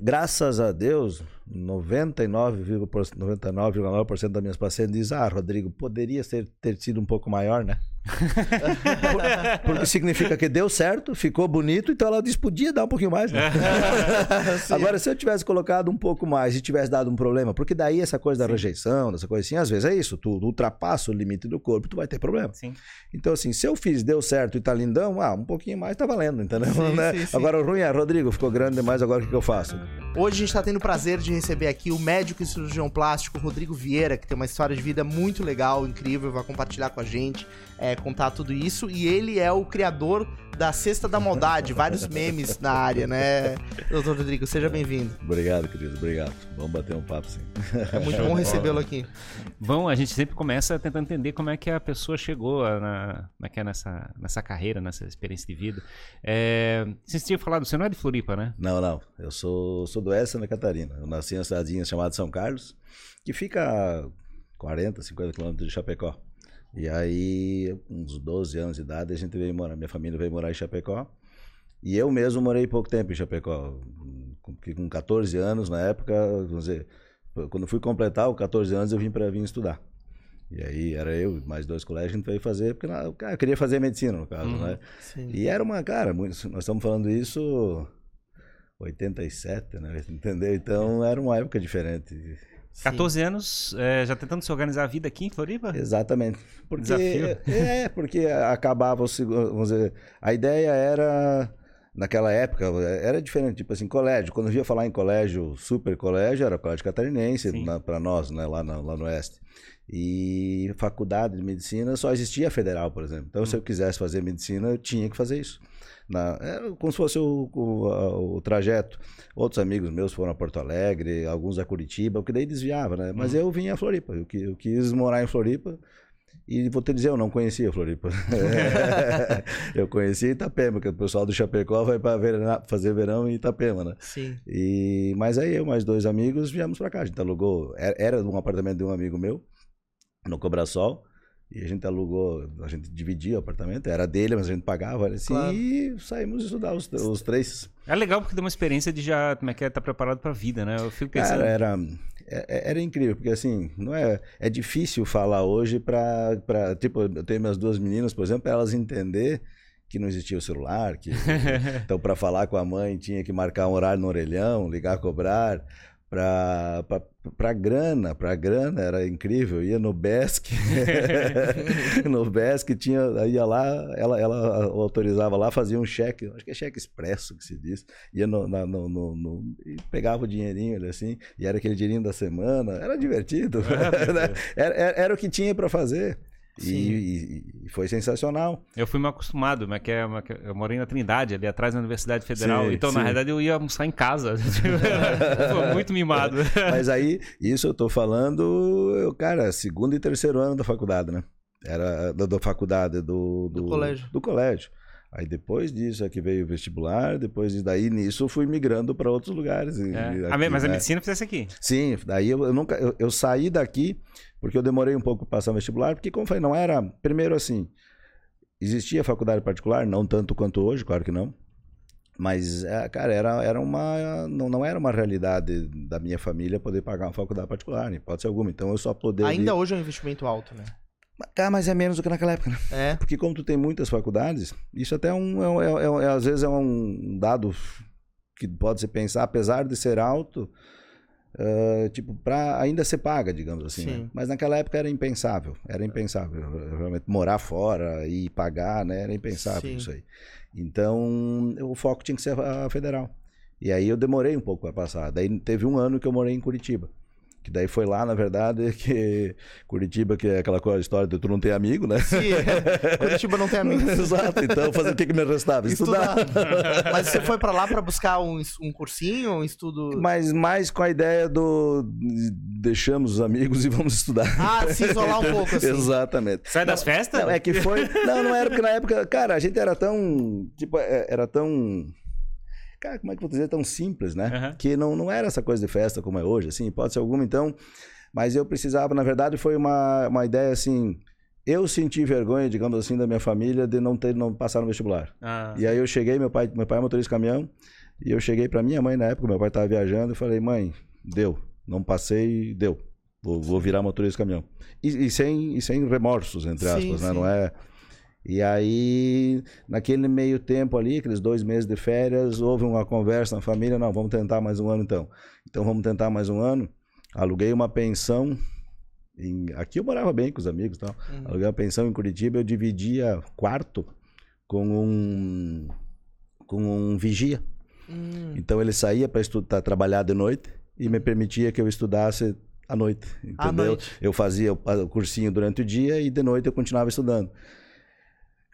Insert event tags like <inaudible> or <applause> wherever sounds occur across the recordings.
graças a Deus, 99,9% 99, das minhas pacientes dizem: Ah, Rodrigo, poderia ter, ter sido um pouco maior, né? <laughs> Porque significa que deu certo, ficou bonito, então ela disse: podia dar um pouquinho mais. Né? <laughs> Agora, se eu tivesse colocado um pouco mais e tivesse dado um problema, porque daí essa coisa da Sim. rejeição, dessa coisa assim, às vezes é isso, tu ultrapassa o limite do corpo, tu vai ter problema. Sim. Então, assim, se eu fiz, deu certo e tá lindão, ah, um pouquinho mais tá valendo, entendeu? Sim, <laughs> né? Agora o ruim é, Rodrigo, ficou grande demais, agora o que, que eu faço? Hoje a gente tá tendo o prazer de receber aqui o médico e cirurgião plástico Rodrigo Vieira, que tem uma história de vida muito legal, incrível, vai compartilhar com a gente, é, contar tudo isso. E ele é o criador da Cesta da Maldade, vários memes na área, né, doutor Rodrigo? Seja bem-vindo. Obrigado, querido, obrigado. Vamos bater um papo, sim. É muito bom recebê-lo aqui. Bom, a gente sempre começa tentando entender como é que a pessoa chegou na, é é nessa, nessa carreira, nessa experiência de vida. É, você tinha falado, você não é de Floripa, né? Não, não. Eu sou, sou do Oeste Santa Catarina. Eu nasci em uma cidadinha chamada São Carlos, que fica a 40, 50 quilômetros de Chapecó. E aí, uns 12 anos de idade, a gente veio morar, minha família veio morar em Chapecó. E eu mesmo morei pouco tempo em Chapecó. Com 14 anos, na época, vamos dizer, quando fui completar os 14 anos, eu vim para vir estudar. E aí era eu mais dois colégios, a gente veio fazer, porque eu queria fazer medicina, no caso, uhum, né? Sim. E era uma, cara, nós estamos falando isso 87, né? <laughs> Entendeu? Então era uma época diferente. 14 anos é, já tentando se organizar a vida aqui em Floripa? Exatamente. Porque, Desafio. É, porque acabava, vamos dizer, a ideia era, naquela época, era diferente, tipo assim, colégio. Quando eu via falar em colégio, super colégio, era colégio catarinense, para nós, né, lá, na, lá no Oeste. E faculdade de medicina só existia federal, por exemplo. Então, hum. se eu quisesse fazer medicina, eu tinha que fazer isso. Na, era como se fosse o, o, o, trajeto. Outros amigos meus foram a Porto Alegre, alguns a Curitiba, porque daí desviava, né? Mas uhum. eu vinha a Floripa. Eu, eu, quis morar em Floripa. E vou te dizer, eu não conhecia Floripa. <laughs> <laughs> eu conhecia Itapema, porque o pessoal do Chapecó vai para fazer verão em Itapema, né? Sim. E, mas aí eu mais dois amigos viemos para cá. A gente alugou, era, era um apartamento de um amigo meu, no Cobrasol. E a gente alugou, a gente dividia o apartamento, era dele, mas a gente pagava assim, claro. e saímos estudar os, os três. É legal porque deu uma experiência de já, como é que é, estar tá preparado para a vida, né? Eu fico pensando. Cara, era, é, é, era incrível, porque assim, não é, é difícil falar hoje para, tipo, eu tenho minhas duas meninas, por exemplo, para elas entender que não existia o celular, que <laughs> então para falar com a mãe tinha que marcar um horário no orelhão, ligar, cobrar para grana, para grana era incrível. Ia no Besc, <laughs> no Besc tinha, ia lá, ela, ela autorizava lá, fazia um cheque, acho que é cheque expresso que se diz. Ia no, na, no, no, no e pegava o dinheirinho assim, e era aquele dinheirinho da semana, era divertido. É, <laughs> era, era, era o que tinha para fazer. E, e, foi sensacional. Eu fui mal acostumado, mas que é, eu morei na Trindade, ali atrás da Universidade Federal. Sim, então, sim. na verdade, eu ia almoçar em casa. <laughs> foi muito mimado. Mas aí, isso eu tô falando, eu, cara, segundo e terceiro ano da faculdade, né? Era da, da faculdade, do, do, do colégio. Do colégio. Aí depois disso é que veio o vestibular, depois disso, daí nisso eu fui migrando para outros lugares. É. Aqui, mas a né? medicina fizesse aqui? Sim, daí eu, eu nunca eu, eu, saí daqui porque eu demorei um pouco para passar o vestibular, porque como foi, não era, primeiro assim, existia faculdade particular, não tanto quanto hoje, claro que não. Mas, é, cara, era, era uma. Não, não era uma realidade da minha família poder pagar uma faculdade particular, pode ser alguma. Então eu só poderia. Ainda hoje é um investimento alto, né? Ah, mas é menos do que naquela época, né? É. Porque como tu tem muitas faculdades, isso até é um, é, é, é, às vezes é um dado que pode se pensar, apesar de ser alto, uh, tipo, para ainda ser paga, digamos assim. Né? Mas naquela época era impensável, era impensável. Realmente morar fora e pagar, né? Era impensável Sim. isso aí. Então, o foco tinha que ser a federal. E aí eu demorei um pouco para passar. Daí teve um ano que eu morei em Curitiba. Que daí foi lá, na verdade, <laughs> que Curitiba, que é aquela coisa, história de tu não tem amigo, né? Sim, é. Curitiba não tem <laughs> amigo. Exato, então fazer o que, que me restava? Estudar. Estudar. <laughs> Mas você foi para lá para buscar um, um cursinho, um estudo? Mas mais com a ideia do deixamos os amigos e vamos estudar. Ah, se isolar um pouco, assim. Exatamente. Sai das festas? Não, é que foi... Não, não era porque na época, cara, a gente era tão, tipo, é, era tão cara, como é que eu vou dizer, tão simples, né? Uhum. Que não, não era essa coisa de festa como é hoje, assim, pode ser alguma, então. Mas eu precisava, na verdade, foi uma, uma ideia assim. Eu senti vergonha, digamos assim, da minha família de não ter não passar no vestibular. Ah, e aí eu cheguei, meu pai, meu pai é motorista de caminhão, E eu cheguei para minha mãe na época, meu pai estava viajando, e falei, mãe, deu, não passei, deu. Vou, vou virar motorista de caminhão. E, e, sem, e sem remorsos, entre aspas, sim, né? Sim. Não é. E aí, naquele meio tempo ali, aqueles dois meses de férias, houve uma conversa na família, não, vamos tentar mais um ano então. Então vamos tentar mais um ano. Aluguei uma pensão. Em... Aqui eu morava bem com os amigos tal. Uhum. Aluguei uma pensão em Curitiba, eu dividia quarto com um com um vigia. Uhum. Então ele saía para estudar, trabalhar de noite e me permitia que eu estudasse à noite, entendeu? À noite. Eu fazia o cursinho durante o dia e de noite eu continuava estudando.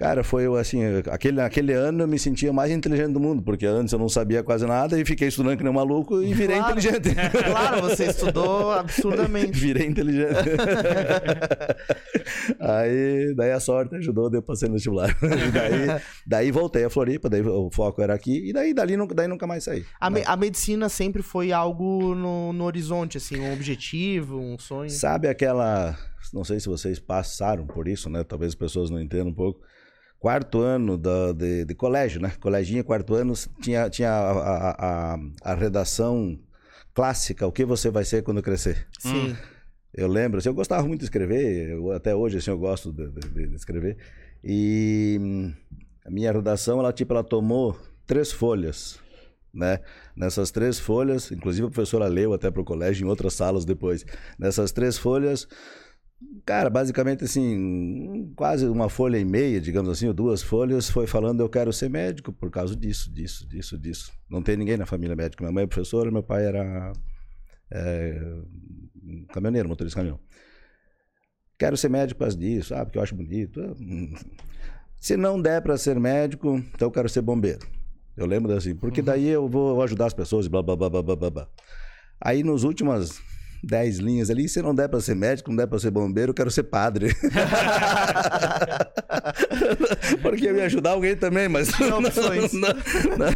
Cara, foi assim, aquele, aquele ano eu me sentia mais inteligente do mundo, porque antes eu não sabia quase nada e fiquei estudando que nem um maluco e virei claro. inteligente. <laughs> Claro, você estudou absurdamente. Virei inteligente. <laughs> aí, daí a sorte ajudou, deu pra ser no vestibular. daí, daí voltei a Floripa, daí o foco era aqui, e daí dali, daí nunca mais saí. A, me, a medicina sempre foi algo no, no horizonte, assim, um objetivo, um sonho? Sabe aquela... Não sei se vocês passaram por isso, né? Talvez as pessoas não entendam um pouco quarto ano da, de, de, colégio, né? Coleginho, quarto ano, tinha, tinha a, a, a, redação clássica, o que você vai ser quando crescer. Sim. Eu lembro, assim, eu gostava muito de escrever, eu, até hoje assim, eu gosto de, de, de, escrever. E a minha redação, ela tipo, ela tomou três folhas, né? Nessas três folhas, inclusive a professora leu até para o colégio em outras salas depois. Nessas três folhas, Cara, basicamente assim, quase uma folha e meia, digamos assim, ou duas folhas, foi falando eu quero ser médico por causa disso, disso, disso, disso. Não tem ninguém na família médica. Minha mãe é professora, meu pai era é, caminhoneiro, motorista de caminhão. Quero ser médico por causa disso, ah, porque eu acho bonito. Se não der para ser médico, então eu quero ser bombeiro. Eu lembro assim, porque uhum. daí eu vou ajudar as pessoas, blá, blá, blá, blá, blá, blá. Aí nos últimas 10 linhas ali. Se não der para ser médico, não der para ser bombeiro, eu quero ser padre. <laughs> Porque eu ia ajudar alguém também, mas. <laughs> Não, não, não, não,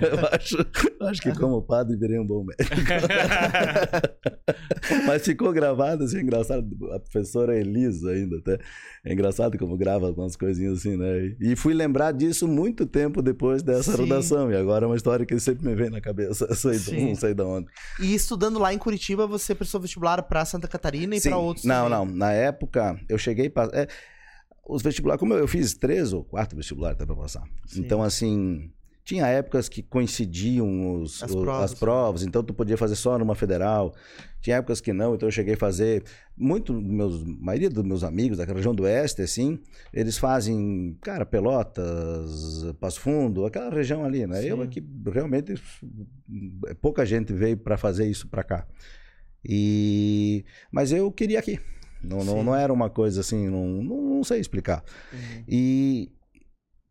eu acho, acho que como padre virei um bom médico. <laughs> mas ficou gravado, assim, engraçado. A professora Elisa ainda, até. É engraçado como grava algumas coisinhas assim, né? E fui lembrar disso muito tempo depois dessa Sim. redação. E agora é uma história que sempre me vem na cabeça. Sei, não sei de onde. E estudando lá em Curitiba, você prestou vestibular para Santa Catarina e para outros? Não, também. não. Na época, eu cheguei para. É, os vestibulares, como eu, eu, fiz três ou quatro vestibulares até para passar. Sim. Então, assim, tinha épocas que coincidiam os, as, provas. as, provas. então tu podia fazer só numa federal. Tinha épocas que não, então eu cheguei a fazer. Muito, meus, maioria dos meus amigos da região do Oeste, assim, eles fazem, cara, Pelotas, Passo Fundo, aquela região ali, né? Sim. Eu aqui, realmente, pouca gente veio para fazer isso para cá. E... Mas eu queria aqui. Não, não, não, era uma coisa assim, não, não, não sei explicar. Uhum. E,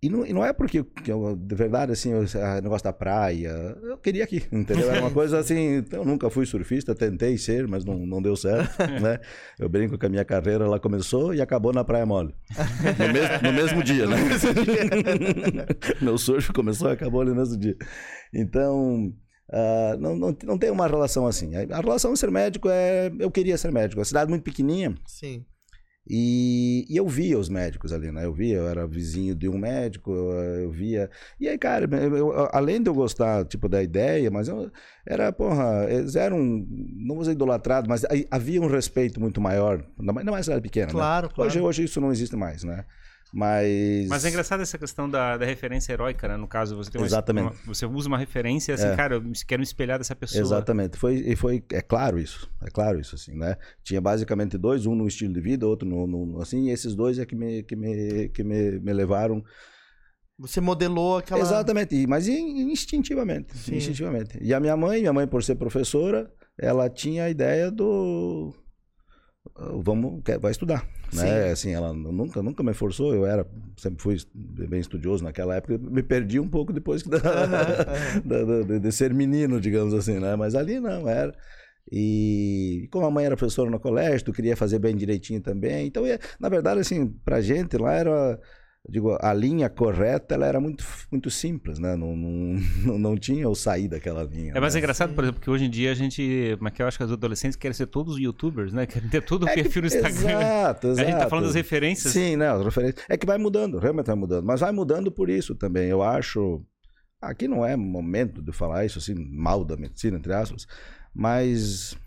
e não, e não, é porque que eu, de verdade, assim, o negócio da praia, eu queria aqui, entendeu? Era uma <laughs> coisa assim, eu nunca fui surfista, tentei ser, mas não, não deu certo, <laughs> né? Eu brinco que a minha carreira, ela começou e acabou na Praia Mole. No mesmo, no mesmo dia, né? <laughs> Meu surf começou e acabou ali no mesmo dia. Então, Uh, não, não, não tem uma relação assim. A relação de ser médico é. Eu queria ser médico. A cidade muito pequenininha. Sim. E, e, eu via os médicos ali, né? Eu via, eu era vizinho de um médico, eu, via. E aí, cara, eu, eu, além de eu gostar, tipo, da ideia, mas eu, era, porra, eles eram, não vou dizer idolatrados, mas havia um respeito muito maior, ainda mais cidade pequena, claro, né? Claro. Hoje, hoje isso não existe mais, né? Mas. Mas é engraçado essa questão da, da referência heróica, né? No caso, você tem uma, Exatamente. Uma, você usa uma referência assim, é. cara, eu quero me espelhar dessa pessoa. Exatamente. Foi, e foi, é claro isso. É claro isso, assim, né? Tinha basicamente dois, um no estilo de vida, outro no, no assim, e esses dois é que me, que me, que me, me levaram. Você modelou aquela. Exatamente, mas instintivamente. Sim. Instintivamente. E a minha mãe, minha mãe, por ser professora, ela tinha a ideia do vamos vai estudar né? Assim ela nunca nunca me forçou eu era sempre fui bem estudioso naquela época me perdi um pouco depois <laughs> da, da, da, de ser menino digamos assim né? Mas ali não era. E como a mãe era professora no colégio tu queria fazer bem direitinho também então na verdade assim pra gente lá era digo, a linha correta ela era muito, muito simples, né? Não, não, <laughs> não tinha o sair daquela linha. É mais né? engraçado, por exemplo, que hoje em dia a gente. Como é que eu acho que os adolescentes querem ser todos youtubers, né? <laughs> Querem ter todo o é perfil no Instagram. Exato, exato. <laughs> A gente tá falando das referências. Sim, né? As referências. É que vai mudando, realmente vai mudando. Mas vai mudando por isso também. Eu acho. aqui não é momento de falar isso assim, mal da medicina, entre aspas, mas,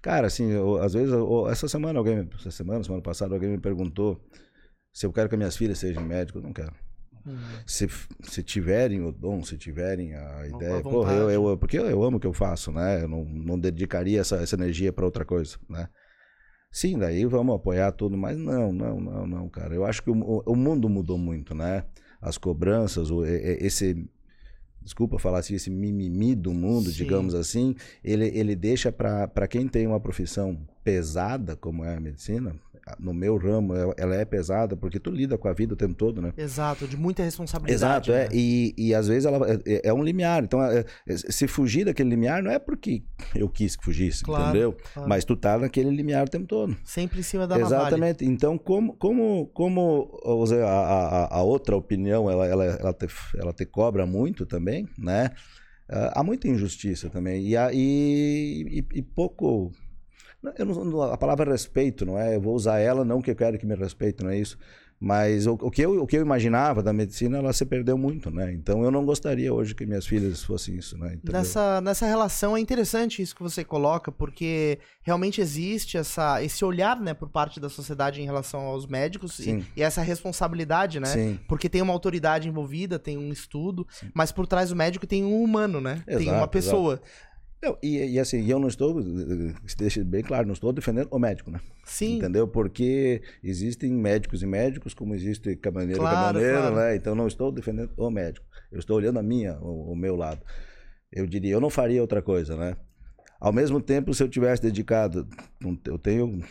cara, assim, eu, às vezes, eu, essa semana alguém, essa semana, semana passada, alguém me perguntou se eu quero que minhas filhas sejam médicos, não quero. Uhum. Se, se tiverem o dom, se tiverem a ideia, porra, eu, eu, porque eu, eu amo o que eu faço, né? Eu não, não dedicaria essa, essa energia para outra coisa, né? Sim, daí vamos apoiar tudo, mas não, não, não, não, cara. Eu acho que o, o mundo mudou muito, né? As cobranças, o, esse desculpa falar assim, esse mimimi do mundo, Sim. digamos assim, ele, ele deixa para quem tem uma profissão pesada, como é a medicina, no meu ramo, ela é pesada, porque tu lida com a vida o tempo todo, né? Exato, de muita responsabilidade. Exato, né? é. E, e às vezes ela é, é um limiar. Então, é, é, se fugir daquele limiar, não é porque eu quis que fugisse, claro, entendeu? Claro. Mas tu tá naquele limiar o tempo todo. Sempre em cima da Exatamente. Navalha. Então, como, como, como a, a, a outra opinião, ela, ela, ela, te, ela te cobra muito também, né? Uh, há muita injustiça também. E, e, e, e pouco não, a palavra respeito, não é? Eu vou usar ela, não que eu quero que me respeite, não é isso. Mas o, o, que eu, o que eu imaginava da medicina, ela se perdeu muito, né? Então eu não gostaria hoje que minhas filhas fossem isso, né? Nessa, nessa relação é interessante isso que você coloca, porque realmente existe essa, esse olhar, né, por parte da sociedade em relação aos médicos e, e, essa responsabilidade, né? Sim. Porque tem uma autoridade envolvida, tem um estudo, Sim. mas por trás do médico tem um humano, né? Exato, tem uma pessoa. Exato. Eu, e, e, assim, eu não estou, se deixa bem claro, não estou defendendo o médico, né? Sim. Entendeu? Porque existem médicos e médicos, como existe caminhoneiro claro, e caminhoneiro, claro. né? Então não estou defendendo o médico. Eu estou olhando a minha, o, o meu lado. Eu diria, eu não faria outra coisa, né? Ao mesmo tempo, se eu tivesse dedicado, eu tenho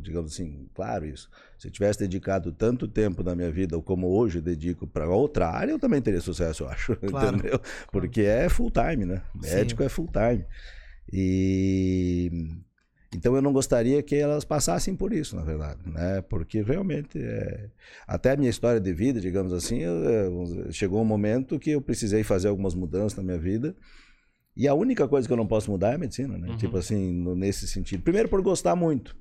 digamos assim, claro isso. Se eu tivesse dedicado tanto tempo na minha vida como hoje dedico para outra área, eu também teria sucesso, eu acho, <laughs> claro. entendeu? Porque é full time, né? Médico Sim. é full time. E então eu não gostaria que elas passassem por isso, na verdade, né? Porque realmente é... até a minha história de vida, digamos assim, eu, chegou um momento que eu precisei fazer algumas mudanças na minha vida. E a única coisa que eu não posso mudar é a medicina, né? Uhum. Tipo assim, nesse sentido. Primeiro por gostar muito.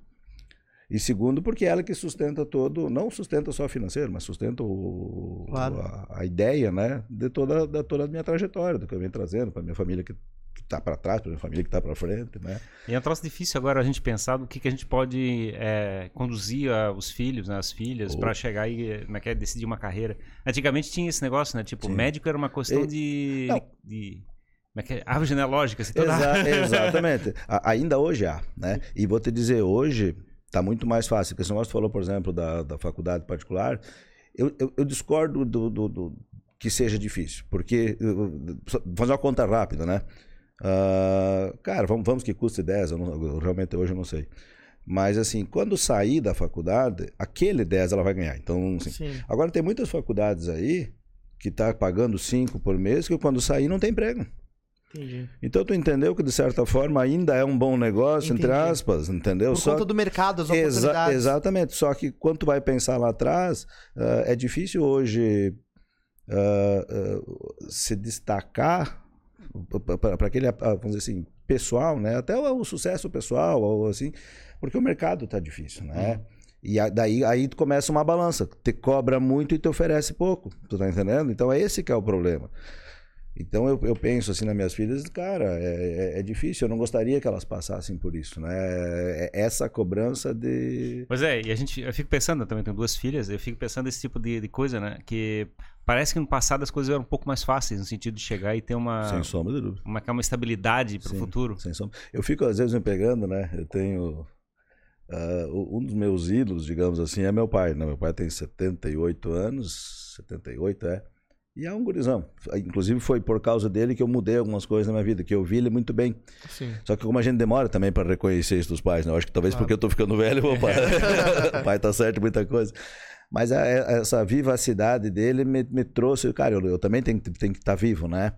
E segundo, porque ela que sustenta todo, não sustenta só financeiro, mas sustenta o, claro. a, a, ideia, né, de toda, da toda a minha trajetória, do que eu venho trazendo para minha família que está para trás, para minha família que está para frente, né. E é um troço difícil agora a gente pensar do que, que a gente pode é, conduzir a, os filhos, né, as filhas, para chegar e né, quer decidir uma carreira. Antigamente tinha esse negócio, né, tipo, Sim. médico era uma questão e, de, de como é que é? Árvore genealógica. Toda... Exa <laughs> exatamente. ainda hoje há, né? E vou te dizer, hoje Está muito mais fácil. Porque se você falou, por exemplo, da, da faculdade particular, eu, eu, eu discordo do, do, do, que seja difícil. Porque, vou fazer uma conta rápida, né? Uh, cara, vamos, vamos que custe 10, eu, não, eu realmente hoje eu não sei. Mas, assim, quando sair da faculdade, aquele 10 ela vai ganhar. Então, assim, agora tem muitas faculdades aí que tá pagando 5 por mês que quando sair não tem emprego. Entendi. Então tu entendeu que de certa forma ainda é um bom negócio, Entendi. entre aspas, entendeu? Por Só conta do mercado, as oportunidades. Exa exatamente. Só que quando tu vai pensar lá atrás, uh, é difícil hoje uh, uh, se destacar para aquele, vamos dizer assim, pessoal, né? Até o, o sucesso pessoal, ou assim, porque o mercado está difícil, né? Uhum. E daí aí tu começa uma balança, te cobra muito e te oferece pouco, tu tá entendendo? Então é esse que é o problema. Então eu, eu penso assim nas minhas filhas, cara, é, é, é, difícil, eu não gostaria que elas passassem por isso, né? É, é essa cobrança de. Pois é, e a gente, eu fico pensando, eu também tenho duas filhas, eu fico pensando esse tipo de, de coisa, né? Que parece que no passado as coisas eram um pouco mais fáceis, no sentido de chegar e ter uma. Sem sombra de dúvida. Uma, uma estabilidade para o futuro. Sem sombra. Eu fico às vezes me pegando, né? Eu tenho. Uh, um dos meus ídolos, digamos assim, é meu pai. Né? Meu pai tem 78 anos, 78 é. E é um gurizão. Inclusive foi por causa dele que eu mudei algumas coisas na minha vida, que eu vi ele muito bem. Sim. Só que como a gente demora também para reconhecer isso dos pais, né? Eu acho que talvez claro. porque eu tô ficando velho, o pai, o pai tá certo muita coisa. Mas a, essa vivacidade dele me, me trouxe, cara, eu, eu, também tenho, tenho que estar tá vivo, né?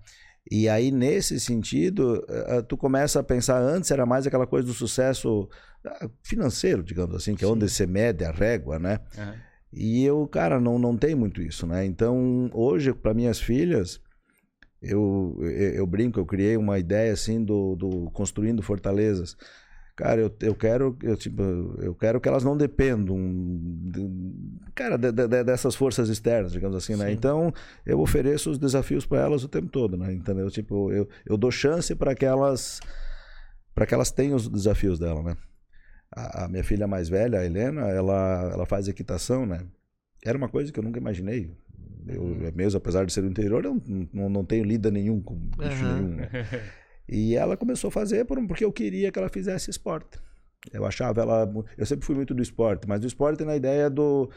E aí, nesse sentido, eh, tu começa a pensar, antes era mais aquela coisa do sucesso ah, financeiro, digamos assim, que é onde se mede a régua, né? Uhum. E eu, cara, não, não tem muito isso, né? Então, hoje, para minhas filhas, eu, eu, eu, brinco, eu criei uma ideia assim do, do construindo fortalezas. cara, eu, eu quero, eu, tipo, eu quero que elas não dependam, de, cara, de, de, dessas forças externas, digamos assim, né? Sim. Então, eu ofereço os desafios para elas o tempo todo, né? Entendeu? Tipo, eu, eu dou chance para que elas para que elas tenham os desafios dela, né? A, a, minha filha mais velha, a Helena, ela, ela faz equitação, né? Era uma coisa que eu nunca imaginei. Eu, uhum. mesmo, apesar de ser do interior, eu não, não, não tenho lida nenhum com bicho uhum. nenhum. Né? <laughs> E ela começou a fazer porque eu queria que ela fizesse esporte. Eu achava ela. Eu sempre fui muito do esporte, mas do esporte na ideia do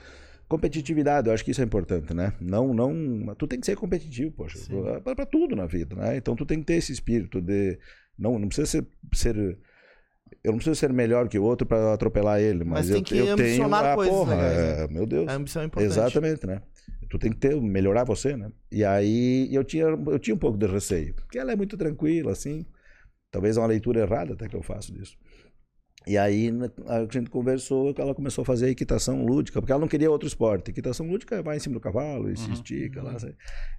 competitividade, eu acho que isso é importante, né? Não, não, tu tem que ser competitivo, poxa, para tudo na vida, né? Então tu tem que ter esse espírito de não, não precisa ser, ser eu não preciso ser melhor que o outro para atropelar ele, mas, mas eu, que eu tenho a coisas porra, é, meu Deus. A ambição é importante. Exatamente, né? Tu tem que ter melhorar você, né? E aí eu tinha eu tinha um pouco de receio, porque ela é muito tranquila assim. Talvez é uma leitura errada até que eu faço disso. E aí né, a gente conversou que ela começou a fazer equitação lúdica, porque ela não queria outro esporte. Equitação lúdica vai em cima do cavalo e se uhum. estica lá. Uhum.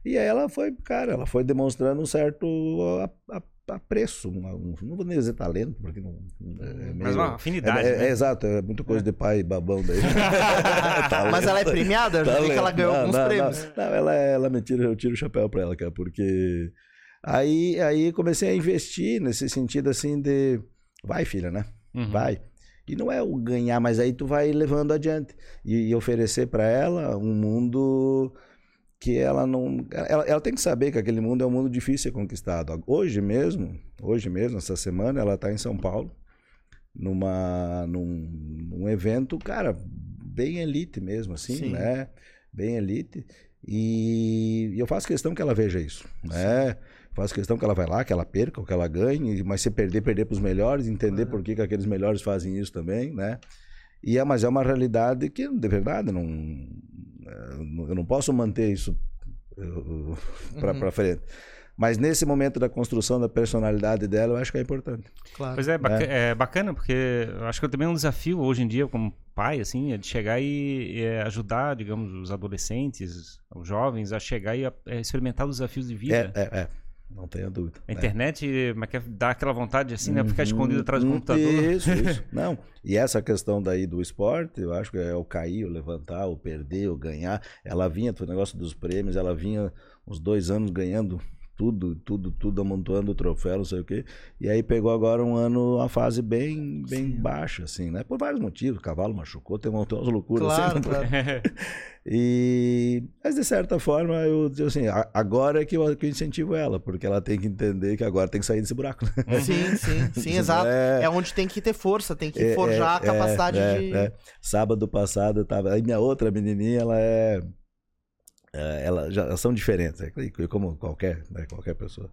E aí ela foi, cara, ela foi demonstrando um certo apreço, um, não vou nem dizer talento, porque não. É meio, Mas uma afinidade. É, né? é, exato, é muito coisa de pai babão daí. <laughs> Mas ela é premiada? Eu já vi que ela ganhou não, alguns não, prêmios. Não, não, ela, ela me tira, eu tiro o chapéu pra ela, cara, porque. Aí, aí comecei a investir nesse sentido assim de. Vai, filha, né? Uhum. Vai. E não é o ganhar, mas aí tu vai levando adiante. E, e oferecer para ela um mundo que ela não. Ela, ela, tem que saber que aquele mundo é um mundo difícil de ser conquistado. Hoje mesmo, hoje mesmo, essa semana, ela está em São Paulo, numa, num, num evento, cara, bem elite mesmo, assim, Sim. né? Bem elite. E, e, eu faço questão que ela veja isso, né? Faço questão que ela vai lá, que ela perca, que ela ganhe, mas se perder, perder para os melhores, entender por que, que aqueles melhores fazem isso também, né? E é, mas é uma realidade que, de verdade, não, eu não posso manter isso <laughs> para uhum. frente. Mas nesse momento da construção da personalidade dela, eu acho que é importante. Claro. Pois é, baca é. é bacana, porque eu acho que também é um desafio hoje em dia, como pai, assim, é de chegar e, e ajudar, digamos, os adolescentes, os jovens, a chegar e a, a experimentar os desafios de vida. É, é, é. Não tenha dúvida. A internet mas quer dar aquela vontade assim, né? Ficar escondido atrás do uhum. computador. Isso, <laughs> isso. Não. E essa questão daí do esporte, eu acho que é o cair, o levantar, o perder, o ganhar. Ela vinha, o negócio dos prêmios, ela vinha uns dois anos ganhando tudo, tudo, tudo amontoando o troféu, não sei o quê. E aí pegou agora um ano, uma fase bem, bem baixa, assim, né? Por vários motivos. O cavalo machucou, tem umas loucuras claro, assim. Claro. <laughs> e, mas de certa forma, eu digo assim, agora é que eu, que eu incentivo ela, porque ela tem que entender que agora tem que sair desse buraco. Né? <laughs> Sim, sim, sim, exato. É, é onde tem que ter força, tem que é, forjar é, a capacidade é, de. É. Sábado passado eu tava. Aí minha outra menininha, ela é é, ela já são diferentes, é como qualquer, né, qualquer pessoa.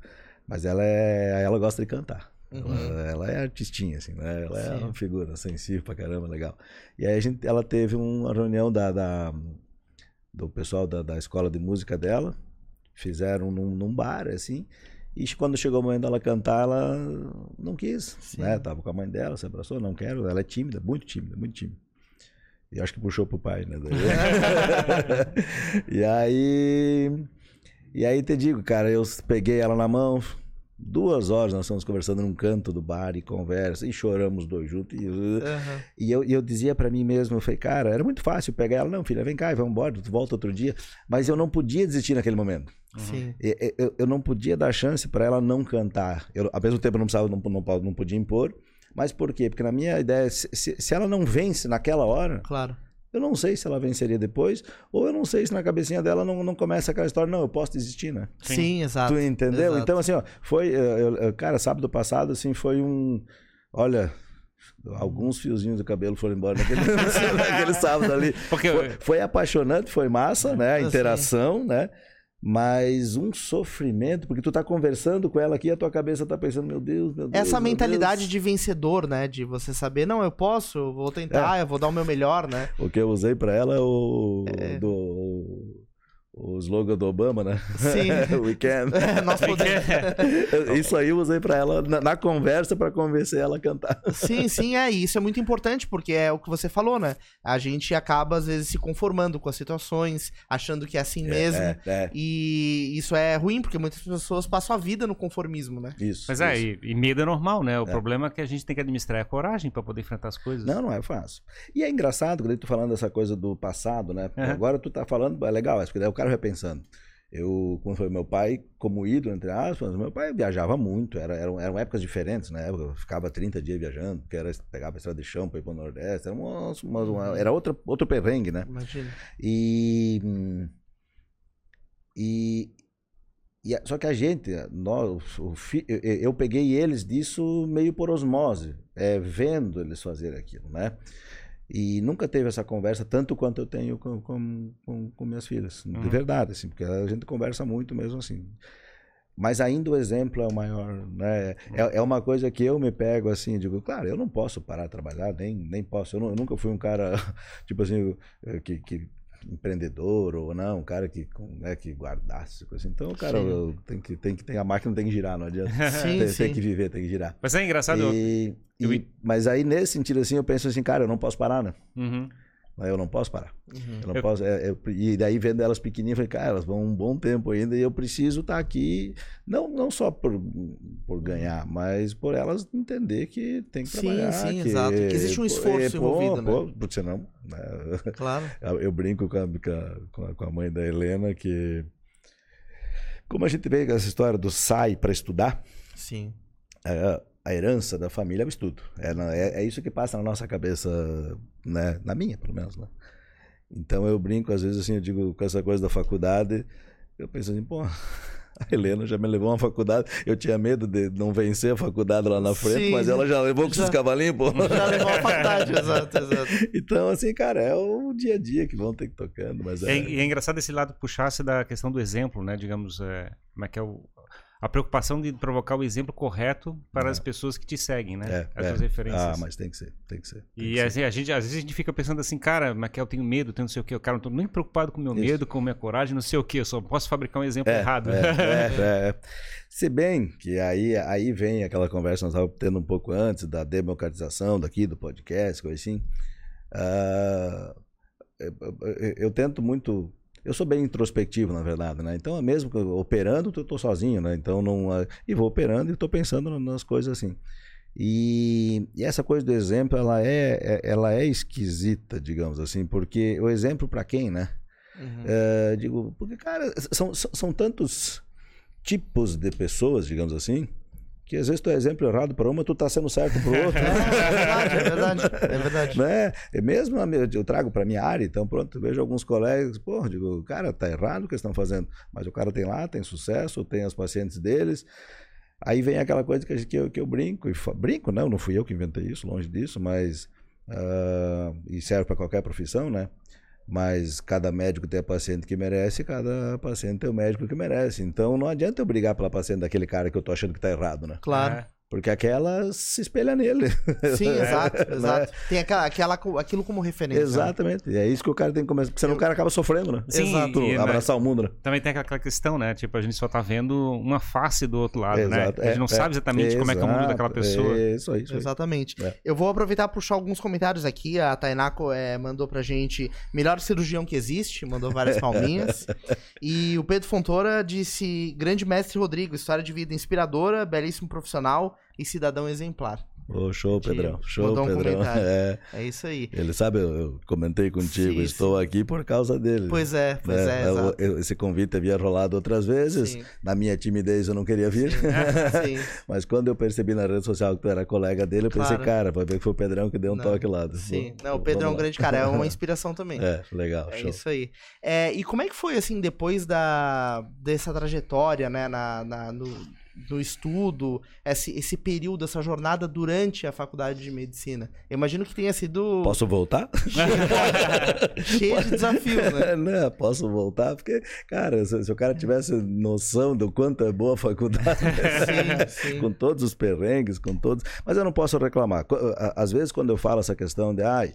Mas ela é, ela gosta de cantar. Uhum. Ela, ela, é artistinha, assim, né? Ela Sim. é uma figura sensível pra caramba, legal. E aí a gente, ela teve uma reunião da, da do pessoal da, da escola de música dela, fizeram num, num bar, assim, e quando chegou o momento dela cantar, ela não quis, Sim. né? Tava com a mãe dela, se abraçou, não quero. Ela é tímida, muito tímida, muito tímida. E acho que puxou pro pai, né? <laughs> e aí. E aí te digo, cara, eu peguei ela na mão, duas horas nós estamos conversando num canto do bar e conversa, e choramos dois juntos. E, uhum. e eu, eu dizia para mim mesmo, eu falei, cara, era muito fácil pegar ela, não, filha, vem cá, vamos embora, tu volta outro dia. Mas eu não podia desistir naquele momento. Sim. Eu, eu, eu não podia dar chance para ela não cantar. Eu, ao mesmo tempo, eu não, precisava, não, não, não podia impor. Mas por quê? Porque na minha ideia, se, se ela não vence naquela hora, claro. eu não sei se ela venceria depois, ou eu não sei se na cabecinha dela não, não começa aquela história, não, eu posso desistir, né? Sim, Sim exato. Tu entendeu? Exato. Então, assim, ó, foi, eu, eu, cara, sábado passado, assim, foi um, olha, Alguns fiozinhos do cabelo foram embora naquele, <laughs> naquele sábado ali. Porque... Foi, foi, apaixonante, foi massa, né? A interação, né? Mas um sofrimento, porque tu tá conversando com ela aqui e a tua cabeça tá pensando, meu Deus, meu Deus. Essa meu mentalidade Deus. de vencedor, né? De você saber, não, eu posso, eu vou tentar, é. eu vou dar o meu melhor, né? O que eu usei para ela é o, é. Do, o slogan do Obama, né? Sim. <laughs> We can. Nós podemos. <laughs> isso aí eu usei para ela na, na conversa para convencer ela a cantar. Sim, sim, é. isso é muito importante, porque é o que você falou, né? A gente acaba, às vezes, se conformando com as situações, achando que é assim é, mesmo. É, é. E isso é ruim, porque muitas pessoas passam a vida no conformismo, né? Isso. Mas é, isso. E, e, medo é normal, né? O é. problema é que a gente tem que administrar a coragem para poder enfrentar as coisas. Não, não é fácil. E é engraçado, quando eu tô falando dessa coisa do passado, né? Uhum. Agora tu tá falando, é legal, porque daí o cara vai pensando. Eu, quando foi meu pai, como ídolo, entre aspas, meu pai viajava muito, era, eram, eram épocas diferentes, né? Eu ficava 30 dias viajando, porque era, pegava a estrada de chão para ir para o Nordeste, era, uma, uma, uma, era outra, outro perrengue, né? Imagina. E, e, e, só que a gente, nós, o, eu, eu peguei eles disso meio por osmose, é, vendo eles fazerem aquilo, né? E nunca teve essa conversa tanto quanto eu tenho com, com, com, com minhas filhas. Uhum. De verdade, assim, porque a gente conversa muito mesmo assim. Mas ainda o exemplo é o maior, né? É, é uma coisa que eu me pego assim, digo, claro, eu não posso parar de trabalhar, nem, nem posso. Eu, não, eu nunca fui um cara, <laughs> tipo assim, que, que empreendedor ou não, um cara que, né, que guardasse coisa assim. Então, cara tem que, tem que ter a máquina tem que girar, não adianta. <laughs> Sim, tem, sim. tem, que viver, tem que girar. Mas é engraçado. E, eu... e, mas aí, nesse sentido assim, eu penso assim, cara, eu não posso parar, né? Uhum. Mas eu não posso parar. Uhum. Eu não posso. É, eu, e daí vendo elas pequenininhas, eu falei, cara, elas vão um bom tempo ainda e eu preciso estar tá aqui, não, não só por, por ganhar, mas por elas entender que tem que sim, trabalhar. Sim, que, exato. Que existe um esforço é, envolvido, pô, né? Porque senão. Né, <laughs> claro. Eu brinco com a, com a mãe da Helena que. Como a gente vê essa história do sai para estudar. Sim. É, a herança da família é o estudo. É, é, é, isso que passa na nossa cabeça, né? na minha, pelo menos. Né? Então eu brinco, às vezes, assim, eu digo com essa coisa da faculdade, eu penso assim, pô, <laughs> a Helena já me levou a uma faculdade. Eu tinha medo de não vencer a faculdade lá na frente, Sim, mas ela já levou com já, esses cavalinhos, pô. <laughs> Já levou a faculdade, <laughs> exato, exato. Então, assim, cara, é o dia a dia que vão ter que tocando. Mas é... É, é engraçado esse lado puxar-se da questão do exemplo, né? Digamos, é, como é que é o a preocupação de provocar o exemplo correto para é. as pessoas que te seguem, né? É, as suas é. referências. Ah, mas tem que ser, tem que ser. Tem e que assim, ser. a gente, às vezes a gente fica pensando assim, cara, mas eu tenho medo, tenho não sei o quê. O cara não tô nem preocupado com o meu Isso. medo, com a minha coragem, não sei o quê. Eu só posso fabricar um exemplo é, errado. É, <laughs> é, é, Se bem que aí, aí vem aquela conversa que nós estávamos tendo um pouco antes da democratização daqui, do podcast, coisa assim. Uh, eu, eu, eu tento muito eu sou bem introspectivo, na verdade, né? Então, mesmo operando, eu estou sozinho, né? Então, não... Ah, e vou operando e estou pensando nas coisas assim. E, e, essa coisa do exemplo, ela é, é, ela é esquisita, digamos assim, porque o exemplo para quem, né? Uhum. É, digo, porque, cara, são, são, são tantos tipos de pessoas, digamos assim, que às vezes tu é exemplo errado para uma, tu tá sendo certo para outro. <laughs> é verdade, é verdade. É verdade. Né? E mesmo eu trago para minha área, então pronto, vejo alguns colegas, pô, digo, cara, tá errado o que eles estão fazendo, mas o cara tem lá, tem sucesso, tem as pacientes deles. Aí vem aquela coisa que, que, eu, que eu brinco, e brinco, não, não fui eu que inventei isso, longe disso, mas uh, e serve para qualquer profissão, né? Mas cada médico tem a paciente que merece, cada paciente tem o médico que merece. Então não adianta eu brigar pela paciente daquele cara que eu tô achando que tá errado, né? Claro. É. Porque aquela se espelha nele. <laughs> Sim, exato, né? exato. Tem aquela, aquela, aquilo como referência. Né? Exatamente. Né? E é isso que o cara tem que começar. Porque senão Eu... o cara acaba sofrendo, né? Sim, exato. E, abraçar né? o mundo, né? Também tem aquela questão, né? Tipo, a gente só tá vendo uma face do outro lado, né? exato. né? A gente não é, sabe exatamente é, como é que é o mundo daquela pessoa. É isso aí. Isso aí. Exatamente. É. Eu vou aproveitar e puxar alguns comentários aqui. A Tainako é, mandou pra gente melhor cirurgião que existe, mandou várias <laughs> palminhas. e o Pedro Fontoura disse: grande mestre Rodrigo, história de vida inspiradora, belíssimo profissional e cidadão exemplar. Oh, show, Pedrão. Show, um Pedrão. <laughs> É. é isso aí. Ele sabe, eu, eu comentei contigo, sim, estou sim. aqui por causa dele. Pois é, pois né? é. Eu, eu, esse convite havia rolado outras vezes. Sim. Na minha timidez eu não queria vir. <laughs> Mas quando eu percebi na rede social que tu era colega dele, eu pensei, claro. cara, vai ver que foi o Pedrão que deu um não. toque lá. Sim, não, o Pedrão é um grande cara, é uma <laughs> inspiração também. É, legal. É show. isso aí. É, e como é que foi, assim, depois da, dessa trajetória, né, na, na no do estudo, esse, esse período, essa jornada durante a faculdade de medicina? Eu imagino que tenha sido. Posso voltar? <laughs> Cheio de desafios, né? <laughs> Não, posso voltar, porque, cara, se, se, o cara tivesse noção do quanto é boa a faculdade, <laughs> sim, sim. com todos os perrengues, com todos. Mas eu não posso reclamar. Às vezes, quando eu falo essa questão de, ai,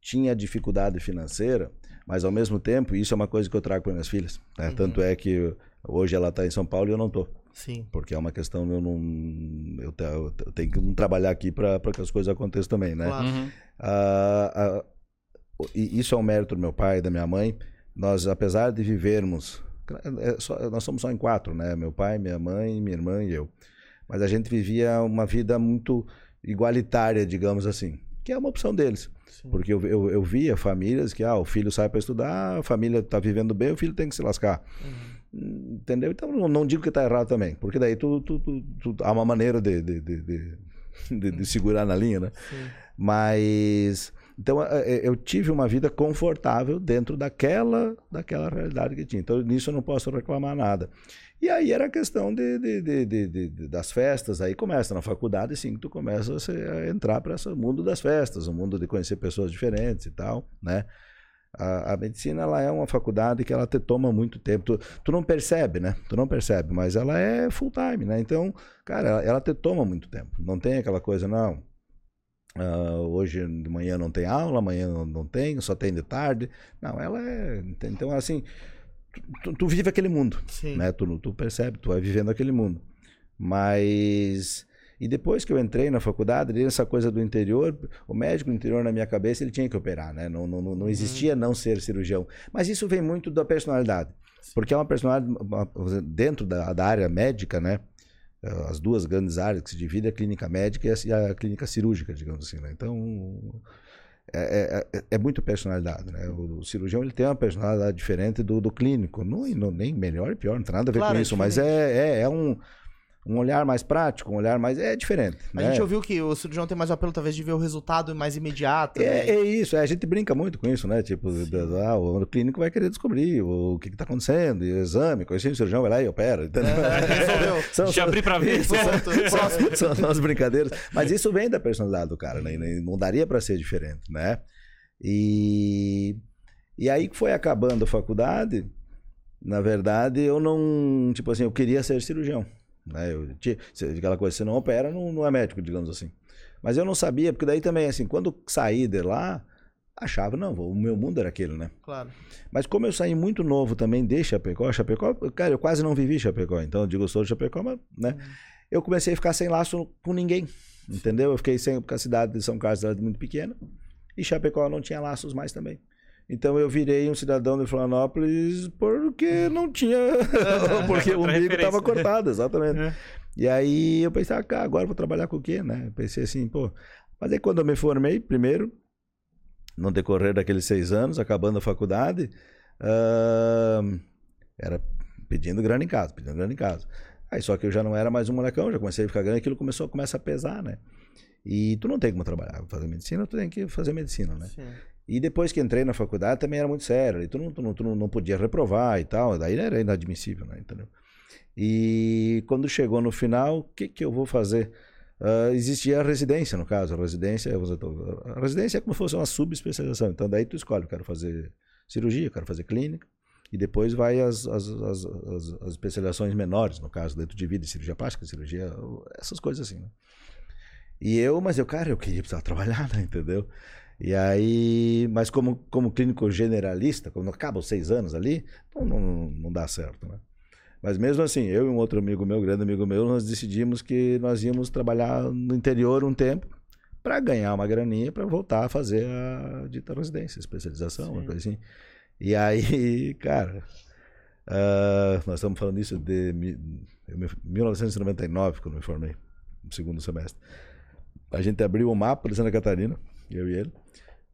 tinha dificuldade financeira, Mas ao mesmo tempo, isso é uma coisa que eu trago para minhas filhas. Né? Uhum. Tanto é que hoje ela está em São Paulo e eu não estou. Sim. Porque é uma questão, eu não. Eu, eu tenho que trabalhar aqui para que as coisas aconteçam também, né? Claro. Uhum. Ah, ah, isso é um mérito do meu pai e da minha mãe. Nós, apesar de vivermos. É só, nós somos só em quatro, né? Meu pai, minha mãe, minha irmã e eu. Mas a gente vivia uma vida muito igualitária, digamos assim, que é uma opção deles. Sim. Porque eu, eu, eu, via famílias que, ah, o filho sai para estudar, a família está vivendo bem, o filho tem que se lascar. Uhum. Entendeu? Então, não, não digo que está errado também, porque daí tu, tu, tu, tu há uma maneira de, de, de, <laughs> de, de segurar na linha, né? Sim. Mas então eu tive uma vida confortável dentro daquela, daquela realidade que tinha. Então nisso eu não posso reclamar nada. E aí era a questão de, de, de, de, das festas, aí começa na faculdade, sim, tu começa a entrar para esse mundo das festas, o mundo de conhecer pessoas diferentes e tal, né? A, a, medicina ela é uma faculdade que ela te toma muito tempo. Tu, tu não percebe, né? Tu não percebe, mas ela é full time, né? Então, cara, ela, ela te toma muito tempo. Não tem aquela coisa, não. Uh, hoje de manhã não tem aula, amanhã não, tem, só tem de tarde. Não, ela é. Então, assim, tu, tu vive aquele mundo, Sim. né? Tu, tu percebe, tu vai vivendo aquele mundo. Mas e depois que eu entrei na faculdade, essa coisa do interior, o médico do interior na minha cabeça ele tinha que operar, né? Não, não, não existia uhum. não ser cirurgião. Mas isso vem muito da personalidade, porque é uma personalidade dentro da, da área médica, né? As duas grandes áreas que se dividem, a clínica médica e a, clínica cirúrgica, digamos assim. Né? Então, é, é, é, é, muito personalidade, né? O, cirurgião ele tem uma personalidade diferente do, do clínico, não, não, nem melhor e pior, não tem nada a ver claro, com é isso, mas é, é, é um, um olhar mais prático, um olhar mais. É diferente. A né? gente ouviu que o cirurgião tem mais o apelo, talvez, de ver o resultado mais imediato. É, né? é isso, é, a gente brinca muito com isso, né? Tipo, ah, o clínico vai querer descobrir o, o que está acontecendo, e o exame, conhece o cirurgião, vai lá e opera. Entendeu? É, <laughs> são, Já abri para ver. São, <laughs> são, são as brincadeiras. Mas isso vem da personalidade do cara, né? Não daria para ser diferente, né? E, e aí que foi acabando a faculdade, na verdade, eu não. Tipo assim, eu queria ser cirurgião. Né? Eu, aquela coisa, você não opera, não, não é médico, digamos assim. Mas eu não sabia, porque daí também, assim, quando saí de lá, achava, não, o meu mundo era aquele, né? Claro. Mas como eu saí muito novo também de Chapecó, Chapecó, cara, eu quase não vivi Chapecó, então eu digo, eu sou de Chapecó, mas, né? Uhum. Eu comecei a ficar sem laço com ninguém, entendeu? Eu fiquei sem, porque a cidade de São Carlos era muito pequena, e Chapecó não tinha laços mais também. Então eu virei um cidadão de Florianópolis porque não tinha. <laughs> <laughs> porque o umbigo estava cortado, exatamente. É. E aí eu pensei, ah, agora vou trabalhar com o quê, né? Pensei assim, pô. Mas aí quando eu me formei, primeiro, no decorrer daqueles seis anos, acabando a faculdade, uh, era pedindo grana em casa, pedindo grana em casa. Aí só que eu já não era mais um molecão, já comecei a ficar grande, aquilo começou a começar a pesar, né? E tu não tem como trabalhar, fazer medicina, tu tem que fazer medicina, né? Sim. E depois que entrei na faculdade também era muito sério. E tu não, tu não, tu não podia reprovar e tal. Daí era inadmissível, né? Entendeu? E quando chegou no final, o que, que eu vou fazer? Uh, existia a residência, no caso. A residência, a residência é como se fosse uma subespecialização. Então daí tu escolhe, quero fazer cirurgia, quero fazer clínica. E depois vai as, as, as, as, as especializações menores, no caso, dentro de vida, cirurgia plástica, cirurgia, essas coisas assim, né? E eu, mas eu, cara, eu queria precisar trabalhar, <laughs> né? Entendeu? E aí, mas como, como clínico generalista, quando acaba os seis anos ali, então não, não dá certo, né? Mas mesmo assim, eu e um outro amigo meu, grande amigo meu, nós decidimos que nós íamos trabalhar no interior um tempo para ganhar uma graninha para voltar a fazer a dita residência, especialização, Sim. uma coisa assim. E aí, <laughs> cara, uh, nós estamos falando isso de 1999, quando me formei, no segundo semestre. A gente abriu o um mapa de Santa Catarina, eu e ele.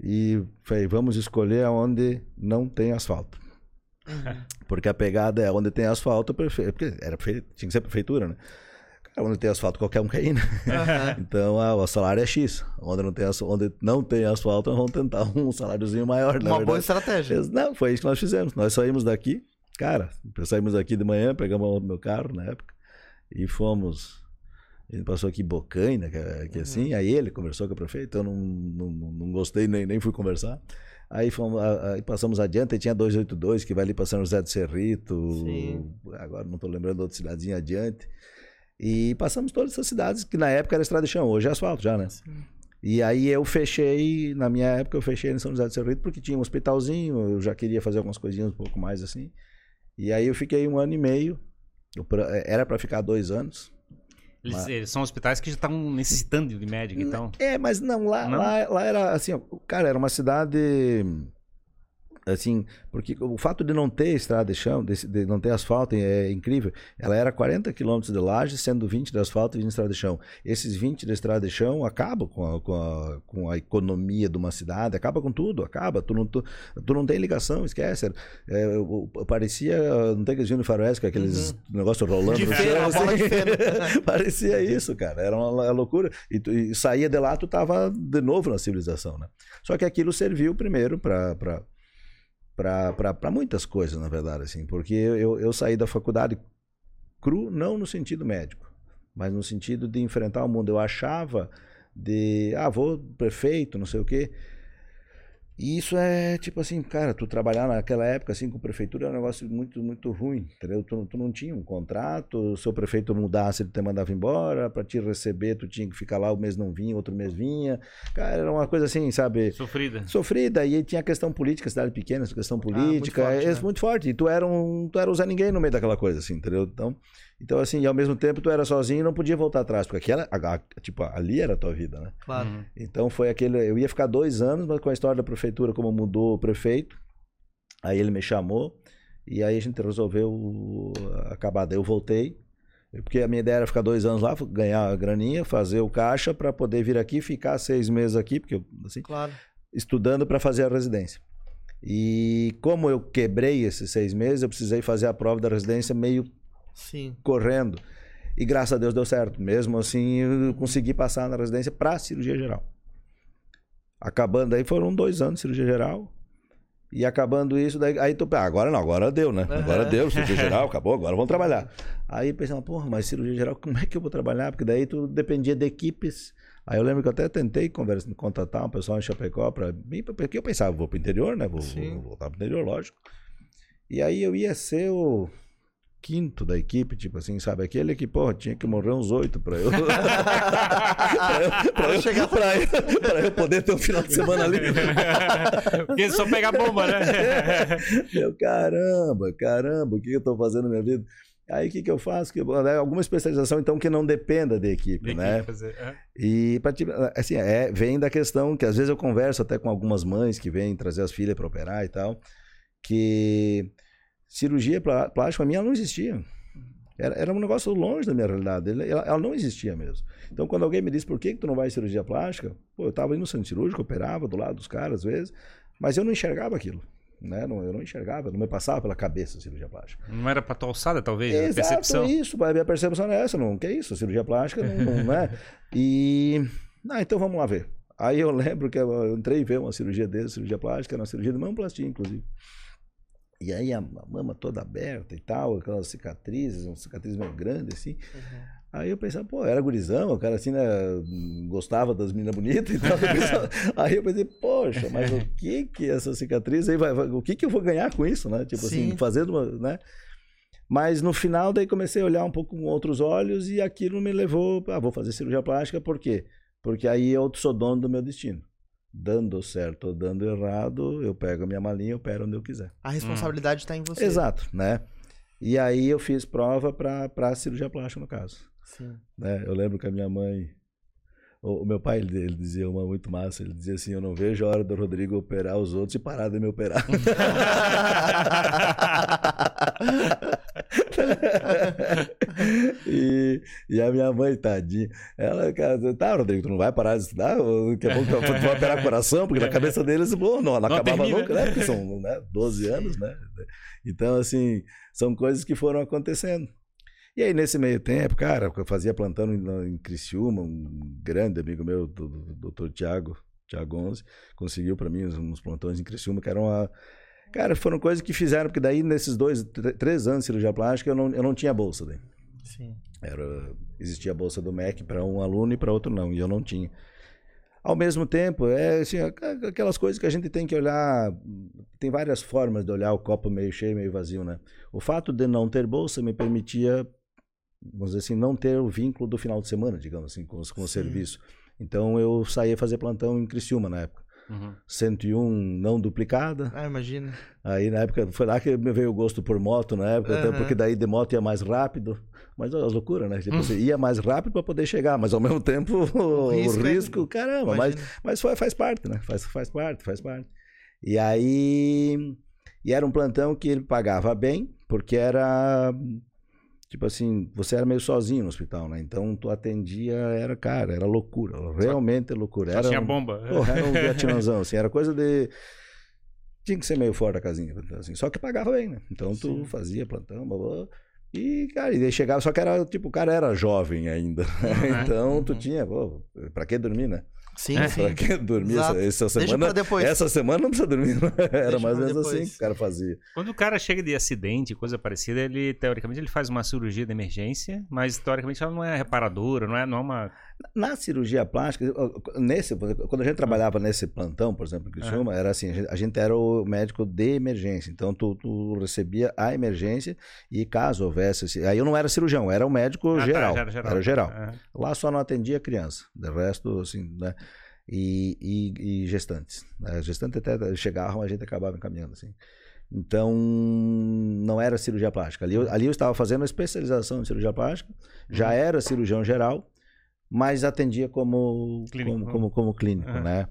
E falei, vamos escolher onde não tem asfalto. Uhum. Porque a pegada é onde tem asfalto, porque era tinha que ser prefeitura, né? Cara, onde tem asfalto, qualquer um ir, né? Uhum. Então ah, o salário é X. Onde não tem, onde não tem asfalto, nós vamos tentar um saláriozinho maior. Uma boa estratégia. Não, foi isso que nós fizemos. Nós saímos daqui, cara, saímos daqui de manhã, pegamos o meu carro na época e fomos ele passou aqui Bocaina, que, é, que uhum. assim, aí ele conversou com a prefeita, eu não, não, não gostei, nem, nem fui conversar. Aí, fomos, aí passamos adiante, aí tinha 282, que vai ali para São José do Cerrito, Sim. agora não estou lembrando outra cidadezinha adiante. E passamos todas essas cidades, que na época era estrada de chão, hoje é asfalto já, né? Sim. E aí eu fechei, na minha época, eu fechei em São José do Seu Rito, porque tinha um hospitalzinho, eu já queria fazer algumas coisinhas um pouco mais assim. E aí eu fiquei um ano e meio, era para ficar dois anos. Eles, mas... eles, são hospitais que já estão necessitando de médico, então. É, mas não, lá, não? lá, lá era assim, cara, era uma cidade assim, porque o fato de não ter estrada de chão, de, de não ter asfalto é incrível. Ela era 40 quilômetros de laje, sendo 20 de asfalto e 20 de estrada de chão. Esses 20 de estrada de chão acabam com a, com a, com a economia de uma cidade, acaba com tudo, acaba. Tu não, tu, tu não tem ligação, esquece. É, eu, eu, parecia, não tem aqueles de faroeste, aqueles uhum. negócios rolando de no chão. Assim. <laughs> parecia isso, cara. Era uma, uma loucura. E, tu, e saía de lá, tu tava de novo na civilização, né? Só que aquilo serviu primeiro para para muitas coisas, na verdade, assim, porque eu, eu saí da faculdade cru, não no sentido médico, mas no sentido de enfrentar o mundo. Eu achava de, ah, vou perfeito, não sei o quê. E isso é tipo assim, cara, tu trabalhar naquela época assim com prefeitura é um negócio muito, muito ruim, entendeu? Tu, tu não tinha um contrato, o seu prefeito mudasse, ele te mandava embora, para te receber tu tinha que ficar lá, o mês não vinha, outro mês vinha. Cara, era uma coisa assim, sabe? Sofrida. Sofrida, e tinha a questão política, cidade pequena, questão política, ah, muito, forte, é, né? muito forte. E tu era um, tu era usar ninguém no meio daquela coisa, assim, entendeu? Então, então, assim, e ao mesmo tempo tu era sozinho e não podia voltar atrás, porque aquela, a, a, tipo, ali era a tua vida, né? Claro. Uhum. Então foi aquele. Eu ia ficar dois anos, mas com a história da prefeitura, como mudou o prefeito, aí ele me chamou e aí a gente resolveu acabar. Daí eu voltei, porque a minha ideia era ficar dois anos lá, ganhar a graninha, fazer o caixa para poder vir aqui, ficar seis meses aqui, porque eu, assim, claro. estudando para fazer a residência. E como eu quebrei esses seis meses, eu precisei fazer a prova da residência meio Sim. correndo. E graças a Deus deu certo. Mesmo assim, eu consegui passar na residência para cirurgia geral. Acabando aí, foram dois anos de cirurgia geral. E acabando isso, daí, aí tu, ah, agora não, agora deu, né? Agora deu, cirurgia <laughs> geral, acabou, agora vamos trabalhar. Aí pensando, porra, mas cirurgia geral, como é que eu vou trabalhar? Porque daí tu dependia de equipes. Aí eu lembro que eu até tentei conversa, contratar um pessoal em Chapecó para mim, porque eu pensava, vou para o interior, né? Vou, vou voltar para o interior, lógico. E aí eu ia ser o quinto da equipe, tipo assim, sabe? Aquele que, pô, tinha que morrer uns oito pra eu. <laughs> pra eu, pra eu, chegar pra eu, pra eu poder ter um final de semana ali. <laughs> Porque só pegar bomba, né? <laughs> Meu caramba, caramba, o que eu tô fazendo na minha vida? Aí o que, que eu faço? Que, né, alguma especialização, então, que não dependa da equipe, de né? Fazer, é. E tipo, assim, é, vem da questão que às vezes eu converso até com algumas mães que vêm trazer as filhas para operar e tal, que cirurgia plástica, para mim, ela não existia. Era, era um negócio longe da minha realidade. Ela, ela, não existia mesmo. Então, quando alguém me disse por que, que tu não vai em cirurgia plástica, pô, eu estava indo no centro cirúrgico, operava do lado dos caras às vezes, mas eu não enxergava aquilo. Né? Não, eu não enxergava, não me passava pela cabeça a cirurgia plástica. Não era para tua alçada, talvez? Exato, a percepção. isso. A minha percepção é essa. Não, que é isso? A cirurgia plástica não, não é. <laughs> E. Ah, então vamos lá ver. Aí eu lembro que eu entrei ver uma cirurgia dele, cirurgia plástica, era uma cirurgia de mamoplastia, inclusive. E aí a, mama toda aberta e tal, aquelas cicatrizes, uma cicatriz meio grande assim. Uhum. Aí eu pensava, pô, era gurizão, o cara assim, né, gostava das meninas bonitas e tal. <laughs> aí eu pensei, poxa, mas o que que essa cicatriz aí vai, vai, o que que eu vou ganhar com isso, né? Tipo assim, Sim. assim, fazendo uma, né? Mas no final daí comecei a olhar um pouco com outros olhos e aquilo me levou, ah, vou fazer cirurgia plástica, por quê? Porque aí eu sou dono do meu destino dando certo ou dando errado, eu pego a minha malinha e opero onde eu quiser. A responsabilidade está hum. em você. Exato, né? E aí eu fiz prova para cirurgia plástica, no caso. Sim. Né? Eu lembro que a minha mãe o, o meu pai, ele, ele, dizia uma muito massa, ele dizia assim, eu não vejo a hora do Rodrigo operar os outros e parar de me operar. <laughs> e, e a minha mãe, tadinha, ela, cara, tá, Rodrigo, tu não vai parar de estudar? Daqui a pouco tu vai operar coração, porque na cabeça deles, bom, não, não, não acabava termina. nunca, né? Porque são né, 12 anos, né? Então, assim, são coisas que foram acontecendo. E aí, nesse meio tempo, cara, eu fazia plantando em, Criciúma, um grande amigo meu, do, do, do Dr. Tiago, Tiago 11, conseguiu para mim uns, plantões em Criciúma, que eram uma... Cara, foram coisas que fizeram, porque daí, nesses dois, três anos de cirurgia plástica, eu não, eu não tinha bolsa daí. Sim. Era, existia a bolsa do MEC para um aluno e para outro não, e eu não tinha. Ao mesmo tempo, é assim, aquelas coisas que a gente tem que olhar. Tem várias formas de olhar o copo meio cheio, meio vazio, né? O fato de não ter bolsa me permitia vamos dizer assim, não ter o vínculo do final de semana, digamos assim, com, com o serviço. Então eu saía fazer plantão em Criciúma na época. Uhum. 101 não duplicada. Ah, imagina. Aí na época, foi lá que me veio o gosto por moto na época, uhum. porque daí de moto ia mais rápido. Mas as loucuras, né? Tipo, você ia mais rápido para poder chegar, mas ao mesmo tempo <laughs> o, o risco, o risco é... caramba. Mas, mas foi, faz parte, né? Faz, faz parte, faz parte. E aí. E era um plantão que ele pagava bem, porque era tipo assim, você era meio sozinho no hospital, né? Então tu atendia, era, cara, era loucura, realmente só, loucura. Só era tinha um, bomba. Porra, era um Vietnãzão, assim, era coisa de... Tinha que ser meio fora da casinha, assim, só que pagava bem, né? Então tu Sim. fazia plantão, blá, blá, e, cara, e daí chegava, só que era, tipo, o cara era jovem ainda, uhum. então tu uhum. tinha, pô, pra que dormir, né? Sim, é. sim. Pra que dormir essa, essa, semana? Essa semana não precisa dormir. Era Deixa mais ou menos assim que o cara fazia. Quando o cara chega de acidente, coisa parecida, ele, teoricamente, ele faz uma cirurgia de emergência, mas, teoricamente, ela não é reparadora, não é, não é uma... Na cirurgia plástica, nesse, quando a gente trabalhava nesse plantão, por exemplo, que chama, era assim, a gente, a gente, era o médico de emergência. Então, tu, tu, recebia a emergência e caso houvesse... Aí eu não era cirurgião, era o médico ah, geral. Tá, era geral. Era geral. Uhum. Lá só não atendia criança. De resto, assim, né? e, e, e gestantes. Né? Gestantes até chegavam, a gente acabava encaminhando assim. Então, não era cirurgia plástica. Ali, ali eu estava fazendo especialização em cirurgia plástica, já uhum. era cirurgião geral, mas atendia como clínico, como, como, como clínico uhum. né?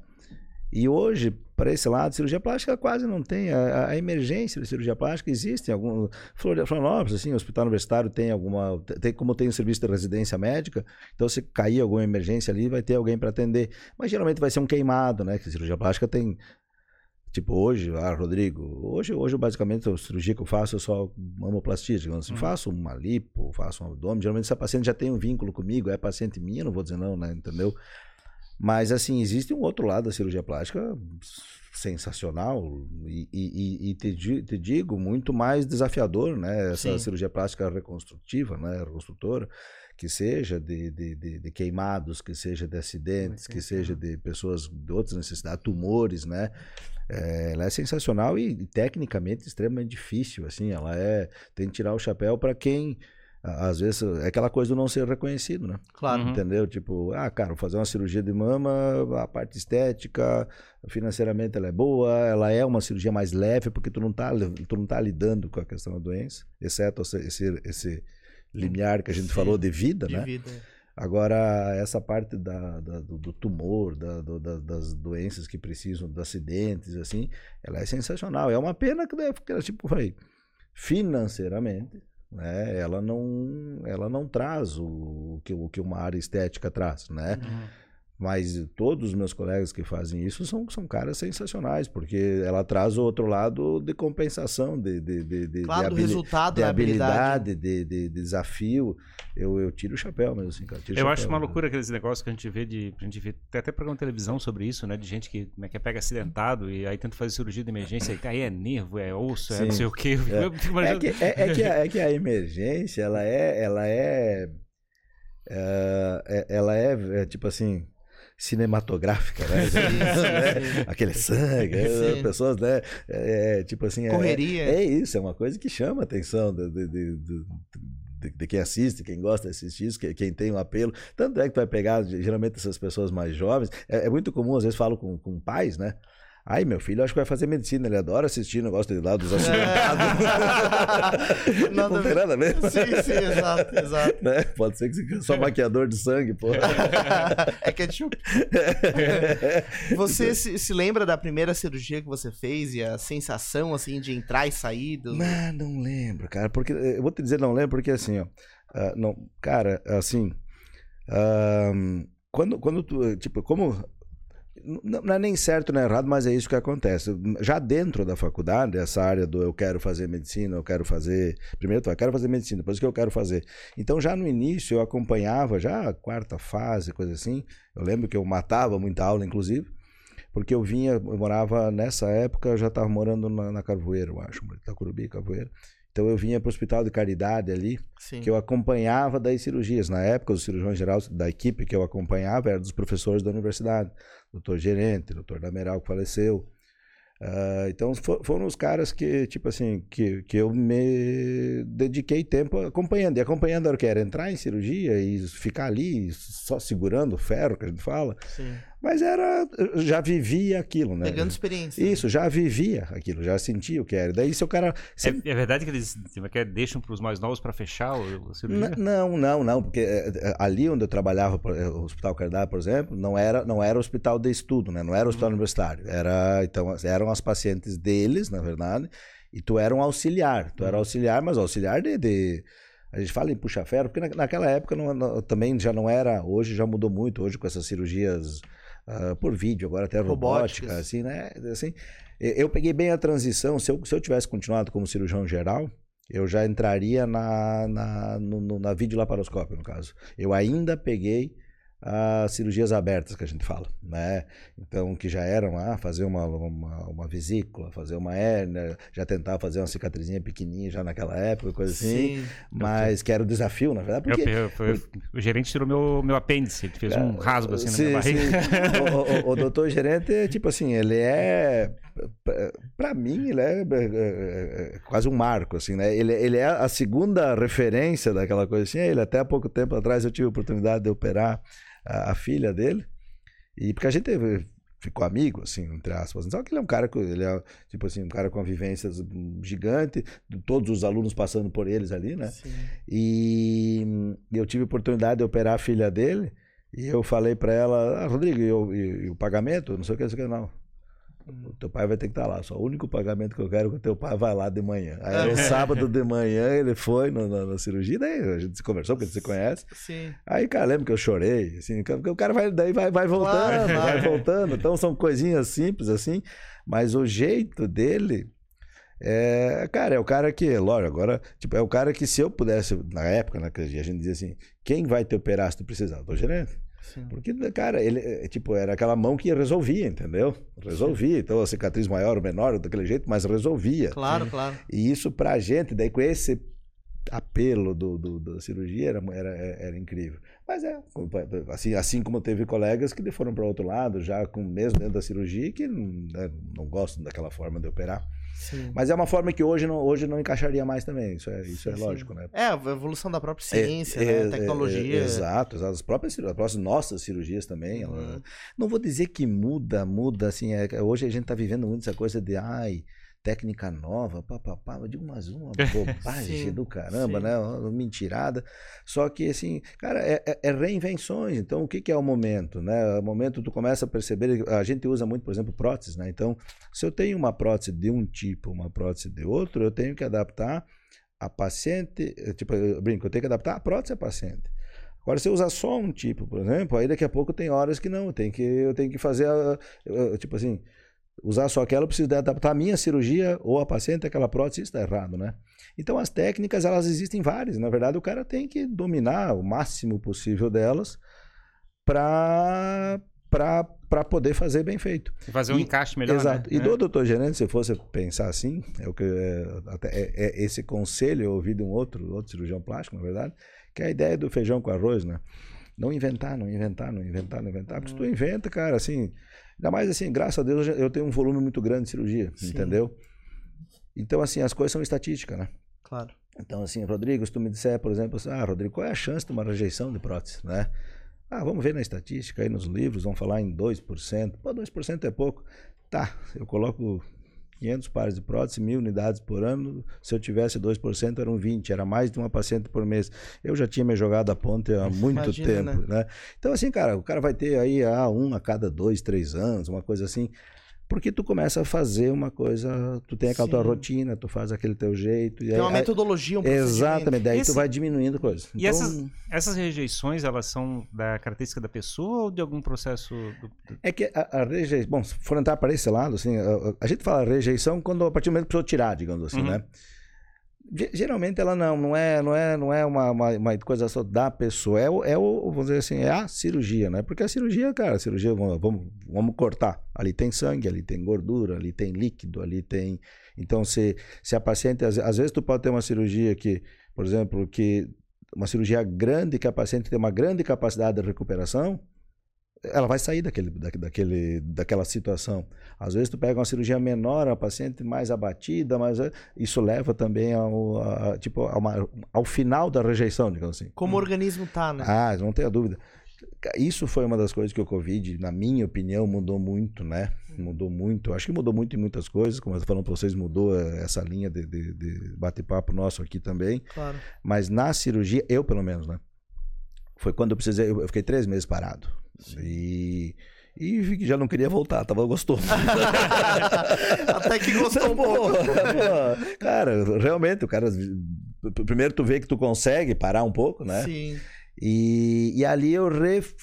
E hoje, para esse lado, cirurgia plástica quase não tem. A, a emergência de cirurgia plástica existe em algum. Florianópolis, assim, o hospital universitário tem alguma. Tem, como tem o um serviço de residência médica, então se cair alguma emergência ali, vai ter alguém para atender. Mas geralmente vai ser um queimado, né? Que cirurgia plástica tem. Tipo, hoje, ah, Rodrigo, hoje, hoje basicamente a cirurgia que eu faço é só mamoplastia, digamos assim, uhum. faço uma lipo, faço um abdômen, geralmente essa paciente já tem um vínculo comigo, é paciente minha, não vou dizer não, né, entendeu? Mas, assim, existe um outro lado da cirurgia plástica sensacional e, e, e te, te, digo, muito mais desafiador, né? Essa Sim. cirurgia plástica reconstrutiva, né? Reconstrutora, que seja de, de, de, de queimados, que seja de acidentes, que seja de pessoas de outras necessidades, tumores, né? É, ela é sensacional e, e tecnicamente extremamente difícil, assim, ela é... Tem que tirar o chapéu para quem às vezes é aquela coisa do não ser reconhecido, né? Claro. Uhum. Entendeu? Tipo, ah, cara, vou fazer uma cirurgia de mama, a parte estética, financeiramente ela é boa, ela é uma cirurgia mais leve, porque tu não tá, tu não tá lidando com a questão da doença, exceto esse, esse limiar que a gente Sim, falou de vida, de né? Vida. Agora, essa parte da, da do, do, tumor, da, do, da, das doenças que precisam, dos acidentes, assim, ela é sensacional. É uma pena que, né, tipo, foi financeiramente, né? Ela não, ela não traz o, o, que, o que uma área estética traz, né? Uhum. Mas todos os meus colegas que fazem isso são, são caras sensacionais, porque ela traz o outro lado de compensação, de, de, de, de, claro, de, habili resultado de habilidade, de, de, desafio. Eu, eu tiro o chapéu mesmo, assim, cara. eu chapéu, acho uma né? loucura aqueles negócios que a gente vê de. A gente vê, tem até programa de televisão sobre isso, né? De gente que, né, que pega acidentado e aí tenta fazer cirurgia de emergência, e aí é nervo, é osso, é não sei o quê. É. <laughs> É, que, é, é, que a, é que a emergência, ela é. Ela é, é, é ela é, é tipo assim cinematográfica, né? <laughs> Sim, né? Aquele sangue, é, pessoas, né? É, é, tipo assim. É, Correria. É, é, isso, é uma coisa que chama a atenção de, de, de, de, de quem assiste, quem gosta de assistir isso, quem tem um apelo. Tanto é que tu vai pegar, geralmente, essas pessoas mais jovens. É, é muito comum, às vezes, falo com, com pais, né? Aí, meu filho, acho que vai fazer medicina. Ele adora assistir o negócio de lá dos acidentados. não, não tem nada a ver. Sim, sim, exato, exato. Né? Pode ser que você só maquiador de sangue, pô. é ketchup. <laughs> você se, se, lembra da primeira cirurgia que você fez e a sensação, assim, de entrar e sair? Do... Não, não lembro, cara. Porque, eu vou te dizer, não lembro, porque assim, ó. Uh, não, cara, assim. Uh, quando, quando tu, tipo, como não é nem certo nem errado, mas é isso que acontece. Já dentro da faculdade, essa área do eu quero fazer medicina, eu quero fazer. Primeiro, eu quero fazer medicina, depois o que eu quero fazer. Então, já no início, eu acompanhava, já a quarta fase, coisa assim. Eu lembro que eu matava muita aula, inclusive, porque eu vinha, eu morava nessa época, eu já estava morando na, na Carvoeira, eu acho, Itacurubi, Carvoeira. Então eu vinha para o Hospital de Caridade ali, Sim. que eu acompanhava das cirurgias. Na época, os cirurgiões gerais da equipe que eu acompanhava eram dos professores da universidade doutor Gerente, doutor Dameral, que faleceu. Uh, então for, foram os caras que, tipo assim, que, que eu me dediquei tempo acompanhando. E acompanhando era o que? Era entrar em cirurgia e ficar ali só segurando o ferro, que a gente fala. Sim. Mas era. Já vivia aquilo, né? Pegando experiência. Isso, já vivia aquilo, já sentia o que era. Daí se o cara. É, é verdade que eles que deixam para os mais novos para fechar o, cirurgia? Não, não, não, porque é, é, ali onde eu trabalhava, o Hospital Cardá, por exemplo, não era, não era hospital de estudo, né? Não era hospital uhum. universitário. Era, então, eram as pacientes deles, na verdade, e tu era um auxiliar. Tu era uhum. auxiliar, mas auxiliar de, de a gente fala em puxa-ferro, porque na, naquela época não, não, também já não era, hoje já mudou muito, hoje com essas cirurgias uh, por vídeo, agora até robótica, assim, né? Assim, eu peguei bem a transição. Se eu, se eu tivesse continuado como cirurgião geral, eu já entraria na, na, no, no, na videolaparoscópio, no caso. Eu ainda peguei as cirurgias abertas que a gente fala, né? Então, que já eram ah, fazer uma, uma, uma, vesícula, fazer uma hérnia, já tentar fazer uma cicatrizinha pequenininha já naquela época, coisa assim. Sim. Mas que era o desafio, na verdade. Porque... Eu, eu, eu, o gerente tirou meu, meu apêndice, ele fez um rasgo assim sim, na minha barriga. <laughs> o, o, o, doutor gerente, tipo assim, ele é... Para mim, ele é, é, é, é, quase um marco, assim, né? Ele, ele é a segunda referência daquela coisa assim. Ele até há pouco tempo atrás eu tive a oportunidade de operar a, a filha dele. E porque a gente ficou amigo, assim, entre aspas. Só que ele é um cara, ele é, tipo assim, um cara com vivências gigante, todos os alunos passando por eles ali, né? Sim. E eu tive a oportunidade de operar a filha dele, e eu falei para ela, ah, Rodrigo, e, o, e, e o pagamento? Não sei o que, não sei o que, não. O teu pai vai ter que estar tá lá. Só o único pagamento que eu quero é que o teu pai vá lá de manhã. Aí no sábado de <laughs> manhã ele foi no, na, na, cirurgia, daí a gente se conversou, porque você conhece. Sim. Aí, cara, lembra que eu chorei, assim, porque o cara vai, daí vai, vai voltando, claro. vai voltando. Então são coisinhas simples, assim, mas o jeito dele. É, cara, é o cara que, lógico, agora, tipo, é o cara que se eu pudesse, na época, né, que a gente dizia assim, quem vai te operar se tu precisar? O gerente. Sim. Porque, cara, ele, é, tipo, era aquela mão que resolvia, entendeu? Resolvia. Sim. Então, a cicatriz maior ou menor, daquele jeito, mas resolvia. Claro, Sim. claro. E isso pra gente, daí com esse apelo do, do, da cirurgia era, era, era incrível. Mas é, assim, assim como teve colegas que foram para outro lado, já com mesmo dentro da cirurgia, que não, né, não gostam daquela forma de operar. Sim. Mas é uma forma que hoje não, hoje não encaixaria mais também. Isso é, isso é sim, é lógico, né? É, a evolução da própria ciência, é, né? É, tecnologia. É, exato, exato. As próprias, as próprias nossas cirurgias também. Uhum. Ela, não vou dizer que muda, muda, assim. É, hoje a gente está vivendo muito essa coisa de, ai, técnica nova, papapá, eu digo, mas uma <laughs> bobagem do caramba, sim. né? Uma mentirada. Só que, assim, cara, é, é, é, reinvenções. Então, o que, que é o momento, né? O momento tu começa a perceber, a gente usa muito, por exemplo, próteses, né? Então, se eu tenho uma prótese de um tipo, uma prótese de outro, eu tenho que adaptar a paciente, eh, tipo, eu brinco, eu tenho que adaptar a prótese a paciente. Agora, se eu usar só um tipo, por exemplo, aí daqui a pouco tem horas que não, eu tenho que, eu tenho que fazer, a, tipo assim, usar só aquela, eu preciso adaptar a minha cirurgia ou a paciente aquela prótese, isso está errado, né? Então as técnicas, elas existem várias. Na verdade, o cara tem que dominar o máximo possível delas para para poder fazer bem feito. E fazer um e, encaixe melhor. Exato. Né? E do é. doutor gerente, se fosse pensar assim, é o que é, é, é, esse conselho eu ouvi de um outro, outro cirurgião plástico, na verdade, que é a ideia do feijão com arroz, né? Não inventar, não inventar, não inventar, não inventar. Porque se tu hum. inventa, cara, assim, Ainda mais assim, graças a Deus eu tenho um volume muito grande de cirurgia, Sim. entendeu? Então, assim, as coisas são estatísticas, né? Claro. Então, assim, Rodrigo, se tu me disser, por exemplo, assim, ah, Rodrigo, qual é a chance de uma rejeição de prótese, né? Ah, vamos ver na estatística, aí nos livros vão falar em 2%. Pô, 2% é pouco. Tá, eu coloco 500 pares de prótese, mil unidades por ano. Se eu tivesse 2%, eram 20, era mais de uma paciente por mês. Eu já tinha me jogado a ponte há <laughs> muito Imagina, tempo, né? né? Então, assim, cara, o cara vai ter aí ah, um a cada dois, três anos, uma coisa assim. Porque tu começa a fazer uma coisa, tu tem aquela Sim. tua rotina, tu faz aquele teu jeito. Tem aí, uma metodologia, um Exatamente, daí Esse... tu vai diminuindo coisas. E então... essas, essas rejeições, elas são da característica da pessoa ou de algum processo? Do... É que a, a rejeição, bom, se for entrar para esse lado, assim, a, a, gente fala rejeição quando a partir do momento que a pessoa tirar, digamos assim, uhum. né? Geralmente ela não, não é, não é, não é uma, uma, uma, coisa só da pessoa, é o, é o, vamos dizer assim, é a cirurgia, né? Porque a cirurgia, cara, a cirurgia, vamos, vamos cortar. Ali tem sangue, ali tem gordura, ali tem líquido, ali tem. Então, se, se a paciente, às, às vezes tu pode ter uma cirurgia que, por exemplo, que uma cirurgia grande, que a paciente tem uma grande capacidade de recuperação, ela vai sair daquele, daquele, daquela situação. Às vezes tu pega uma cirurgia menor, a paciente mais abatida, mas é, isso leva também ao, a, tipo, ao, ao final da rejeição, digamos assim. Como o organismo tá, né? Ah, não tenha dúvida. Isso foi uma das coisas que o Covid, na minha opinião, mudou muito, né? Mudou muito. Acho que mudou muito em muitas coisas, como eu estou falando para vocês, mudou essa linha de, de, de bate-papo nosso aqui também. Claro. Mas na cirurgia, eu pelo menos, né? Foi quando eu precisei, eu fiquei três meses parado. Sim. E e já não queria voltar, tava gostoso. <laughs> Até que gostou um pouco. cara, realmente, o cara. Primeiro tu vê que tu consegue parar um pouco, né? Sim. E, e ali eu ref,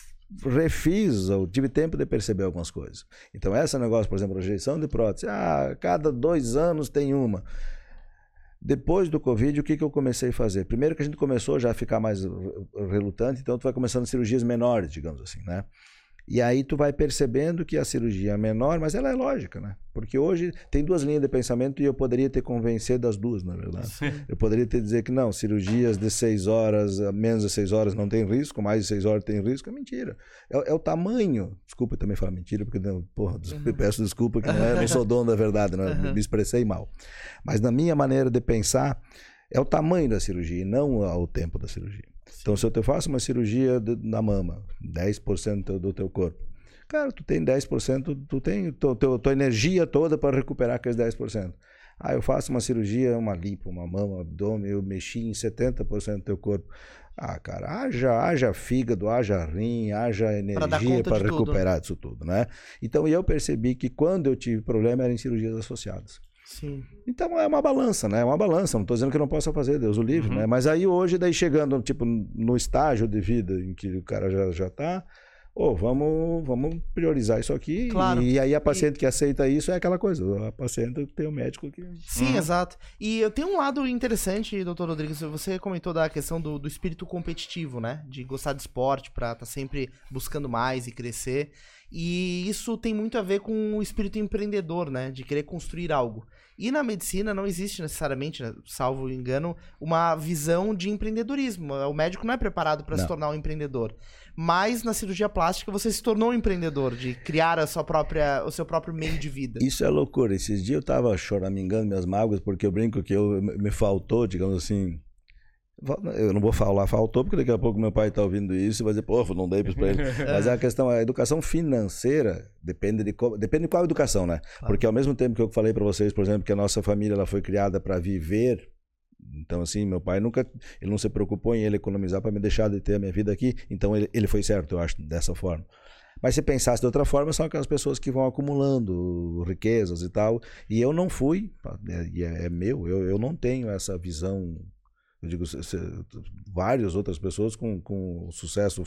refiz, eu tive tempo de perceber algumas coisas. Então, esse negócio, por exemplo, rejeição de prótese, ah, cada dois anos tem uma. Depois do Covid, o que, que eu comecei a fazer? Primeiro que a gente começou já a ficar mais relutante, então tu vai começando cirurgias menores, digamos assim, né? E aí tu vai percebendo que a cirurgia é menor, mas ela é lógica, né? Porque hoje tem duas linhas de pensamento e eu poderia ter convencido das duas, na verdade. Sim. Eu poderia ter dizer que não, cirurgias de seis horas, menos de seis horas não tem risco, mais de seis horas tem risco. É mentira. É, é o tamanho. Desculpa também falar mentira, porque não, porra, uhum. peço desculpa que não, é, não sou dono da verdade, não, uhum. me expressei mal. Mas na minha maneira de pensar, é o tamanho da cirurgia e não o tempo da cirurgia. Então, se eu te faço uma cirurgia na mama, 10% do teu corpo, cara, tu tem 10%, tu tem tu, tu, tua energia toda para recuperar aqueles 10%. Ah, eu faço uma cirurgia, uma lipo, uma mama, um abdômen, eu mexi em 70% do teu corpo. Ah, cara, haja, haja fígado, haja rim, haja energia para recuperar tudo. isso tudo, né? Então, eu percebi que quando eu tive problema era em cirurgias associadas. Sim. Então é uma balança, né? É uma balança. Não estou dizendo que não possa fazer, Deus o livre, uhum. né? Mas aí hoje, daí chegando, tipo, no estágio de vida em que o cara já, já tá, oh, vamos, vamos priorizar isso aqui. Claro. E, aí a paciente e... que aceita isso é aquela coisa. A paciente tem o um médico que. Sim, uhum. exato. E eu tenho um lado interessante, doutor Rodrigues. Você comentou da questão do, do espírito competitivo, né? De gostar de esporte, para estar tá sempre buscando mais e crescer. E isso tem muito a ver com o espírito empreendedor, né? De querer construir algo. E na medicina não existe necessariamente, né, salvo engano, uma visão de empreendedorismo. O médico não é preparado para se tornar um empreendedor. Mas na cirurgia plástica você se tornou um empreendedor, de criar a sua própria, o seu próprio meio de vida. Isso é loucura. Esses dias eu estava choramingando minhas mágoas porque eu brinco que eu, me faltou, digamos assim, eu não vou falar faltou, porque daqui a pouco meu pai está ouvindo isso e vai dizer, pô, não dei para ele. <laughs> Mas é a questão, a educação financeira depende de, depende de qual educação, né? Porque ao mesmo tempo que eu falei para vocês, por exemplo, que a nossa família ela foi criada para viver então, assim, meu pai nunca, ele não se preocupou em ele economizar para me deixar de ter a minha vida aqui. Então, ele, ele foi certo, eu acho, dessa forma. Mas se pensasse de outra forma, são aquelas pessoas que vão acumulando riquezas e tal. E eu não fui, é, é, é meu, eu, eu não tenho essa visão eu digo, várias outras pessoas com, com o sucesso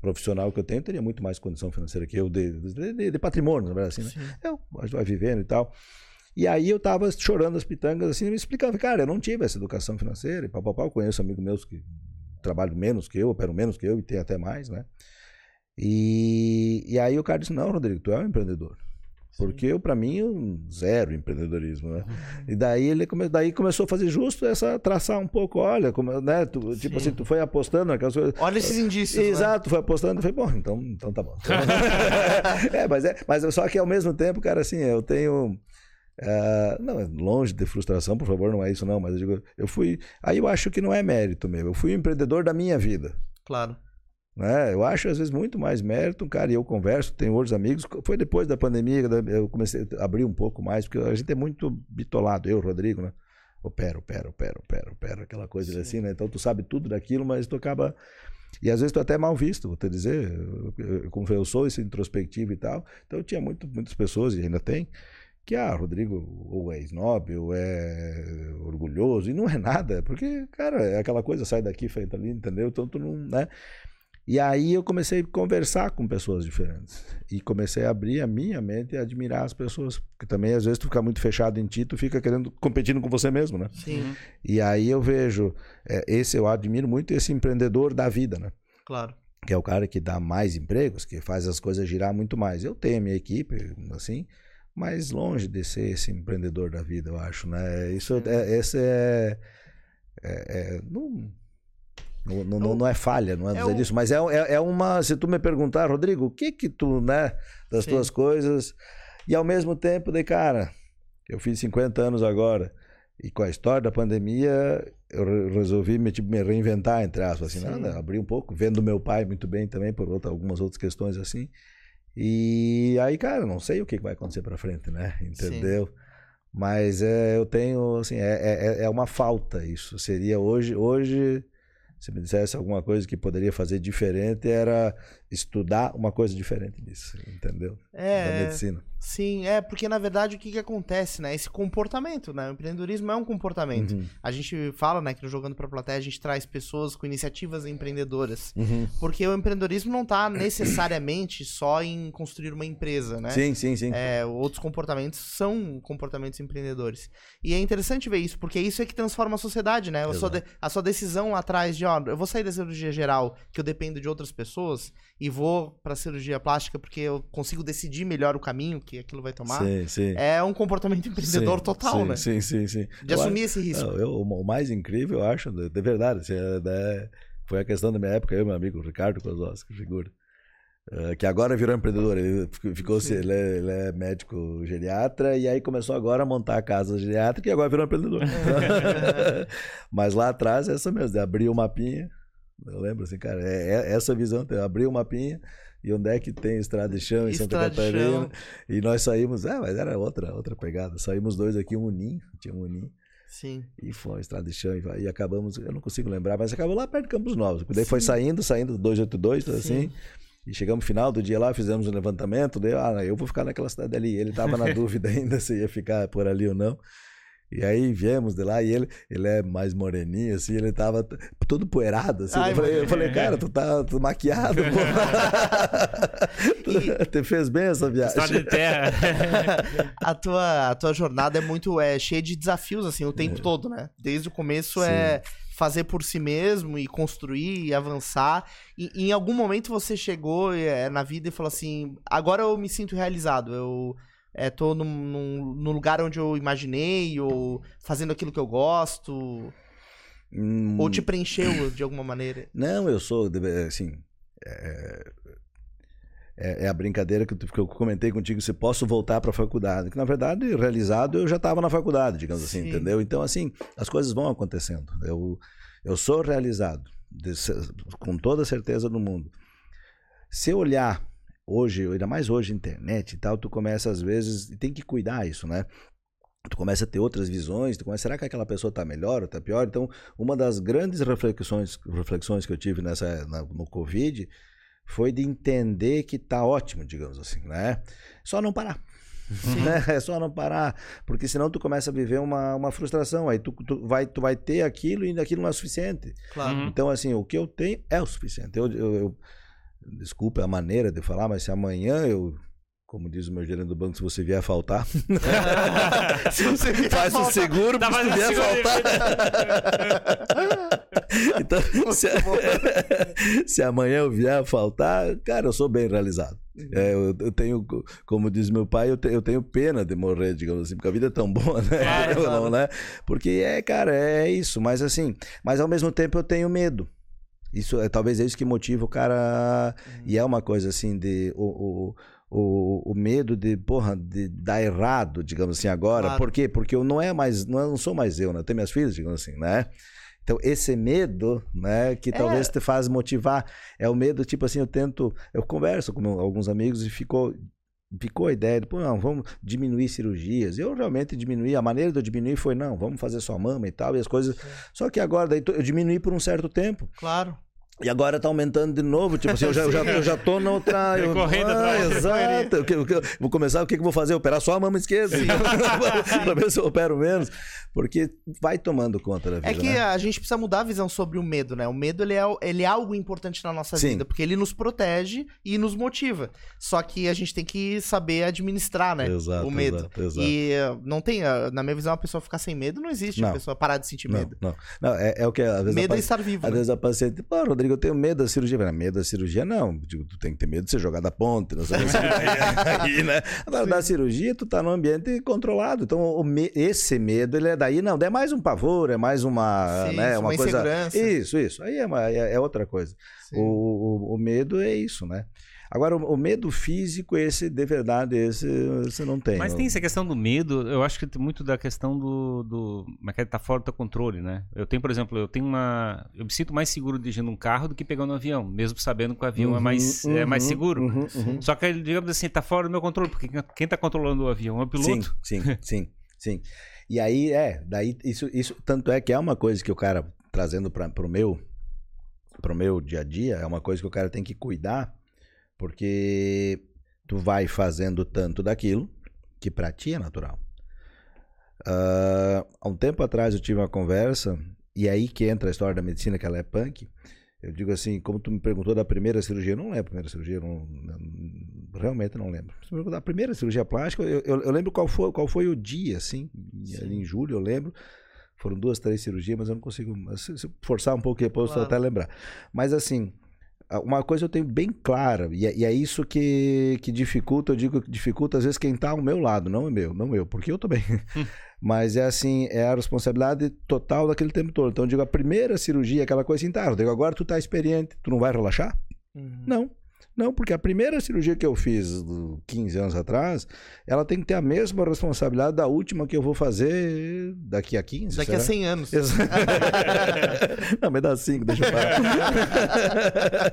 profissional que eu tenho teria muito mais condição financeira que eu de, de, de patrimônio, na verdade, assim, né? Eu, a gente vai vivendo e tal. E aí eu tava chorando as pitangas, assim, me explicava, cara, eu não tive essa educação financeira, e papapá, eu conheço amigos meus que trabalham menos que eu, operam menos que eu e tem até mais, né? E, e aí o cara disse, não, Rodrigo, tu é um empreendedor. Porque eu, para mim, zero empreendedorismo, né? Uhum. E daí ele come, daí começou a fazer justo essa traçar um pouco, olha, como, né? Tu, tipo assim, tu foi apostando naquelas coisas. Olha esses indícios. Né? Exato, né? foi apostando, eu falei, bom, então, então tá bom. <laughs> <laughs> é, mas é, mas só que ao mesmo tempo, cara, assim, eu tenho uh, não, é longe de frustração, por favor, não é isso não, mas eu digo, eu fui, aí eu acho que não é mérito mesmo. Eu fui um empreendedor da minha vida. Claro. Né? Eu acho, às vezes, muito mais mérito, cara, e eu converso, tenho outros amigos. Foi depois da pandemia, eu comecei a abrir um pouco mais, porque a gente é muito bitolado, eu, Rodrigo, né? Opera, opera, opera, opera, opera, aquela coisa Sim. assim, né? Então tu sabe tudo daquilo, mas tu acaba. E às vezes tu é até mal visto, vou te dizer, como eu sou esse introspectivo e tal. Então eu tinha muito, muitas pessoas, e ainda tem, que, ah, Rodrigo ou é snob, ou é orgulhoso, e não é nada, porque, cara, é aquela coisa, sai daqui, feita ali, entendeu? Então tu não, né? E aí eu comecei a conversar com pessoas diferentes. E comecei a abrir a minha mente e admirar as pessoas. Porque também, às vezes, tu fica muito fechado em ti, tu fica querendo, competindo com você mesmo, né? Sim. E aí eu vejo, é, esse eu admiro muito, esse empreendedor da vida, né? Claro. Que é o cara que dá mais empregos, que faz as coisas girar muito mais. Eu tenho a minha equipe, assim, mas longe de ser esse empreendedor da vida, eu acho, né? Isso, é, esse é... é, é não, Não, não, não, é falha, não é, é dizer o... isso, mas é, é, é, uma. Se tu me perguntar, Rodrigo, o que que tu, né, das Sim. tuas coisas, e ao mesmo tempo, de cara, eu fiz 50 anos agora, e com a história da pandemia, eu resolvi me, tipo, me reinventar, entre aspas, assim, nada, abrir um pouco, vendo meu pai muito bem também, por outra, algumas outras questões assim. E aí, cara, não sei o que vai acontecer para frente, né? Entendeu? Sim. Mas é, eu tenho, assim, é, é, é uma falta isso. Seria hoje, hoje se me dissesse alguma coisa que poderia fazer diferente, era estudar uma coisa diferente disso, entendeu? É, da medicina. Sim, é, porque na verdade o que, que acontece, né? Esse comportamento, né? O empreendedorismo é um comportamento. Uhum. A gente fala, né, que no Jogando pra Plateia a gente traz pessoas com iniciativas empreendedoras. Uhum. Porque o empreendedorismo não está necessariamente só em construir uma empresa, né? Sim, sim, sim. É, outros comportamentos são comportamentos empreendedores. E é interessante ver isso, porque isso é que transforma a sociedade, né? A sua, de, a sua decisão lá atrás de, ó, eu vou sair da cirurgia geral, que eu dependo de outras pessoas, e vou para cirurgia plástica porque eu consigo decidir melhor o caminho que aquilo vai tomar. Sim, sim. É um comportamento <laughs> empreendedor sim, total, né? Sim, sim, sim. De eu assumir esse risco. Não, eu, o mais incrível, eu acho, de, de verdade, assim, é, é, foi a questão da minha época, eu e meu amigo Ricardo Kozlowski, figura. Uh, que agora virou empreendedor, ele ficou ele é, ele é, médico geriatra e aí começou agora a montar a casa geriátrica e agora virou empreendedor. <laughs> <laughs> Mas lá atrás é essa mesmo, abriu o mapinha, eu lembro assim, cara, é, é essa visão, abriu o mapinha, e onde é que tem estrada de chão em Santa Catarina. E nós saímos, é, mas era outra, outra pegada. Saímos dois aqui, um uninho, tinha um uninho. Sim. E foi estrada de chão e, e, acabamos, eu não consigo lembrar, mas acabou lá perto de Campos Novos. Daí Sim. foi saindo, saindo 282, assim. E chegamos no final do dia lá, fizemos um levantamento. Daí, ah, eu vou ficar naquela cidade ali. Ele estava na <laughs> dúvida ainda se ia ficar por ali ou não. E aí viemos de lá e ele, ele é mais moreninho, assim, ele tava todo poeirado, assim. Ai, eu, falei, eu, falei, cara, tu tá tu maquiado, pô. <laughs> E... <laughs> tu fez bem essa viagem. História de terra. <laughs> a, tua, a tua jornada é muito é, cheia de desafios, assim, o tempo é. todo, né? Desde o começo é Sim. é fazer por si mesmo e construir e avançar. E, e em algum momento você chegou é, na vida e falou assim: agora eu me sinto realizado, eu é, tô num, num, num, lugar onde eu imaginei, ou fazendo aquilo que eu gosto? Hum, ou te preencheu de alguma maneira? Não, eu sou, assim. É, é, é a brincadeira que, que, eu comentei contigo, se posso voltar para a faculdade. Que na verdade, realizado, eu já estava na faculdade, digamos assim, Sim. assim, entendeu? Então, assim, as coisas vão acontecendo. Eu, eu sou realizado, de, com toda certeza do mundo. Se eu olhar hoje, ainda mais hoje, internet e tal, tu começa às vezes, e tem que cuidar isso, né? Tu começa a ter outras visões, tu começa, será que aquela pessoa está melhor ou está pior? Então, uma das grandes reflexões, reflexões que eu tive nessa, na, no Covid foi de entender que está ótimo, digamos assim, né? Só não parar. Né? <laughs> É só não parar, porque senão tu começa a viver uma, uma frustração. Aí tu, tu, vai, tu vai ter aquilo e aquilo não é suficiente. Claro. Então, assim, o que eu tenho é o suficiente. Eu, eu, eu desculpa a maneira de falar, mas se amanhã eu, como diz o meu gerente do banco, se você vier faltar, <laughs> se você vier faz faltar, o seguro tá para <laughs> se vier faltar. então, se, se, amanhã eu vier faltar, cara, eu sou bem realizado. Uhum. É, eu, eu, tenho, como diz meu pai, eu, te, eu, tenho pena de morrer, digamos assim, porque a vida é tão boa, né? É, <laughs> não, né? Porque é, cara, é isso. Mas assim, mas ao mesmo tempo eu tenho medo. Isso é talvez é isso que motiva o cara. Uhum. E é uma coisa assim de. O, o, o, o, medo de, porra, de dar errado, digamos assim, agora. Claro. Por quê? Porque eu não é mais, não, não sou mais eu, né? Eu tenho minhas filhas, digamos assim, né? Então, esse medo, né, que é. talvez te faz motivar, é o medo, tipo assim, eu tento, eu converso com alguns amigos e ficou, ficou a ideia de, pô, não, vamos diminuir cirurgias. Eu realmente diminuí, a maneira de eu diminuir foi, não, vamos fazer só mama e tal, e as coisas. Só que agora, daí eu diminuí por um certo tempo. Claro. E agora tá aumentando de novo, tipo assim, eu já, eu já, eu já tô na outra. Eu, <laughs> Correndo ah, Exato. Eu, eu, eu, vou começar, o que, que eu vou fazer? Operar só a mama esquerda. <laughs> pra ver se eu opero menos. Porque vai tomando conta da vida. É que né? a gente precisa mudar a visão sobre o medo, né? O medo ele é, ele é algo importante na nossa Sim. vida, porque ele nos protege e nos motiva. Só que a gente tem que saber administrar, né? Exato, o medo. Exato, exato. E eh, não tem, eh, na minha visão, a pessoa ficar sem medo não existe. Não. A pessoa parar de sentir não, medo. Não, não é, é, o que. Às vezes medo é estar vivo. Às né? vezes a paciente, pô, Rodrigo eu tenho medo da cirurgia. Mas, medo da cirurgia, não. Digo, tu tem que ter medo de ser jogado da ponte, não sei <laughs> aí, né? Agora, da cirurgia, tu tá num ambiente controlado. Então, me... esse medo, ele é daí, não, é mais um pavor, é mais uma, Sim, né, uma, uma coisa. Isso, isso. Aí é, uma, é, é outra coisa. O, o, o medo é isso, né? Agora, o, o, medo físico, esse, de verdade, esse você não tem. Mas tem essa questão do medo, eu acho que tem muito da questão do. do mas que tá fora do teu controle, né? Eu tenho, por exemplo, eu tenho uma. Eu me sinto mais seguro dirigindo um carro do que pegando um avião, mesmo sabendo que o avião é uhum, é, mais, uhum, é mais seguro. Uhum, uhum, Só que, digamos assim, tá fora do meu controle, porque quem tá controlando o avião é o piloto. Sim, sim, <laughs> sim, sim. E aí, é, daí, isso, isso, tanto é que é uma coisa que o cara, trazendo para o meu, pro meu dia a dia, é uma coisa que o cara tem que cuidar porque tu vai fazendo tanto daquilo que para ti é natural. Uh, há um tempo atrás eu tive uma conversa, e aí que entra a história da medicina, que ela é punk. Eu digo assim, como tu me perguntou da primeira cirurgia, eu não lembro a primeira cirurgia, não, não, realmente não lembro. Se me da primeira cirurgia plástica, eu, eu, eu, lembro qual foi, qual foi o dia, assim, ali em julho, eu lembro. Foram duas, três cirurgias, mas eu não consigo. Se, se forçar um pouco depois, claro. eu até lembrar. Mas assim, uma coisa eu tenho bem clara, e é, e é, isso que, que dificulta, eu digo que dificulta às vezes quem está ao meu lado, não é meu, não eu, porque eu também. Hum. <laughs> Mas é assim, é a responsabilidade total daquele tempo todo. Então eu digo, a primeira cirurgia, aquela coisa assim, tá, eu digo, agora tu tá experiente, tu não vai relaxar? Uhum. Não. Não, porque a primeira cirurgia que eu fiz 15 anos atrás, ela tem que ter a mesma responsabilidade da última que eu vou fazer daqui a 15. Daqui será? a 100 anos. <laughs> Não, mas dá 5, deixa eu parar.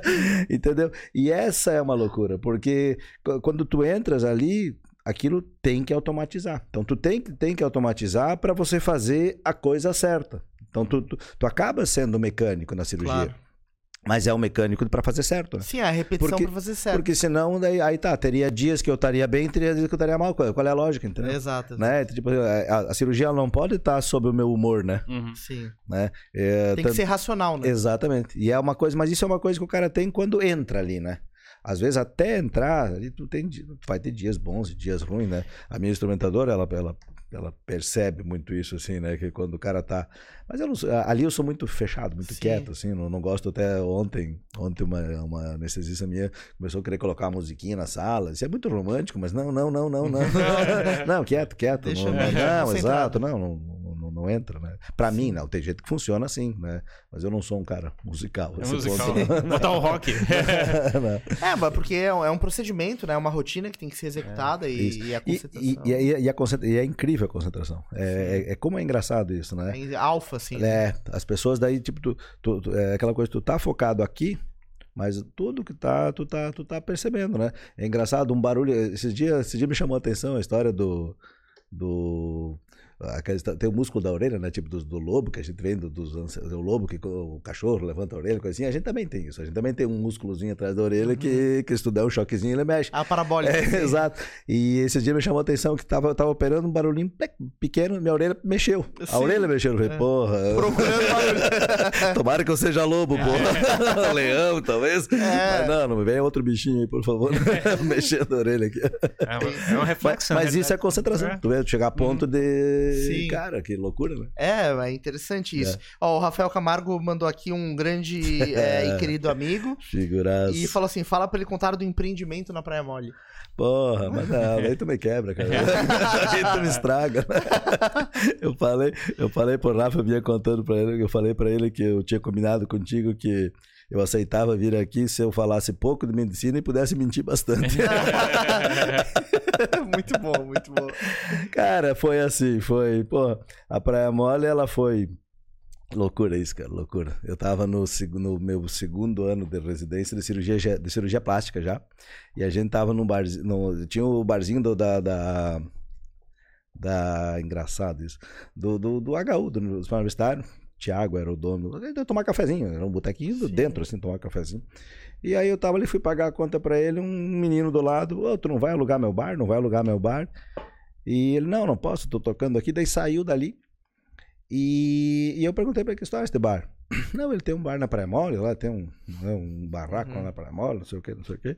<laughs> Entendeu? E essa é uma loucura, porque quando tu entras ali, aquilo tem que automatizar. Então tu tem, tem que automatizar para você fazer a coisa certa. Então tu, tu, tu acaba sendo mecânico na cirurgia. Claro. Mas é o mecânico para fazer certo, né? Sim, a repetição para fazer certo. Porque senão, daí, aí tá, teria dias que eu estaria bem, teria dias que eu estaria mal. Qual, qual é a lógica, entendeu? Exato. Né? Tipo, a, a, cirurgia não pode estar sob o meu humor, né? Uhum. Sim. Né? É, tem que ser racional, né? Exatamente. E é uma coisa, mas isso é uma coisa que o cara tem quando entra ali, né? Às vezes até entrar, ali tu tem, vai ter dias bons e dias ruins, né? A minha instrumentadora, ela, ela ela percebe muito isso, assim, né? Que quando o cara tá. Mas eu não, ali eu sou muito fechado, muito Sim. quieto, assim, não, não gosto até ontem. Ontem uma, uma anestesista minha começou a querer colocar uma musiquinha na sala. Isso é muito romântico, mas não, não, não, não, não. <laughs> não, quieto, quieto. Deixa não, <laughs> não, não exato, não, não, não, entra, né? Pra Sim. mim, não, tem gente que funciona assim, né? Mas eu não sou um cara musical. É musical. <laughs> Botar um rock. <laughs> é, mas porque é um, é um, procedimento, né? É uma rotina que tem que ser executada é. e, e, a concentração. E, e, e, e, a e é incrível a concentração. É, é, é, como é engraçado isso, né? É alfa, assim. É, as pessoas daí, tipo, tu, tu, tu, é aquela coisa, tu tá focado aqui, mas tudo que tá, tu tá, tu tá percebendo, né? É engraçado, um barulho. Esses dias, esse dia me chamou a atenção a história do. do tem o músculo da orelha, né? Tipo do, do lobo, que a gente vem do, do, lobo, que o cachorro levanta a orelha, coisinha. A gente também tem isso. A gente também tem um músculozinho atrás da orelha que, uhum. que se tu der um choquezinho, ele mexe. A parabólica. É, exato. E esse dia me chamou a atenção que tava, tava operando um barulhinho pequeno, minha orelha mexeu. Sim. A orelha mexeu. Eu falei, é. porra. Procurando barulho. <laughs> Tomara que eu seja lobo, porra. <laughs> Leão, talvez. É. Mas não, não me venha outro bichinho aí, por favor. <laughs> Mexendo a orelha aqui. É, é uma reflexão. Mas, mas isso é concentração. É. Tu vê, chegar a ponto uhum. de. Sim. Cara, que loucura, né? É, é interessante isso. É. Ó, o Rafael Camargo mandou aqui um grande <laughs> é, e querido amigo. Figuraça. E falou assim: fala pra ele contar do empreendimento na Praia Mole. Porra, mas <laughs> não, aí tu me quebra, cara. <laughs> aí tu me estraga. eu falei, eu falei pro Rafa, eu vinha contando pra ele, eu falei pra ele que eu tinha combinado contigo que eu aceitava vir aqui se eu falasse pouco de medicina e pudesse mentir bastante. <laughs> muito bom, muito bom. Cara, foi assim, foi, pô, a Praia Mole, ela foi Loucura isso, cara, loucura. Eu tava no, no, meu segundo ano de residência de cirurgia, de cirurgia plástica já. E a gente tava num barzinho. No, tinha o barzinho do, da, da, da. Engraçado isso. Do, do, do HU, do Universitário. Tiago era o dono. Ele tomar cafezinho, era um botequinho Sim. dentro, assim, tomar cafezinho. E aí eu tava ali, fui pagar a conta para ele, um menino do lado, ô, oh, tu não vai alugar meu bar? Não vai alugar meu bar? E ele, não, não posso, tô tocando aqui. Daí saiu dali. E, e eu perguntei pra ele que história é este bar. <clears throat> Não, ele tem um bar na Praia Mole, lá tem um, né, um barraco uhum. lá na Praia Mole, não sei o que, não sei o que.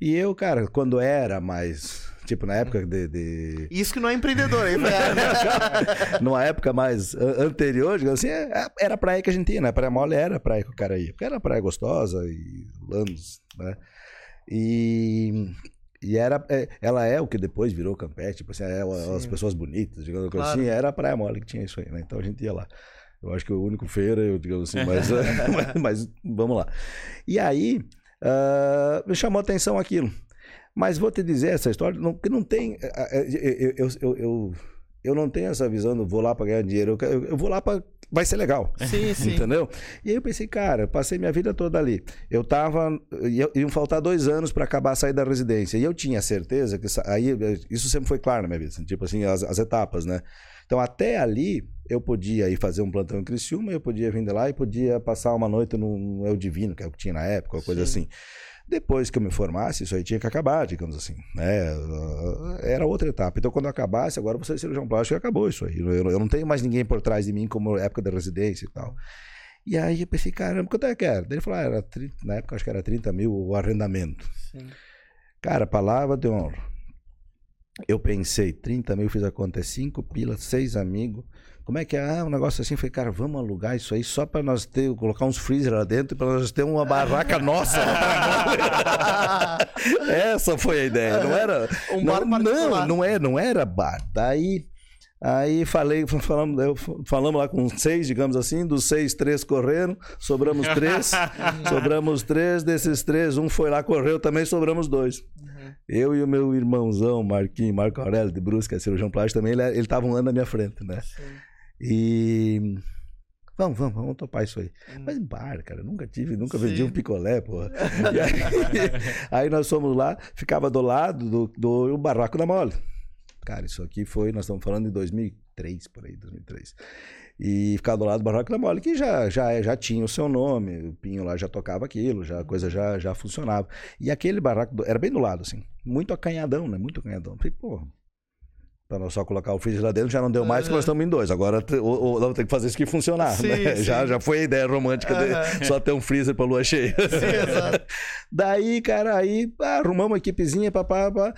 E eu, cara, quando era mais. tipo, na época de, de... Isso que não é empreendedor, hein? <laughs> Numa época mais anterior, digamos assim, é, é, era a praia que a gente ia, né? A praia mole era a praia que o cara ia. Porque era praia gostosa e lanos, né? E, e era, ela é o que depois virou Campete, tipo assim, é, as pessoas bonitas, digamos assim, claro. assim, era a praia mole que tinha isso aí, né? Então a gente ia lá. Eu acho que o único feio era eu, digamos assim, mas, <laughs> mas, mas, vamos lá. E aí, uh, me chamou a atenção aquilo. Mas vou te dizer essa história, não, que não tem. Eu, eu, eu, eu, eu não tenho essa visão do vou lá para ganhar dinheiro, eu, eu vou lá para. Vai ser legal. <laughs> Sim, sim. Entendeu? E aí eu pensei, cara, passei minha vida toda ali. Eu tava. Iam faltar dois anos para acabar a sair da residência. E eu tinha certeza que. Aí, isso sempre foi claro na minha vida. Assim, tipo assim, as, as etapas, né? Então, até ali, eu podia ir fazer um plantão em Criciúma, eu podia vir de lá e podia passar uma noite no El Divino, que é o que tinha na época, uma coisa Sim. assim. Depois que eu me formasse, isso aí tinha que acabar, digamos assim. Né? Era outra etapa. Então, quando eu acabasse, agora você é cirurgião plástico, acabou isso aí. Eu, eu não tenho mais ninguém por trás de mim como época da residência e tal. E aí eu pensei, caramba, quanto é que era? Ele falou, ah, era 30, na época acho que era 30 mil o arrendamento. Sim. Cara, palavra de honra. Eu pensei, 30 mil, fiz a conta, é 5 pilas, 6 amigos. Como é que é? Ah, um negócio assim. Falei, cara, vamos alugar isso aí só para nós ter, colocar uns freezer lá dentro, para nós ter uma barraca <laughs> nossa. <laughs> Essa foi a ideia, não era. Um bar não, não, não, é, não era bar. Daí Aí falei, falamos, eu, falamos lá com seis, digamos assim, dos seis, três correram, sobramos três, <laughs> sobramos três, desses três, um foi lá, correu também, sobramos dois. Uhum. Eu e o meu irmãozão, Marquinhos, Marco Aurélio de Brusque, é cirurgião plástico também, ele estava um ano na minha frente, né? Sim. E Vamos, vamos, vamos topar isso aí. Hum. Mas bar, cara, nunca tive, nunca Sim. vendi um picolé, porra. <laughs> Aí, <laughs> aí, nós fomos lá, ficava do lado do, do barraco da mole. Cara, isso aqui foi, nós estamos falando de 2003, por aí, 2003. E ficava do lado do Barraco da Mole, que já, já, já tinha o seu nome, o Pinho lá já tocava aquilo, já, a coisa já, já funcionava. E aquele barraco do, era bem do lado, assim, muito acanhadão, né? Muito acanhadão. Falei, pô, só colocar o freezer lá dentro já não deu mais, porque nós estamos em dois. Agora o, o, tem que fazer isso aqui funcionar. Sim, né? <laughs> sim. Já, já foi a ideia romântica uhum. de só ter um freezer para lua cheia. Sim. <laughs> Daí, cara, aí arrumamos uma equipezinha, papá, papá.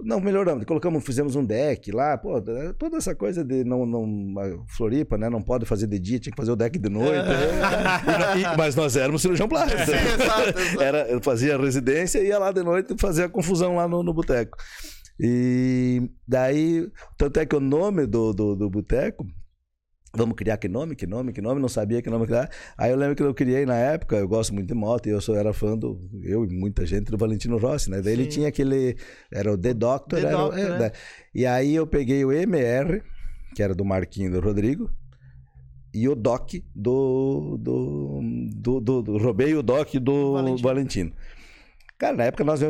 Não, melhoramos. Colocamos, fizemos um deck lá, pô, toda essa coisa de não, não. Floripa, né? Não pode fazer de dia, tinha que fazer o deck de noite. <laughs> Né? e, mas nós éramos cirurgião plástico. Sim, exato, exato. Era, eu fazia residência e ia lá de noite fazer a confusão lá no, no boteco. E daí, tanto é que o nome do, do, do boteco Vamos criar que nome, que nome, que nome, não sabia que nome criar. Aí eu lembro que eu criei na época, eu gosto muito de moto, e eu sou, era fã do, eu e muita gente, do Valentino Rossi, né? Daí ele tinha aquele, era o The Doctor. The era, Doctor é, né? E aí eu peguei o MR, que era do Marquinho do Rodrigo, e o Doc do, do, do, do, do roubei o Doc do Valentino. Valentino. Cara, na época nós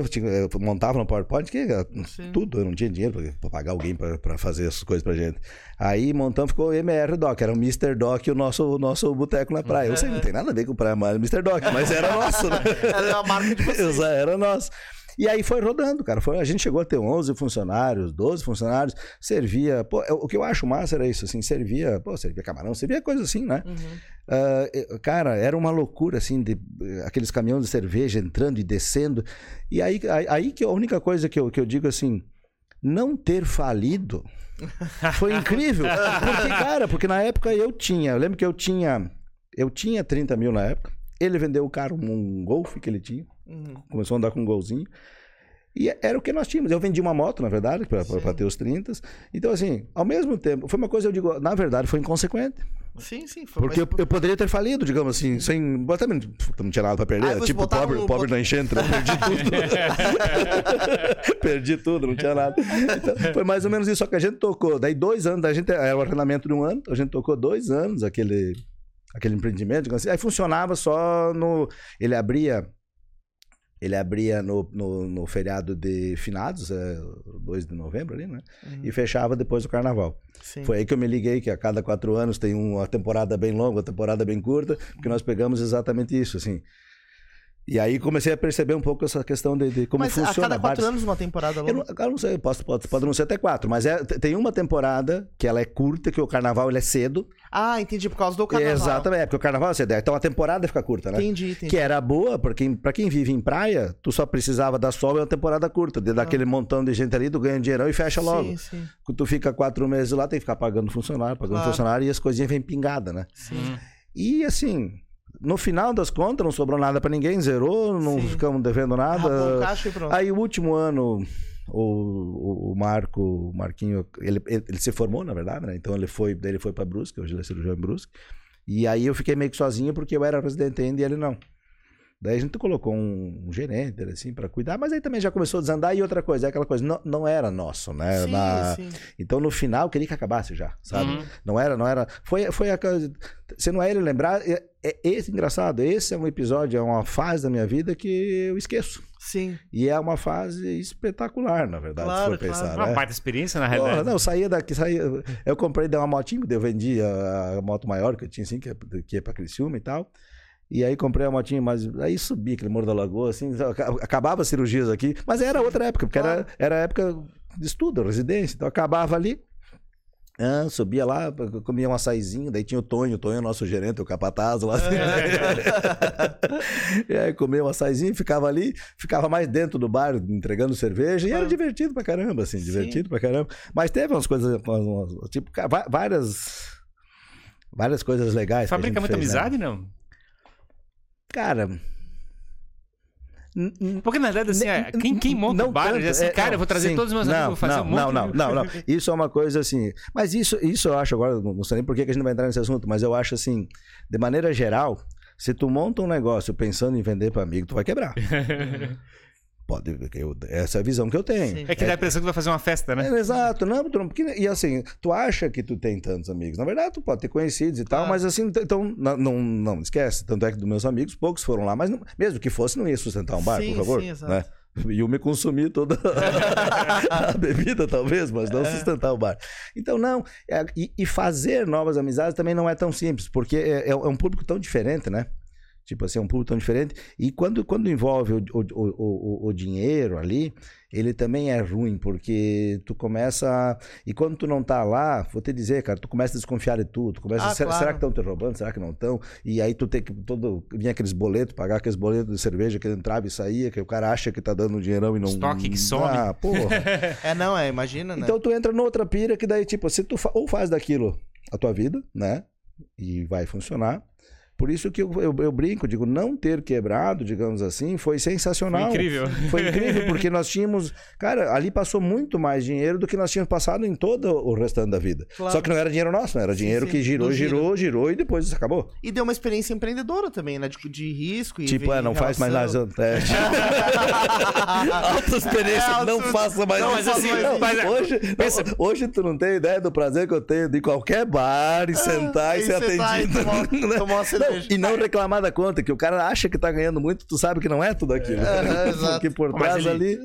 montava no PowerPoint que Sim. tudo, eu não tinha dinheiro para pagar alguém para fazer essas coisas pra gente. Aí montamos, ficou o MR Doc, era o Mr. Doc, o nosso, o nosso boteco na praia. Eu sei, não tem nada a ver com praia, mas Mr. Doc, mas era nosso, né? <laughs> Era a marca de vocês. <laughs> Era nosso. E aí foi rodando, cara. Foi, a gente chegou a ter 11 funcionários, 12 funcionários, servia. Pô, o que eu acho massa era isso, assim, servia, pô, servia camarão, servia coisa assim, né? Uhum. Uh, cara, era uma loucura, assim, de aqueles caminhões de cerveja entrando e descendo. E aí, aí, que a única coisa que eu, que eu digo assim, não ter falido foi incrível. Porque, cara, porque na época eu tinha, eu lembro que eu tinha, eu tinha 30 mil na época. Ele vendeu o carro, um Golf que ele tinha. Uhum. Começou a andar com um golzinho. E era o que nós tínhamos. Eu vendi uma moto, na verdade, para ter os 30. Então, assim, ao mesmo tempo, foi uma coisa, eu digo, na verdade, foi inconsequente. Sim, sim. Porque mais... eu, eu, poderia ter falido, digamos assim, sem. Também não tinha nada para perder. Ah, tipo, pobre, um... pobre na enchente, né? <laughs> perdi tudo. <laughs> perdi tudo, não tinha nada. Então, foi mais ou menos isso. Só que a gente tocou. Daí, dois anos, a gente era o arrendamento de um ano, a gente tocou dois anos aquele, aquele empreendimento. Assim, aí funcionava só no. Ele abria ele abria no, no, no, feriado de finados, é, 2 de novembro ali, né? Uhum. E fechava depois do carnaval. Sim. Foi aí que eu me liguei que a cada quatro anos tem uma temporada bem longa, uma temporada bem curta, porque nós pegamos exatamente isso, assim. E aí comecei a perceber um pouco essa questão de, de como mas funciona. a cada quatro vários... anos uma temporada longa? Eu não, eu não sei, posso, pode, pode não ser até quatro, mas é, tem uma temporada que ela é curta, que o carnaval ele é cedo. Ah, entendi, por causa do carnaval. Exatamente, é porque o carnaval é cedo. Então a temporada fica curta, né? Entendi, entendi. Que era boa, pra quem, pra quem vive em praia, tu só precisava dar sol em uma temporada curta. De, ah. Daquele montão de gente ali, tu ganha dinheirão e fecha logo. Sim, sim. Quando tu fica quatro meses lá, tem que ficar pagando funcionário, pagando claro. funcionário e as coisinhas vêm pingada, né? Sim. E assim, no final das contas, não sobrou nada para ninguém, zerou, não Sim. ficamos devendo nada. Aí o último ano, o, o, Marco, o Marquinho, ele, ele, ele, se formou, na verdade, né? Então ele foi, ele foi para Brusque, hoje ele é cirurgião em Brusque. E aí eu fiquei meio que sozinho porque eu era residente ainda e ele não. Daí a gente colocou um, um gerente, assim, para cuidar, mas aí também já começou a desandar. E outra coisa, é aquela coisa, não, não era nosso, né? Sim, Na... sim. Então no final, eu queria que acabasse já, sabe? Uhum. Não era, não era. Foi, foi a coisa. Se não é ele lembrar, é, é esse engraçado. Esse é um episódio, é uma fase da minha vida que eu esqueço. Sim. E é uma fase espetacular, na verdade, claro, se for claro. pensar. Uma né? baita experiência, na realidade. Não, saía daqui, saía. Eu comprei de uma motinha, eu vendi a, a moto maior que eu tinha, assim, que, é, que é pra Criciúma e tal. E aí comprei a motinha, mas aí subi aquele Morro da Lagoa, assim, <laughs> acabava as cirurgias aqui, mas era outra época, porque era, era época de estudo, residência, então acabava ali, ah, subia lá, comia um açaizinho, daí tinha o Tonho, o Tonho é nosso gerente, o capataz lá. Assim. <laughs> e aí comia um açaizinho, ficava ali, ficava mais dentro do bar entregando cerveja, e era divertido pra caramba, assim, divertido Sim. pra caramba. Mas teve umas coisas, tipo, várias, várias coisas legais. Fabrica muita fez, né? amizade, né? não? Cara. Porque na verdade, assim, é, quem, quem monta o bar, tanto, assim, é, cara, eu vou trazer sim, todos os meus não, amigos, vou fazer não, um monte não, não, não, não, Isso é uma coisa assim. Mas isso, isso eu acho agora, não sei nem por que a gente vai entrar nesse assunto, mas eu acho assim, de maneira geral, se tu monta um negócio pensando em vender para amigo, tu vai quebrar. <laughs> Pode, eu, essa é a visão que eu tenho. Sim. É que dá a impressão que vai fazer uma festa, né? É, exato, não, porque, e assim, tu acha que tu tem tantos amigos. Na verdade, tu pode ter conhecidos e tal, mas assim, então, não, não, não, esquece. Tanto é que dos meus amigos, poucos foram lá, mas não, mesmo que fosse, não ia sustentar um bar, sim, por favor. Sim, exato. Né? E me consumir toda <laughs> a bebida, talvez, mas não é. sustentar o bar. Então, não. É, e, e, fazer novas amizades também não é tão simples, porque é, é um público tão diferente, né? Tipo assim, é um público tão diferente. E quando, quando envolve o, o, o, o, dinheiro ali, ele também é ruim, porque tu começa. E quando tu não tá lá, vou te dizer, cara, tu começa a desconfiar de tudo. Tu começa, ah, será, claro. será, que estão te roubando? Será que não estão? E aí tu tem que. Todo, vinha aqueles boletos, pagar aqueles boletos de cerveja que entrava e saía, que o cara acha que tá dando um dinheirão e não. Estoque que some. Ah, porra. <laughs> é, não, é, imagina, né? Então tu entra noutra pira que daí, tipo, se tu fa ou faz daquilo a tua vida, né? E vai funcionar por isso que eu, eu, eu, brinco, digo, não ter quebrado, digamos assim, foi sensacional. Foi incrível. Foi incrível, <laughs> porque nós tínhamos. Cara, ali passou muito mais dinheiro do que nós tínhamos passado em todo o restante da vida. Claro. Só que não era dinheiro nosso, era dinheiro sim, sim. que girou, girou, girou e depois acabou. E deu uma experiência empreendedora também, né? De, de risco e. Tipo, é, não faz mais nada. É. <laughs> Alta experiência, é, não faça mais não, mas assim, não, mas, é, hoje, pensa... não, hoje tu não tem ideia do prazer que eu tenho de ir qualquer bar e sentar e, e ser atendido. E tomar, <laughs> né? tomar uma não, e não reclamar da conta, que o cara acha que tá ganhando muito, tu sabe que não é tudo aquilo. É, <laughs> Porque por trás ali.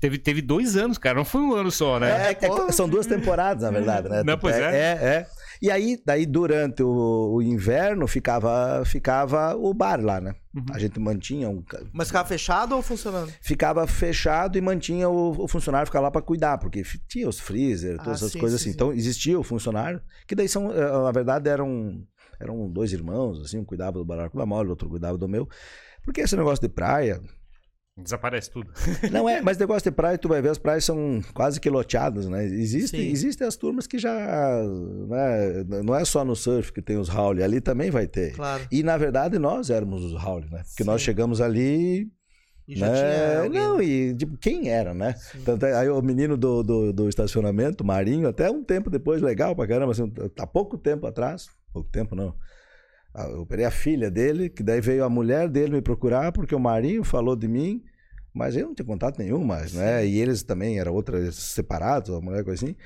Teve, teve dois anos, cara, não foi um ano só, né? É, é, são duas temporadas, na verdade, né? Não, pois é. É, é. E aí, daí durante o, o, inverno ficava, ficava o bar lá, né? Uhum. A gente mantinha um. Mas ficava fechado ou funcionando? Ficava fechado e mantinha o, o funcionário ficar lá para cuidar, porque tinha os freezer, todas ah, essas sim, coisas sim, assim. Sim. Então existia o funcionário, que daí são, eh, na verdade, eram eram dois irmãos, assim, um cuidava do barraco da mole, o outro cuidava do meu. Porque esse negócio de praia. Desaparece tudo. <laughs> Não é, mas negócio de praia, tu vai ver, as praias são quase que loteadas, né? Existem, existem as turmas que já. Né? Não é só no surf que tem os Howley, ali também vai ter. Claro. E na verdade nós éramos os Howley, né? Porque Sim. nós chegamos ali e já né? tinha Não, e tipo, quem era, né? Tanto é, aí o menino do, do, do, estacionamento, Marinho, até um tempo depois, legal pra caramba, assim, há pouco tempo atrás, pouco tempo não, ah, eu operei a filha dele, que daí veio a mulher dele me procurar, porque o Marinho falou de mim, mas eu não tinha contato nenhum mais, né? E eles também eram outras separados, uma mulher coisa assim.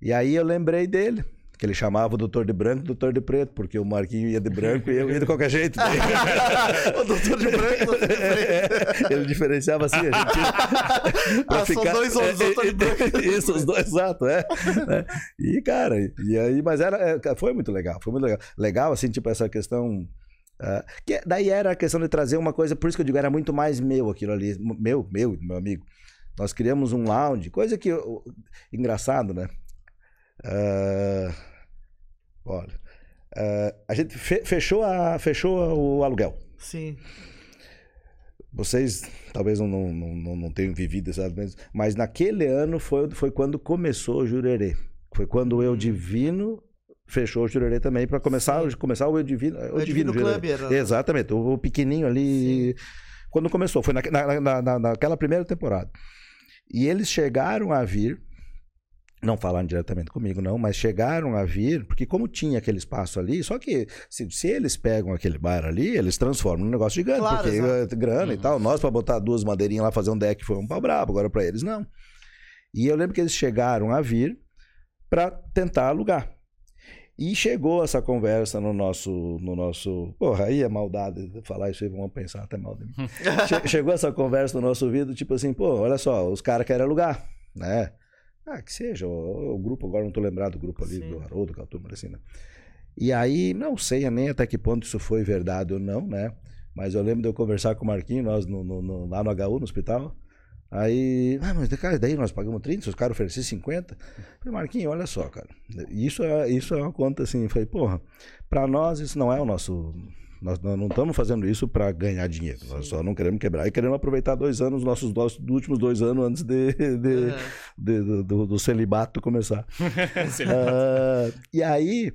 E aí eu lembrei dele que ele chamava o doutor de branco doutor de preto, porque o Marquinho ia de branco e eu ia de qualquer jeito. <laughs> o doutor de branco, doutor de preto. É, ele diferenciava assim, a gente. <laughs> ah, ficar... são dois homens, doutor de branco. <laughs> Isso, os dois, exato, é. é. E, cara, e aí, mas era, é, foi muito legal, foi muito legal. Legal, assim, tipo, essa questão Uh, que daí era a questão de trazer uma coisa, por isso que eu digo, era muito mais meu aquilo ali. Meu, meu, meu amigo. Nós criamos um lounge, coisa que. engraçado, né? Uh, olha. Uh, a gente fe fechou, a, fechou o aluguel. Sim. Vocês talvez não, não, não, não tenham vivido essas mas, mas naquele ano foi, foi quando começou o Jurerê. Foi quando o Eu hum. Divino fechou o Jurerê também para começar, começar o Eu Divino. O, o Divino, Divino Club era... Exatamente, o, o pequenininho ali. Sim. Quando começou, foi na, na, na, naquela primeira temporada. E eles chegaram a vir não falaram diretamente comigo, não, mas chegaram a vir, porque como tinha aquele espaço ali, só que se, se eles pegam aquele bar ali, eles transformam num negócio gigante, claro, porque exato. grana uhum. e tal. Nós, para botar duas madeirinhas lá, fazer um deck, foi um pau brabo, agora para eles não. E eu lembro que eles chegaram a vir para tentar alugar. E chegou essa conversa no nosso. No nosso porra, aí é maldade falar isso aí, vamos pensar até mal de mim. <laughs> chegou essa conversa no nosso ouvido, tipo assim, pô, olha só, os caras querem alugar, né? Ah, que seja, o, o grupo, agora não tô lembrado do grupo ali, Sim. do Haroldo, aquela turma assim, né? E aí, não sei nem até que ponto isso foi verdade ou não, né? Mas eu lembro de eu conversar com o Marquinhos, nós no, no, no, lá no HU, no hospital. Aí, ah, mas cara, daí nós pagamos 30, se os caras oferecerem 50. Eu falei, Marquinhos, olha só, cara. Isso é, isso é uma conta assim. Eu falei, porra, pra nós isso não é o nosso nós, nós não estamos fazendo isso para ganhar dinheiro. Sim. Nós só não queremos quebrar e queremos aproveitar dois anos, nossos dois, últimos dois anos antes de, de, uhum. de do, do, do, celibato começar. <laughs> uh, e aí,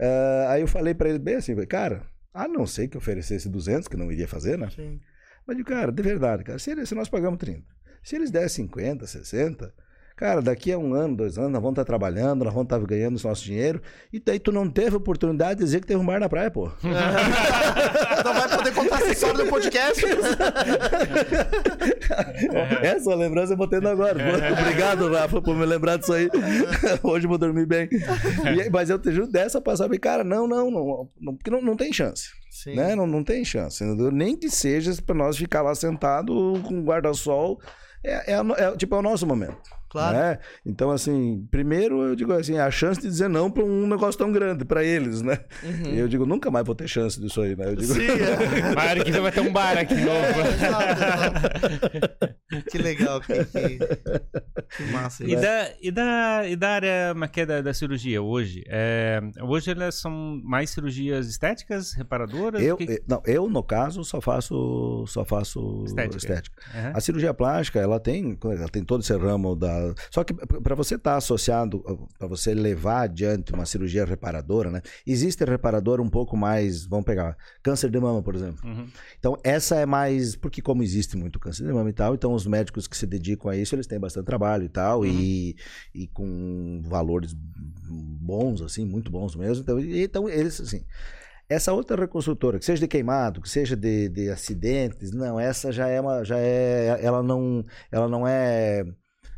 uh, aí eu falei para ele bem assim, cara, a não ser que oferecesse 200, que não iria fazer, né? Sim. Mas, cara, de verdade, cara, se, se nós pagamos 30, se eles derem 50, 60 Cara, daqui a um ano, dois anos, nós vamos estar trabalhando, nós vamos estar ganhando o nosso dinheiro. E daí tu não teve oportunidade de dizer que teve um bar na praia, pô. <laughs> não vai poder contar essa história no podcast. <laughs> essa lembrança eu vou tendo agora. Obrigado, Rafa, por me lembrar disso aí. <laughs> Hoje eu vou dormir bem. E, mas eu te juro dessa passada, cara, não, não, não, não porque não, não tem chance. Sim. Né? Não, não tem chance. Nem que seja para nós ficar lá sentado com guarda-sol. É, é, é, tipo, é o nosso momento. Claro. Né? Então, assim, primeiro eu digo assim, a chance de dizer não para um negócio tão grande para eles, né? Uhum. E eu digo, nunca mais vou ter chance disso aí, né? Eu digo... Sim, é. <laughs> Mário, que vai ter um bar aqui novo. É, que legal, que, que, que massa. E, né? da, e, da, e da área maqueda da cirurgia hoje? É, hoje elas são mais cirurgias estéticas, reparadoras? Eu, que... não, eu no caso, só faço, só faço estética. estética. Uhum. A cirurgia plástica, ela tem, ela tem todo esse ramo da só que para você estar tá associado, para você levar adiante uma cirurgia reparadora, né? Existe reparador um pouco mais, vamos pegar, câncer de mama, por exemplo. Uhum. Então, essa é mais, porque como existe muito câncer de mama e tal, então os médicos que se dedicam a isso, eles têm bastante trabalho e tal, uhum. e, e com valores bons, assim, muito bons mesmo. Então, então eles, assim... Essa outra reconstrutora, que seja de queimado, que seja de, de acidentes, não, essa já é uma, já é, ela não, ela não é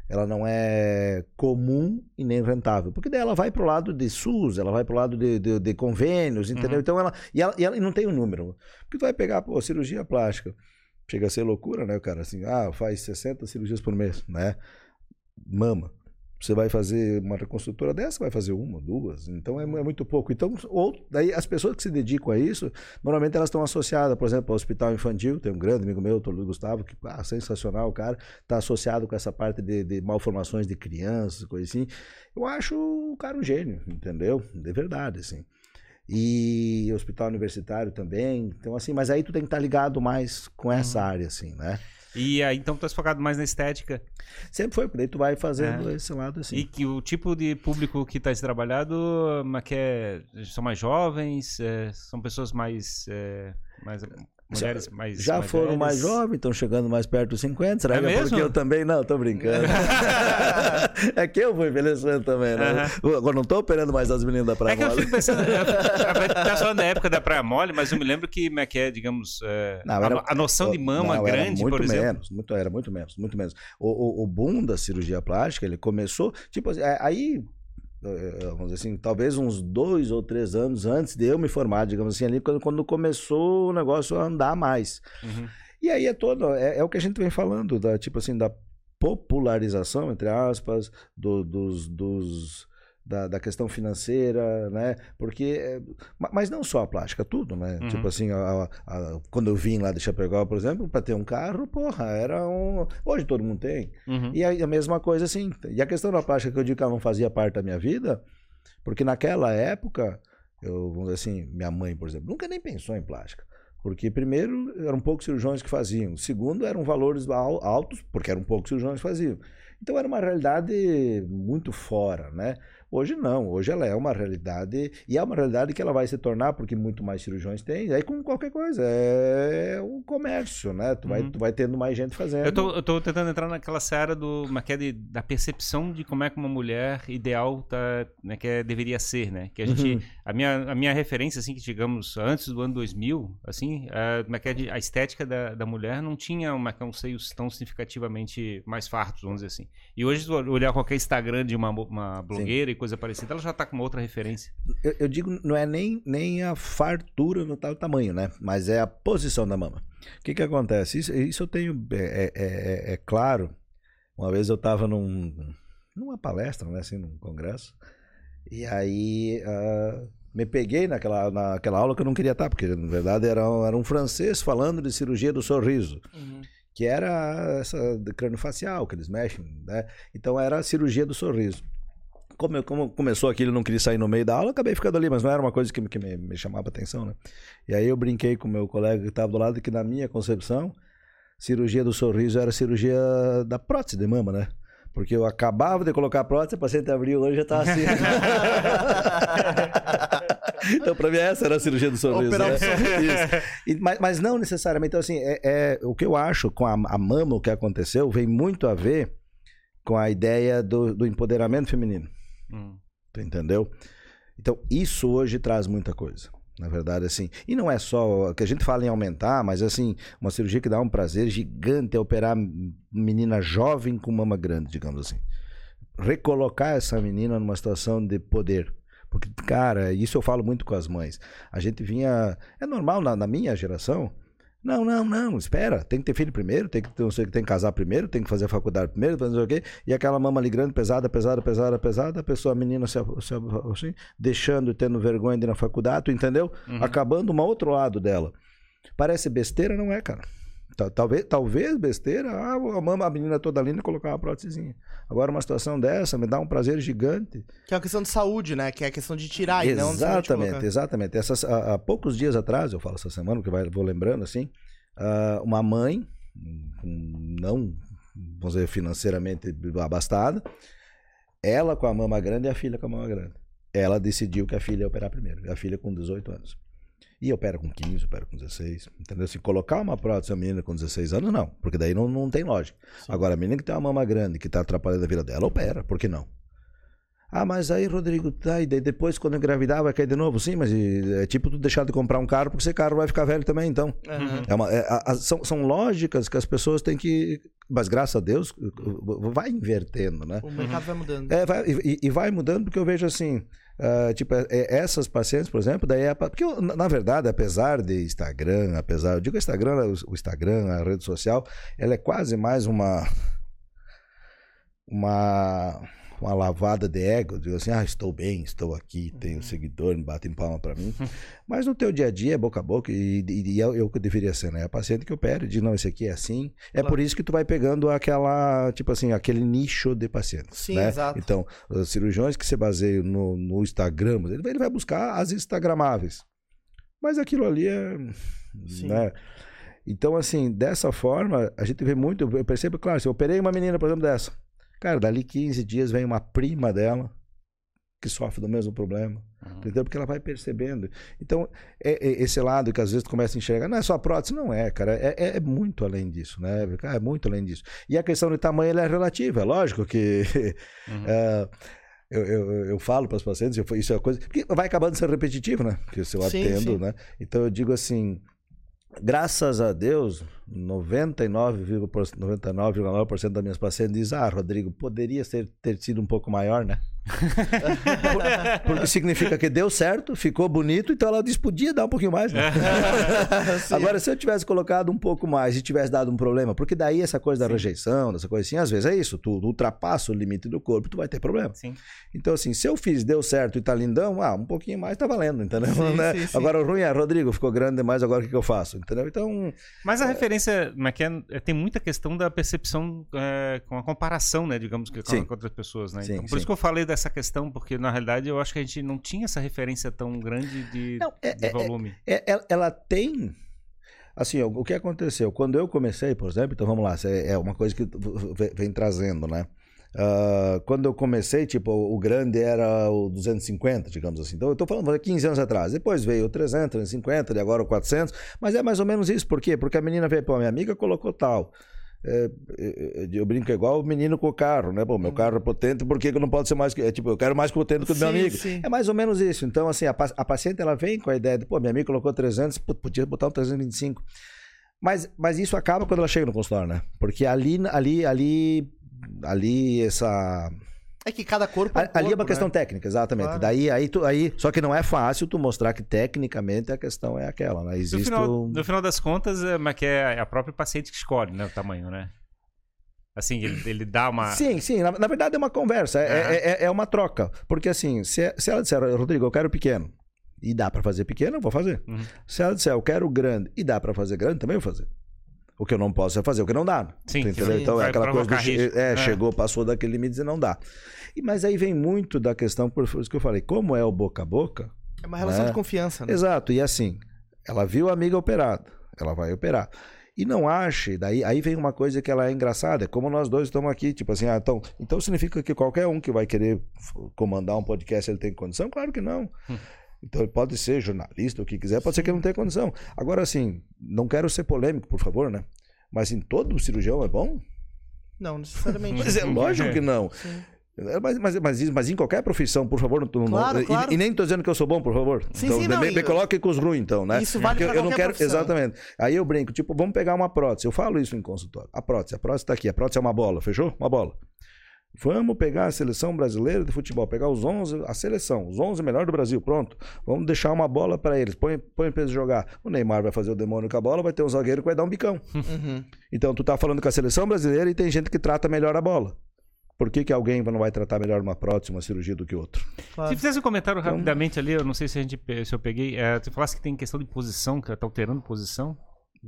ela não é comum e nem rentável. Porque daí ela vai para o lado de SUS, ela vai para o lado de, de, de, convênios, entendeu? Uhum. Então ela e, ela. e ela não tem o um número. Porque tu vai pegar, pô, cirurgia plástica. Chega a ser loucura, né, cara? Assim, ah, faz 60 cirurgias por mês, né? Mama. Você vai fazer uma reconstrutora dessa, vai fazer uma, duas, então é, é, muito pouco. Então, ou, daí as pessoas que se dedicam a isso, normalmente elas estão associadas, por exemplo, ao hospital infantil, tem um grande amigo meu, o Gustavo, que ah, sensacional, o cara, está associado com essa parte de, de malformações de crianças, coisa assim. Eu acho o cara um gênio, entendeu? De verdade, assim. E hospital universitário também. Então, assim, mas aí tu tem que estar tá ligado mais com essa uhum. área, assim, né? E aí, então, tu tá focado mais na estética? Sempre foi, porque daí tu vai fazendo é. esse lado assim. E que o tipo de público que tá trabalhado, mas que é, são mais jovens, é, são pessoas mais, é, mais Mulheres mais. Já mais foram velhas. mais jovens, estão chegando mais perto dos 50. Será é que é porque eu também? Não, tô brincando. <laughs> é que eu vou envelhecendo também, né? Agora não tô operando mais as meninas da Praia é Mole. É que eu fico pensando. tá só <laughs> na época da Praia Mole, mas eu me lembro que, como é que é, digamos, é, não, era, a, noção de mama não, grande, por exemplo. Menos, muito, era muito menos, muito menos. O, o, o boom da cirurgia plástica, ele começou. Tipo, é, aí vamos dizer assim, talvez uns dois ou três anos antes de eu me formar, digamos assim, ali quando, quando começou o negócio a andar mais. Uhum. E aí é todo, é, é, o que a gente vem falando, da tipo assim, da popularização, entre aspas, do, dos, dos da, da, questão financeira, né? Porque, mas não só a plástica, tudo, né? Uhum. Tipo assim, a, a, quando eu vim lá de Chapecó, por exemplo, para ter um carro, porra, era um. Hoje todo mundo tem. Uhum. E a, a, mesma coisa, assim. E a questão da plástica que eu digo que ela não fazia parte da minha vida, porque naquela época, eu, vamos dizer assim, minha mãe, por exemplo, nunca nem pensou em plástica. Porque, primeiro, eram poucos cirurgiões que faziam. Segundo, eram valores altos, porque eram poucos cirurgiões que faziam. Então, era uma realidade muito fora, né? Hoje não, hoje ela é uma realidade e é uma realidade que ela vai se tornar porque muito mais cirurgiões tem, aí com qualquer coisa, é um comércio, né? Tu, uhum. vai, tu vai tendo mais gente fazendo. Eu tô, eu tô tentando entrar naquela seara do, é de, da percepção de como é que uma mulher ideal tá, né, que é, deveria ser, né? Que a gente, uhum. a, minha, a minha referência, assim, que digamos, antes do ano 2000, assim, a, é a estética da, da mulher não tinha uma, um seios tão significativamente mais fartos, vamos dizer assim. E hoje, olhar qualquer Instagram de uma, uma blogueira Sim coisa parecida, ela já está com uma outra referência. Eu, eu, digo, não é nem, nem a fartura no tal tamanho, né? Mas é a posição da mama. O que que acontece? Isso, isso eu tenho, é, é, é, é claro. Uma vez eu estava num, numa palestra, né? Assim, num congresso. E aí... Uh, me peguei naquela, naquela aula que eu não queria estar, porque na verdade era, um, era um francês falando de cirurgia do sorriso. Uhum que era essa de crânio facial que eles mexem, né? Então era a cirurgia do sorriso como, como começou aquilo, não queria sair no meio da aula, acabei ficando ali, mas não era uma coisa que, que me, me chamava atenção, né? E aí eu brinquei com o meu colega que estava do lado que na minha concepção, cirurgia do sorriso era cirurgia da prótese de mama, né? Porque eu acabava de colocar a prótese, o paciente abriu hoje já estava assim. <laughs> então, para mim, essa era a cirurgia do sorriso. Né? E, mas, mas, não necessariamente. Então, assim, é, é, o que eu acho com a, a mama, o que aconteceu, vem muito a ver com a ideia do, do empoderamento feminino. Hum. Tu entendeu? Então, isso hoje traz muita coisa. Na verdade, assim. E não é só que a gente fala em aumentar, mas assim, uma cirurgia que dá um prazer gigante é operar menina jovem com mama grande, digamos assim. Recolocar essa menina numa situação de poder. Porque, cara, isso eu falo muito com as mães. A gente vinha. É normal na, na minha geração não, não, não, espera. Tem que ter filho primeiro, tem que, não sei, tem que casar primeiro, tem que fazer a faculdade primeiro, fazer o quê. E aquela mama ali grande, pesada, pesada, pesada, pesada, a pessoa, a menina se, se, assim, deixando, tendo vergonha de ir na faculdade, tu entendeu? Uhum. Acabando um outro lado dela. Parece besteira, não é, cara. Talvez, talvez besteira, ah, a, mama, a menina toda linda colocar uma prótesezinha. Agora, uma situação dessa me dá um prazer gigante. Que é uma questão de saúde, né? Que é a questão de tirar e não Exatamente, exatamente. Essas, há, há, poucos dias atrás, eu falo essa semana, que vai, vou lembrando assim, uh, uma mãe, não, vamos dizer, financeiramente abastada, ela com a mama grande e a filha com a mama grande. Ela decidiu que a filha ia operar primeiro, a filha com 18 anos. E opera com 15, opera com 16. Entendeu? Se colocar uma prótese a menina com 16 anos, não. Porque daí não, não tem lógica. Sim. Agora, a menina que tem uma mama grande, que está atrapalhando a vida dela, opera. Por que não? Ah, mas aí, Rodrigo, tá, e depois quando engravidar vai cair de novo? Sim, mas é tipo tu deixar de comprar um carro porque esse carro vai ficar velho também, então. Uhum. É uma, é, a, são, são lógicas que as pessoas têm que. Mas graças a Deus, vai invertendo, né? O mercado vai mudando. É, vai, e, e vai mudando porque eu vejo assim. Uh, tipo, é, é, essas pacientes, por exemplo, daí é, porque eu, na verdade, apesar de Instagram, apesar, eu digo Instagram, o Instagram, a rede social, ela é quase mais uma uma uma lavada de ego, digo assim, ah, estou bem, estou aqui, tenho uhum. seguidor, me batem palma para mim. <laughs> Mas no teu dia a dia é boca a boca e, e, e é, é o que deveria ser, né? A paciente que opera diz, não, esse aqui é assim. É claro. por isso que tu vai pegando aquela, tipo assim, aquele nicho de pacientes. Sim, né? exato. Então, os cirurgiões que se baseiam no, no Instagram, ele vai, ele vai buscar as instagramáveis. Mas aquilo ali é, Sim. né? Então, assim, dessa forma, a gente vê muito, eu percebo, claro, se eu operei uma menina, por exemplo, dessa, Cara, dali 15 dias vem uma prima dela que sofre do mesmo problema. Uhum. Entendeu? Porque ela vai percebendo. Então, é, é, esse lado que às vezes tu começa a enxergar, não é só prótese, não é, cara. É, é, é muito além disso, né? É muito além disso. E a questão de tamanho ela é relativa, é lógico que. Uhum. uh, <laughs> eu, eu, eu, falo para os pacientes, isso é coisa. Porque vai acabando sendo repetitivo, né? Porque se eu sim, atendo, sim. né? Então eu digo assim, graças a Deus, 99,9% 99, das minhas pacientes dizem, ah, Rodrigo, poderia ter, ter sido um pouco maior, né? <laughs> Porque significa que deu certo, ficou bonito, então ela disse, podia dar um pouquinho mais. Né? <laughs> Agora, se eu tivesse colocado um pouco mais e tivesse dado um problema, porque daí essa coisa da Sim. rejeição, dessa coisa assim, às vezes é isso, tu ultrapassa o limite do corpo, tu vai ter problema. Sim. Então, assim, se eu fiz, deu certo e tá lindão, ah, um pouquinho mais tá valendo, entendeu? Sim, né? agora o ruim é, Rodrigo, ficou grande demais, agora o que, que eu faço? Entendeu? Então. Mas a é... referência, é, é, tem muita questão da percepção é, com a comparação, né, digamos, com, com outras pessoas, né? Então, por isso que eu falei dessa essa questão, porque na realidade eu acho que a gente não tinha essa referência tão grande de, não, é, de é, volume. Ela tem. Assim, o que aconteceu? Quando eu comecei, por exemplo, então vamos lá, é uma coisa que vem trazendo, né? Uh, quando eu comecei, tipo, o grande era o 250, digamos assim. Então, eu estou falando 15 anos atrás. Depois veio o 300, 350, e agora o 400. Mas é mais ou menos isso. Por quê? Porque a menina veio, pô, minha amiga colocou tal. É, é, é, eu brinco igual o menino com o carro, né? Pô, meu uhum. carro é potente, por que, que não pode ser mais. É, tipo, eu quero mais potente que o meu amigo. Sim. É mais ou menos isso. Então, assim, a, a paciente ela vem com a ideia de, pô, minha amiga colocou 300, podia botar um 325. Mas, mas isso acaba quando ela chega no consultório, né? Porque ali, ali, ali, ali, essa é que cada corpo. É um corpo, Ali é uma né? questão técnica, exatamente. Claro. Daí, aí, tu, aí, só que não é fácil tu mostrar que tecnicamente a questão é aquela, né? Existe. No final, um... no final das contas, é, mas que é a própria paciente que escolhe, né, o tamanho, né? Assim, ele, ele dá uma. Sim, sim. Na, na verdade é uma conversa, é, uhum. é, é, uma troca. Porque assim, se, se ela disser, Rodrigo, eu quero pequeno, e dá para fazer pequeno, eu vou fazer. Uhum. Se ela disser, eu quero grande, e dá para fazer grande, também vou fazer. O que eu não posso é fazer o que não dá. Sim, entendeu? Sim. Então é aquela coisa do, é, é, chegou, passou daquele limite e não dá. E, mas aí vem muito da questão, por isso que eu falei, como é o boca a boca. É uma relação né? de confiança, né? Exato. E assim, ela viu a amiga operada, ela vai operar. E não ache, daí aí vem uma coisa que ela é engraçada, é como nós dois estamos aqui, tipo assim, ah, então, então significa que qualquer um que vai querer comandar um podcast ele tem condição? Claro que não. Hum. Então ele pode ser jornalista, o que quiser, pode Sim. ser que ele não tenha condição. Agora, assim, não quero ser polêmico, por favor, né? Mas em todo cirurgião é bom? Não, necessariamente. Mas é lógico que não. Sim. Mas, mas, mas, mas, em qualquer profissão, por favor, não, claro, claro. E, e, nem estou dizendo que eu sou bom, por favor. Sim, então, sim, não, me, me coloque com os ruins, então, né? Isso vale para eu não quero profissão. Exatamente. Aí eu brinco, tipo, vamos pegar uma prótese. Eu falo isso em consultório. A prótese, a prótese está aqui. A prótese é uma bola, fechou? Uma bola. Vamos pegar a seleção brasileira de futebol, pegar os 11, a seleção, os 11 melhores do Brasil, pronto. Vamos deixar uma bola para eles, põe, põe para eles jogar. O Neymar vai fazer o demônio com a bola, vai ter um zagueiro que vai dar um bicão. Uhum. Então tu tá falando com a seleção brasileira e tem gente que trata melhor a bola. Por que, que alguém não vai tratar melhor uma prótese, uma cirurgia do que outro? Claro. Se fizesse um comentário então, rapidamente ali, eu não sei se a gente se eu peguei, é, tu falasse que tem questão de posição, que tá alterando posição.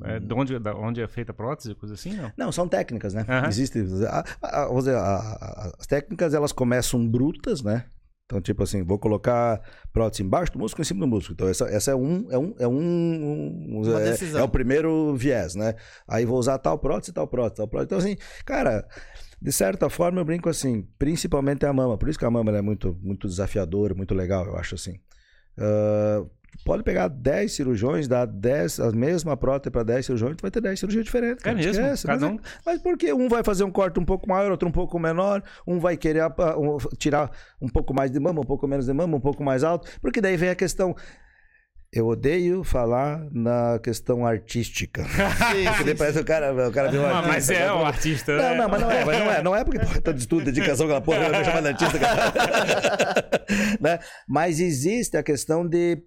É, de onde, da onde é feita a prótese, coisa assim, não? Não, são técnicas, né? Uhum. Existe, a, a, vamos dizer, a, as técnicas elas começam brutas, né? Então, tipo assim, vou colocar prótese embaixo do músculo, em cima do músculo. Então, essa, essa é um, é um, é um, um é, é, o primeiro viés, né? Aí vou usar tal prótese, tal prótese, tal prótese. Então, assim, cara, de certa forma, eu brinco assim, principalmente a mama. Por isso que a mama é muito, muito desafiadora, muito legal, eu acho assim. Uh, pode pegar 10 cirurgiões, dar 10, a mesma prótese para 10 cirurgiões, tu vai ter 10 cirurgias diferentes. Cara. É mesmo? Esquece, Cada mas, um... mas porque um vai fazer um corte um pouco maior, outro um pouco menor, um vai querer uh, tirar um pouco mais de mama, um pouco menos de mama, um pouco mais alto, porque daí vem a questão eu odeio falar na questão artística. <laughs> Sim, porque parece o cara, o cara viu um artista. Mas é o artista. Não, né? não, mas não é, mas não é. Não é porque porra, de estudo, dedicação, aquela porra, vai chamar de artista. <laughs> né? Mas existe a questão de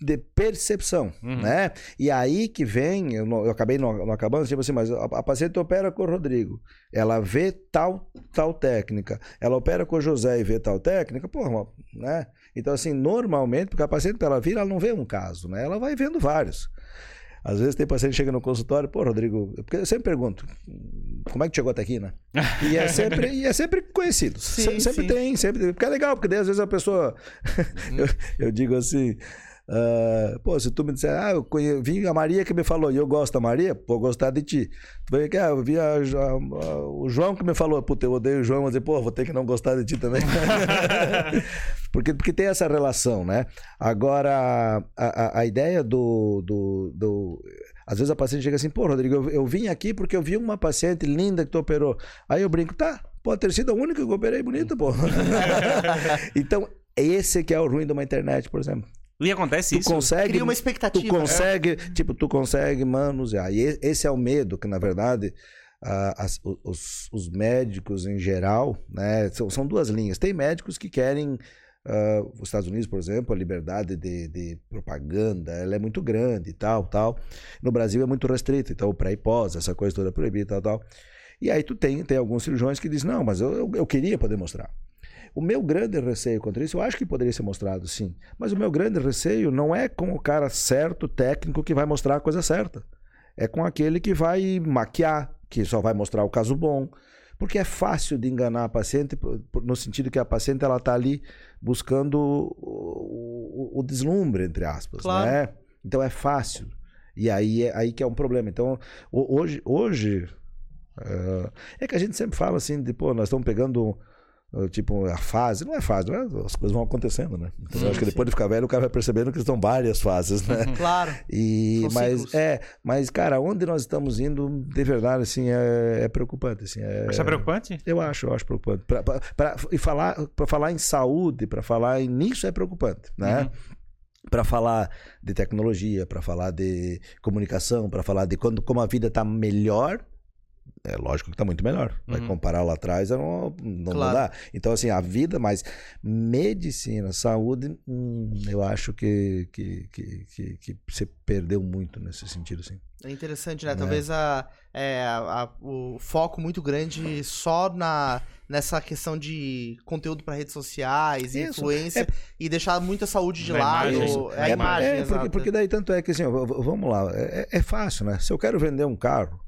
de percepção, uhum. né? E aí que vem, eu, eu acabei não, não, acabando, tipo assim, mas a, a, paciente opera com o Rodrigo, ela vê tal tal técnica, ela opera com o José e vê tal técnica, porra, né? Então, assim, normalmente, porque a paciente, ela vir, ela não vê um caso, né? Ela vai vendo vários. Às vezes tem paciente que chega no consultório, pô, Rodrigo, porque eu sempre pergunto, como é que chegou até aqui, né? E é sempre, e é sempre conhecido. Sim, sempre sim. tem, sempre Porque é legal, porque daí às vezes a pessoa. Uhum. <laughs> eu, eu digo assim. Uh, pô, se tu me disser, ah, eu conhe... vim a Maria que me falou e eu gosto da Maria, vou gostar de ti. Tu vai que ah, eu vi a, a, a, o João que me falou, puta, eu odeio o João, mas pô, vou ter que não gostar de ti também. <laughs> porque, porque tem essa relação, né? Agora, a, a, ideia do, do, do. Às vezes a paciente chega assim, pô, Rodrigo, eu, eu vim aqui porque eu vi uma paciente linda que tu operou. Aí eu brinco, tá, pode ter sido a única que eu operei bonita, pô. <laughs> então, esse que é o ruim de uma internet, por exemplo. E acontece tu isso. Consegue, Cria uma expectativa. Tu consegue, é. tipo, tu consegue manusear. E esse é o medo que, na verdade, uh, as, os, os, médicos em geral, né? São, são duas linhas. Tem médicos que querem. Uh, os Estados Unidos, por exemplo, a liberdade de, de, propaganda ela é muito grande e tal, tal. No Brasil é muito restrito, então o pré e pós, essa coisa toda proibida e tal, tal. E aí tu tem, tem alguns cirurgiões que dizem, não, mas eu, eu, eu queria poder mostrar. O meu grande receio contra isso, eu acho que poderia ser mostrado sim, mas o meu grande receio não é com o cara certo, técnico, que vai mostrar a coisa certa. É com aquele que vai maquiar, que só vai mostrar o caso bom. Porque é fácil de enganar a paciente, no sentido que a paciente ela está ali buscando o, o, o, deslumbre, entre aspas. Claro. Né? Então é fácil. E aí é aí que é um problema. Então, hoje, hoje uh, é que a gente sempre fala assim, de, pô, nós estamos pegando Tipo, a fase, não é fase, não é? as coisas vão acontecendo, né? Então, sim, eu acho que depois de ficar velho, o cara vai percebendo que estão várias fases, né? Uhum. Claro. E, mas, é, mas, cara, onde nós estamos indo, de verdade, assim, é, é preocupante. Assim, é, Isso é preocupante? Eu acho, eu acho preocupante. Pra, pra, pra e falar, para falar em saúde, para falar nisso é preocupante, né? Uhum para falar de tecnologia, para falar de comunicação, para falar de quando, como a vida está melhor, é lógico que está muito melhor. Vai uhum. comparar lá atrás, não, não claro. dá. Então, assim, a vida, mas medicina, saúde, hum, eu acho que, que, que, que, que você perdeu muito nesse sentido, assim. É interessante, né? É. Talvez a, é, a, o foco muito grande só na, nessa questão de conteúdo para redes sociais, Isso. influência, é... e deixar muita saúde de lado. Imagem. É a imagem, é, porque, porque, daí tanto é que, assim, vamos lá, é, é fácil, né? Se eu quero vender um carro,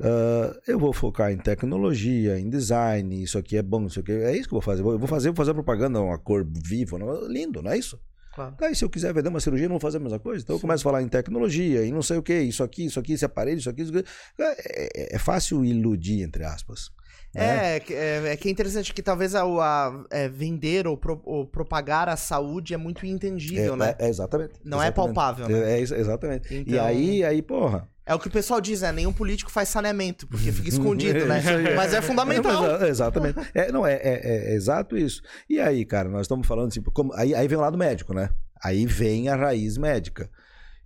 Uh, <laughs> eu vou focar em tecnologia, em design, isso aqui é bom, isso aqui é isso que eu vou fazer. Eu vou fazer, vou fazer propaganda, uma cor viva, lindo, não é isso? Claro. Daí, se eu quiser vender uma cirurgia, não vou fazer a mesma coisa. Então, Sim. eu começo a falar em tecnologia, em não sei o que, isso aqui, isso aqui, esse aparelho, isso aqui. Isso aqui. É, é, é fácil iludir, entre aspas. Né? É, é, é, que é interessante que talvez a, a é, vender ou, pro, ou, propagar a saúde é muito intangível, é, né? É, exatamente. Não exatamente. é palpável, né? É, exatamente. Então... E aí, aí, porra. É o que o pessoal diz, né? Nenhum político faz saneamento, porque fica escondido, né? <laughs> Mas é fundamental. Mas, exatamente. É, não, é, é, é, exato isso. E aí, cara, nós estamos falando assim, como, aí, aí vem o lado médico, né? Aí vem a raiz médica.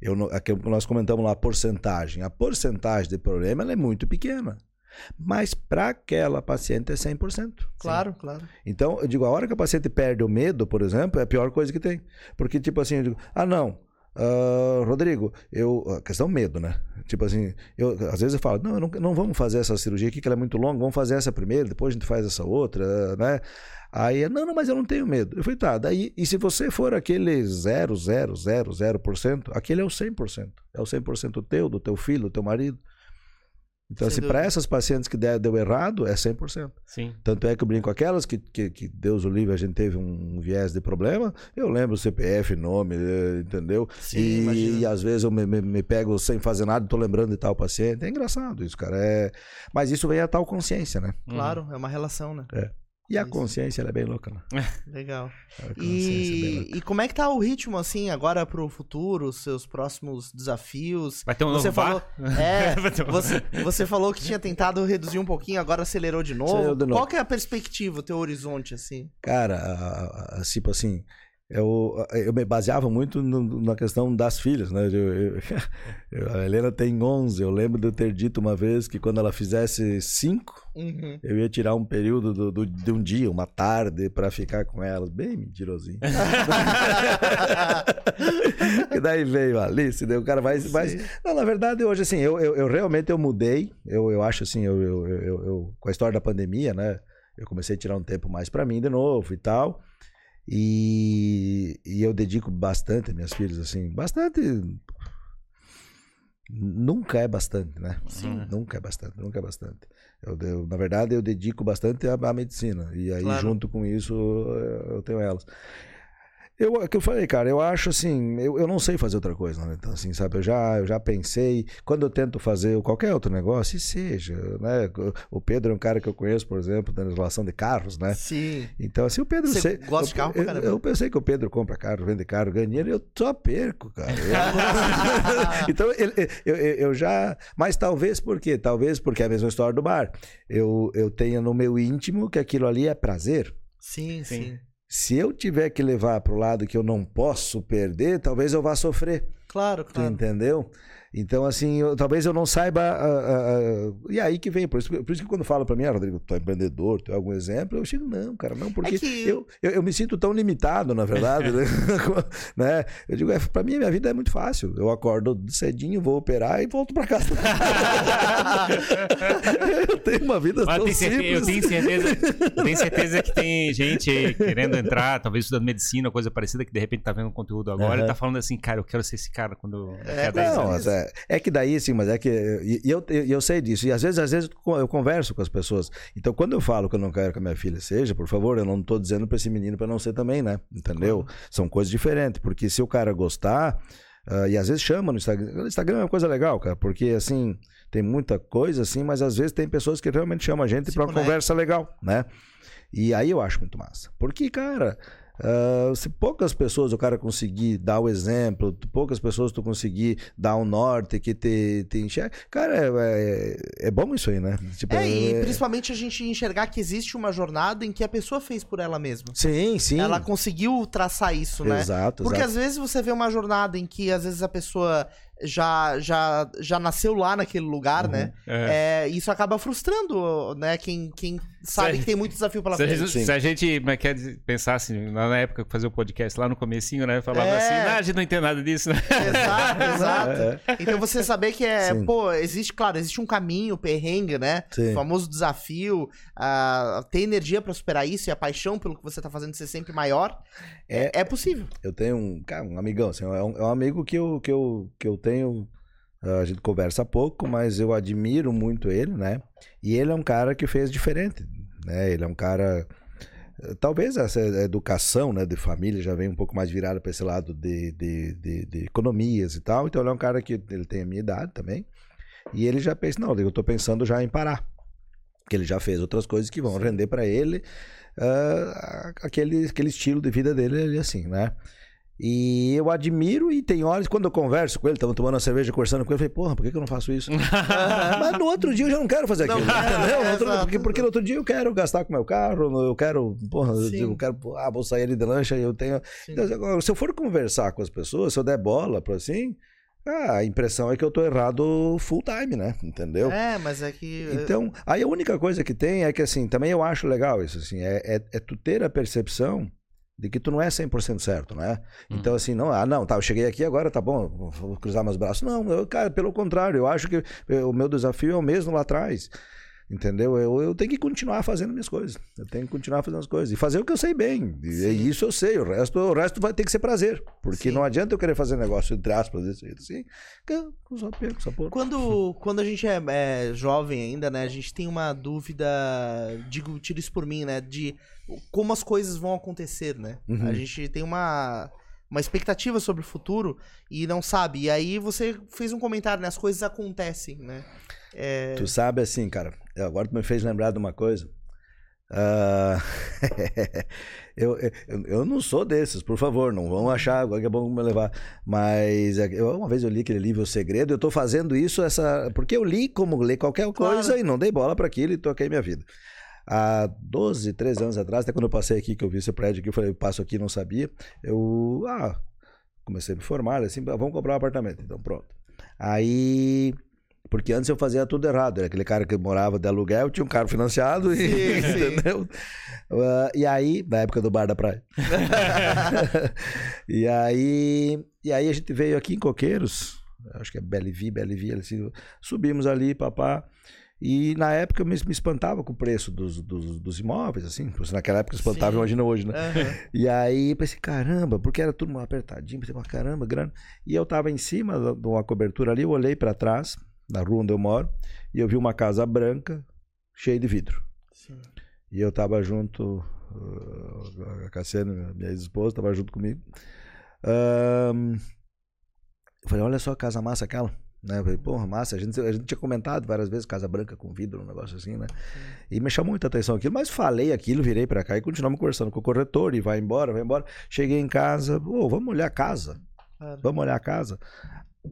Eu, aqui, nós comentamos lá a porcentagem. A porcentagem de problema é muito pequena. Mas para aquela paciente é 100%. Claro, Sim. claro. Então, eu digo, a hora que a paciente perde o medo, por exemplo, é a pior coisa que tem. Porque, tipo assim, eu digo, ah, não, Uh, Rodrigo, eu. A questão medo, né? Tipo assim, eu, às vezes eu falo, não, não, não vamos fazer essa cirurgia aqui, que ela é muito longa, vamos fazer essa primeiro, depois a gente faz essa outra, né? Aí, não, não, mas eu não tenho medo. Eu falei, tá, daí, e se você for aquele 0,000%, aquele é o 100%. É o 100% teu, do teu filho, do teu marido. Então, Sem assim, para essas pacientes que der, deu errado, é 100%. Sim. Tanto é que eu brinco aquelas que, que, que, Deus o livre, a gente teve um viés de problema, eu lembro o CPF, nome, eh, entendeu? Sim, e, e, às vezes eu me, me, me, pego sem fazer nada, tô lembrando de tal paciente. É engraçado isso, cara. É... Mas isso vem a tal consciência, né? Claro, é uma relação, né? É. E a consciência é bem louca, né? Legal. E, é e como é que tá o ritmo, assim, agora pro futuro, os seus próximos desafios? Vai ter um você novo falou, <laughs> É, um... você, você falou que tinha tentado reduzir um pouquinho, agora acelerou de novo. De novo. Qual que é a perspectiva, o teu horizonte, assim? Cara, tipo assim, eu, eu me baseava muito no, na questão das filhas, né? Eu, eu, <laughs> a Helena tem 11, eu lembro de eu ter dito uma vez que quando ela fizesse 5, uhum. eu ia tirar um período do, do, de um dia, uma tarde, para ficar com elas. Bem mentirosinho. <laughs> <laughs> e daí veio a Alice, daí o cara vai... vai... Não, na verdade, hoje, assim, eu, eu, eu realmente eu mudei, eu, eu acho assim, eu, eu, eu, com a história da pandemia, né? Eu comecei a tirar um tempo mais para mim de novo e tal... E, e eu dedico bastante a minhas filhas, assim, bastante. Nunca é bastante, né? Sim. Nunca é bastante, nunca é bastante. Eu, eu, na verdade, eu dedico bastante à, à medicina. E aí, claro. junto com isso, eu tenho elas. Eu, é que eu falei, cara, eu acho assim, eu, eu não sei fazer outra coisa, né? Então, assim, sabe, eu já, eu já pensei, quando eu tento fazer qualquer outro negócio, e seja, né? O Pedro é um cara que eu conheço, por exemplo, na relação de carros, né? Sim. Então, assim, o Pedro... Você sei, gosta de carro, eu, eu, pensei que o Pedro compra carro, vende carro, ganha dinheiro, eu só perco, cara. <laughs> então, ele, eu, eu já... Mas talvez por quê? Talvez porque é a mesma história do bar. Eu, eu tenho no meu íntimo que aquilo ali é prazer. Sim, sim. sim. Se eu tiver que levar para o lado que eu não posso perder, talvez eu vá sofrer. Claro, claro. Tu entendeu? Então, assim, eu, talvez eu não saiba. Uh, uh, uh, e aí que vem, por isso, por isso que quando fala para mim, ah, Rodrigo, tu é empreendedor, tu é algum exemplo, eu chego, não, cara, não, porque é que... eu, eu, eu, me sinto tão limitado, na verdade. <laughs> né? <laughs> né? Eu digo, é, para mim, minha vida é muito fácil. Eu acordo cedinho, vou operar e volto para casa. <laughs> eu tenho uma vida Mas tão simples. Eu tenho certeza, eu tenho certeza que tem gente querendo entrar, talvez estudando medicina, coisa parecida, que de repente tá vendo conteúdo agora uhum. e tá falando assim, cara, eu quero ser esse cara quando. É, não, é, é, que daí, sim, mas é que. E, eu, eu, eu, sei disso. E às vezes, às vezes eu converso com as pessoas. Então, quando eu falo que eu não quero que a minha filha seja, por favor, eu não estou dizendo para esse menino para não ser também, né? Entendeu? São coisas diferentes. Porque se o cara gostar. Uh, e às vezes chama no Instagram. O Instagram é uma coisa legal, cara, porque assim, tem muita coisa assim, mas às vezes tem pessoas que realmente chamam a gente para uma conversa legal, né? E aí eu acho muito massa. Porque, cara, Uh, se poucas pessoas o cara conseguir dar o exemplo, poucas pessoas tu conseguir dar o norte que te, te enxerga, cara, é, é, é, bom isso aí, né? Tipo, é, e é... principalmente a gente enxergar que existe uma jornada em que a pessoa fez por ela mesma. Sim, sim. Ela conseguiu traçar isso, né? Exato, Porque exato. às vezes você vê uma jornada em que às vezes a pessoa já, já, já nasceu lá naquele lugar, uhum, né? É. É, isso acaba frustrando, né? Quem, quem sabe que tem muito desafio pela se frente. A gente, se a gente quer pensar assim, na época que fazia o podcast lá no comecinho, né? Falava é. assim, ah, a gente não entende nada disso, né? Exato, <laughs> exato. É. Então você saber que é, Sim. pô, existe, claro, existe um caminho, perrengue, né? Sim. O famoso desafio, uh, ter energia para superar isso e a paixão pelo que você tá fazendo ser sempre maior, é, é possível. Eu tenho um, cara, um amigão, assim, é um, é um amigo que eu, que eu, que eu tenho a gente conversa pouco, mas eu admiro muito ele, né? E ele é um cara que fez diferente, né? Ele é um cara talvez essa educação né, de família já vem um pouco mais virada para esse lado de, de, de, de, economias e tal. Então ele é um cara que ele tem a minha idade também. E ele já pensa, não, eu estou pensando já em parar. Que ele já fez outras coisas que vão render para ele uh, aquele, aquele estilo de vida dele assim, né? E eu admiro e tem horas, quando eu converso com ele, estamos tomando uma cerveja, conversando com ele, eu falei, porra, por que, que eu não faço isso? <laughs> Mas no outro dia eu já não quero fazer aquilo, não, entendeu? É, outro, porque, porque no outro dia eu quero gastar com meu carro, eu quero, porra, eu quero, ah, vou sair ali de lancha e eu tenho... Então, se eu for conversar com as pessoas, se eu der bola para assim, ah, a impressão é que eu tô errado full time, né? Entendeu? É, mas é que. Então, aí a única coisa que tem é que, assim, também eu acho legal isso, assim, é, é, é tu ter a percepção de que tu não é 100% certo, né? Uhum. Então, assim, não, ah, não, tá, eu cheguei aqui agora, tá bom, vou cruzar meus braços. Não, eu, cara, pelo contrário, eu acho que o meu desafio é o mesmo lá atrás. Entendeu? Eu, eu tenho que continuar fazendo minhas coisas. Eu tenho que continuar fazendo as coisas. E fazer o que eu sei bem. E isso eu sei. O resto, o resto vai ter que ser prazer. Porque Sim. não adianta eu querer fazer negócio, entre aspas, desse jeito assim. Eu só perco, só porra. Quando, quando a gente é, é, jovem ainda, né? A gente tem uma dúvida, digo, tiro isso por mim, né? De como as coisas vão acontecer, né? Uhum. A gente tem uma uma expectativa sobre o futuro e não sabe. E aí você fez um comentário, né? As coisas acontecem, né? É... Tu sabe assim, cara, agora tu me fez lembrar de uma coisa. Uh... <laughs> eu, eu, eu não sou desses, por favor, não vão achar agora que é bom me levar. Mas é eu, uma vez eu li aquele livro O Segredo, eu tô fazendo isso essa porque eu li como ler qualquer coisa claro. e não dei bola para aquilo e toquei minha vida. Há 12, 13 anos atrás, até quando eu passei aqui, que eu vi esse prédio aqui, eu falei, eu passo aqui não sabia. Eu ah, comecei a me formar, assim, vamos comprar um apartamento. Então, pronto. Aí porque antes eu fazia tudo errado. Era aquele cara que morava de aluguel, tinha um carro financiado, e, sim, <laughs> sim. entendeu? Uh, e aí, na época do bar da praia. <laughs> e aí, e aí a gente veio aqui em Coqueiros, acho que é Belleville, Belleville, assim, subimos ali, papá. E na época eu me, me espantava com o preço dos, dos, dos, imóveis, assim. Naquela época espantava, Sim. imagina hoje, né? Uhum. E aí pensei, caramba, porque era tudo apertadinho, pensei, caramba, grana. E eu tava em cima de uma cobertura ali, eu olhei para trás, na rua onde eu moro, e eu vi uma casa branca cheia de vidro. Sim. E eu tava junto, uh, a Cassiane, minha ex-esposa, tava junto comigo. Um, eu falei, olha só a casa massa aquela. Né? Eu falei, porra, massa. A gente, a gente tinha comentado várias vezes casa branca com vidro, um negócio assim, né? Sim. E me chamou muita atenção aquilo, mas falei aquilo, virei para cá e continuamos conversando com o corretor e vai embora, vai embora. Cheguei em casa, oh, vamos olhar a casa. Claro. Vamos olhar a casa.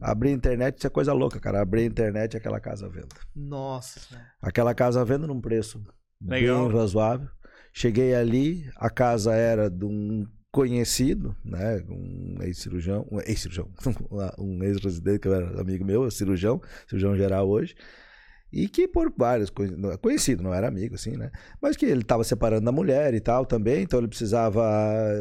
Abrir a internet, isso é coisa louca, cara. Abrir a internet é aquela casa à venda. Nossa. Aquela casa à venda num preço Legal. bem razoável. Cheguei ali, a casa era de um conhecido, né, um ex-cirurgião, um ex-cirurgião, <laughs> um ex-residente que era amigo meu, cirurgião, cirurgião geral hoje, e que por vários conhecido, não era amigo assim, né? Mas que ele estava separando da mulher e tal também, então ele precisava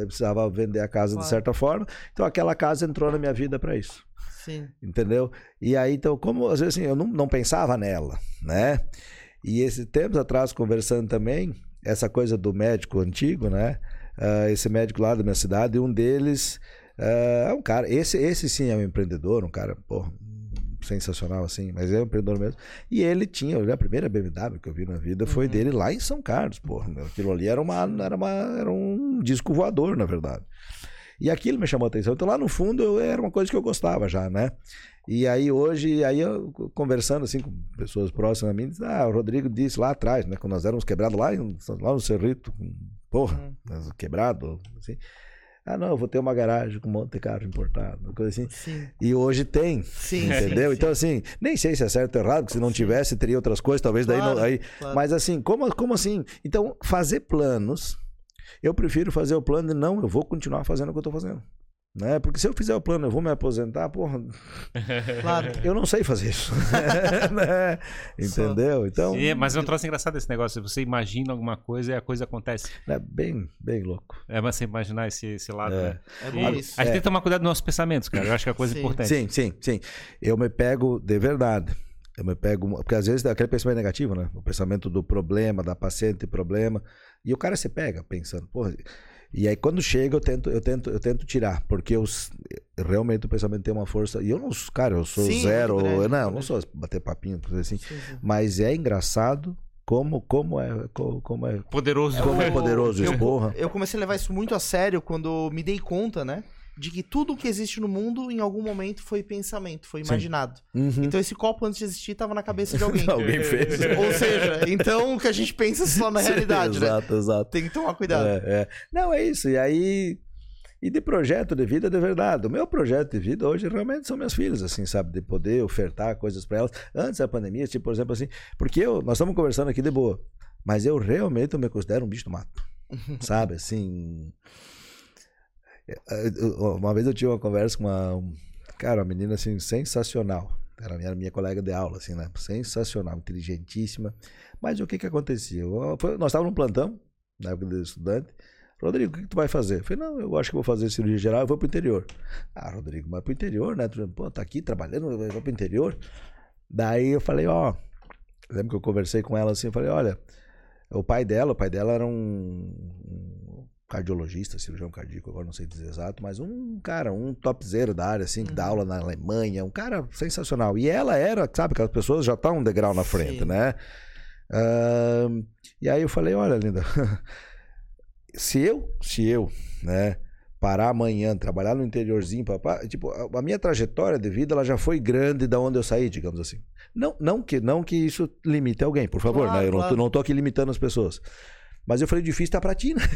precisava vender a casa claro. de certa forma. Então aquela casa entrou na minha vida para isso. Sim. Entendeu? E aí então, como às vezes assim, eu não, não pensava nela, né? E esses tempos atrás conversando também, essa coisa do médico antigo, né? uh, esse médico lá da minha cidade, um deles uh, é um cara, esse, esse sim é um empreendedor, um cara, porra, sensacional assim, mas é um empreendedor mesmo. E ele tinha, a primeira BMW que eu vi na vida foi uhum. dele lá em São Carlos, porra. Aquilo ali era, uma, era, uma, era um disco voador, na verdade. E aquilo me chamou a atenção. Então lá no fundo eu, era uma coisa que eu gostava já, né? E aí hoje, aí eu conversando assim com pessoas próximas a mim, diz, ah, o Rodrigo disse lá atrás, né? Quando nós éramos quebrados lá, lá no Cerrito, porra, uhum. quebrado, assim. Ah, não, eu vou ter uma garagem com um monte de carro importado, coisa assim. Sim. E hoje tem. Sim, entendeu? Sim, então, assim, nem sei se é certo ou errado, porque se não tivesse, teria outras coisas, talvez claro, daí não. Aí, claro. Mas assim, como, como assim? Então, fazer planos. Eu prefiro fazer o plano e não, eu vou continuar fazendo o que eu estou fazendo. Né? Porque se eu fizer o plano, eu vou me aposentar, porra. <laughs> Claro. Eu não sei fazer isso. <laughs> né? Entendeu? Então. Sim, mas é um troço engraçado esse negócio. Você imagina alguma coisa e a coisa acontece. É bem, bem louco. É, mas você imaginar esse, esse lado, é. né? É bom isso. A gente é. tem que tomar cuidado dos nossos pensamentos, cara. Eu acho que é a coisa sim. importante. Sim, sim, sim. Eu me pego de verdade. Eu me pego. Porque às vezes aquele pensamento negativo, né? O pensamento do problema, da paciente, problema. E o cara se pega pensando, porra. E aí quando chega eu tento, eu tento, eu tento tirar, porque eu, realmente o pensamento tem uma força. E eu não, cara, eu sou sim, zero, grande, eu, não, eu não sou bater papinho, assim. Sim, sim. Mas é engraçado como, como é como, como é poderoso, como é poderoso isso, eu, porra. Eu comecei a levar isso muito a sério quando me dei conta, né? De que tudo que existe no mundo em algum momento foi pensamento, foi imaginado. Uhum. Então esse copo antes de existir estava na cabeça de alguém. <laughs> alguém fez. <laughs> Ou seja, então o que a gente pensa só na <laughs> realidade, né? exato, né? Exato, Tem que tomar cuidado. É, é. Não, é isso. E aí e de projeto de vida de verdade. O meu projeto de vida hoje realmente são meus filhos, assim, sabe? De poder ofertar coisas para elas. Antes da pandemia, tipo, por exemplo, assim, porque eu, nós estamos conversando aqui de boa, mas eu realmente eu me considero um bicho do mato, sabe? Assim, uma vez eu tive uma conversa com uma, cara, uma menina assim sensacional. Era minha, minha colega de aula, assim, né? Sensacional, inteligentíssima. Mas o que que acontecia? Nós estávamos num plantão, na época de estudante. Rodrigo, o que, que tu vai fazer? Eu falei, não, eu acho que vou fazer cirurgia geral, eu vou pro interior. Ah, Rodrigo, mas pro interior, né? Pô, tá aqui trabalhando, eu vou pro interior. Daí eu falei, ó, lembro que eu conversei com ela assim, eu falei, olha, o pai dela, o pai dela era um, cardiologista, cirurgião cardíaco, agora não sei dizer exato, mas um cara, um topzera da área, assim, que dá uhum. aula na Alemanha, um cara sensacional. E ela era, sabe, que as pessoas já estão um degrau na frente, Sim. né? Uh, e aí eu falei, olha, linda, <laughs> se eu, se eu, né, parar amanhã, trabalhar no interiorzinho, papá, tipo, a, a minha trajetória de vida, ela já foi grande da onde eu saí, digamos assim. Não, não que, não que isso limite alguém, por favor, claro, né? Eu claro. não, tô, não tô aqui limitando as pessoas. Mas eu falei, difícil tá pra ti, né? <laughs>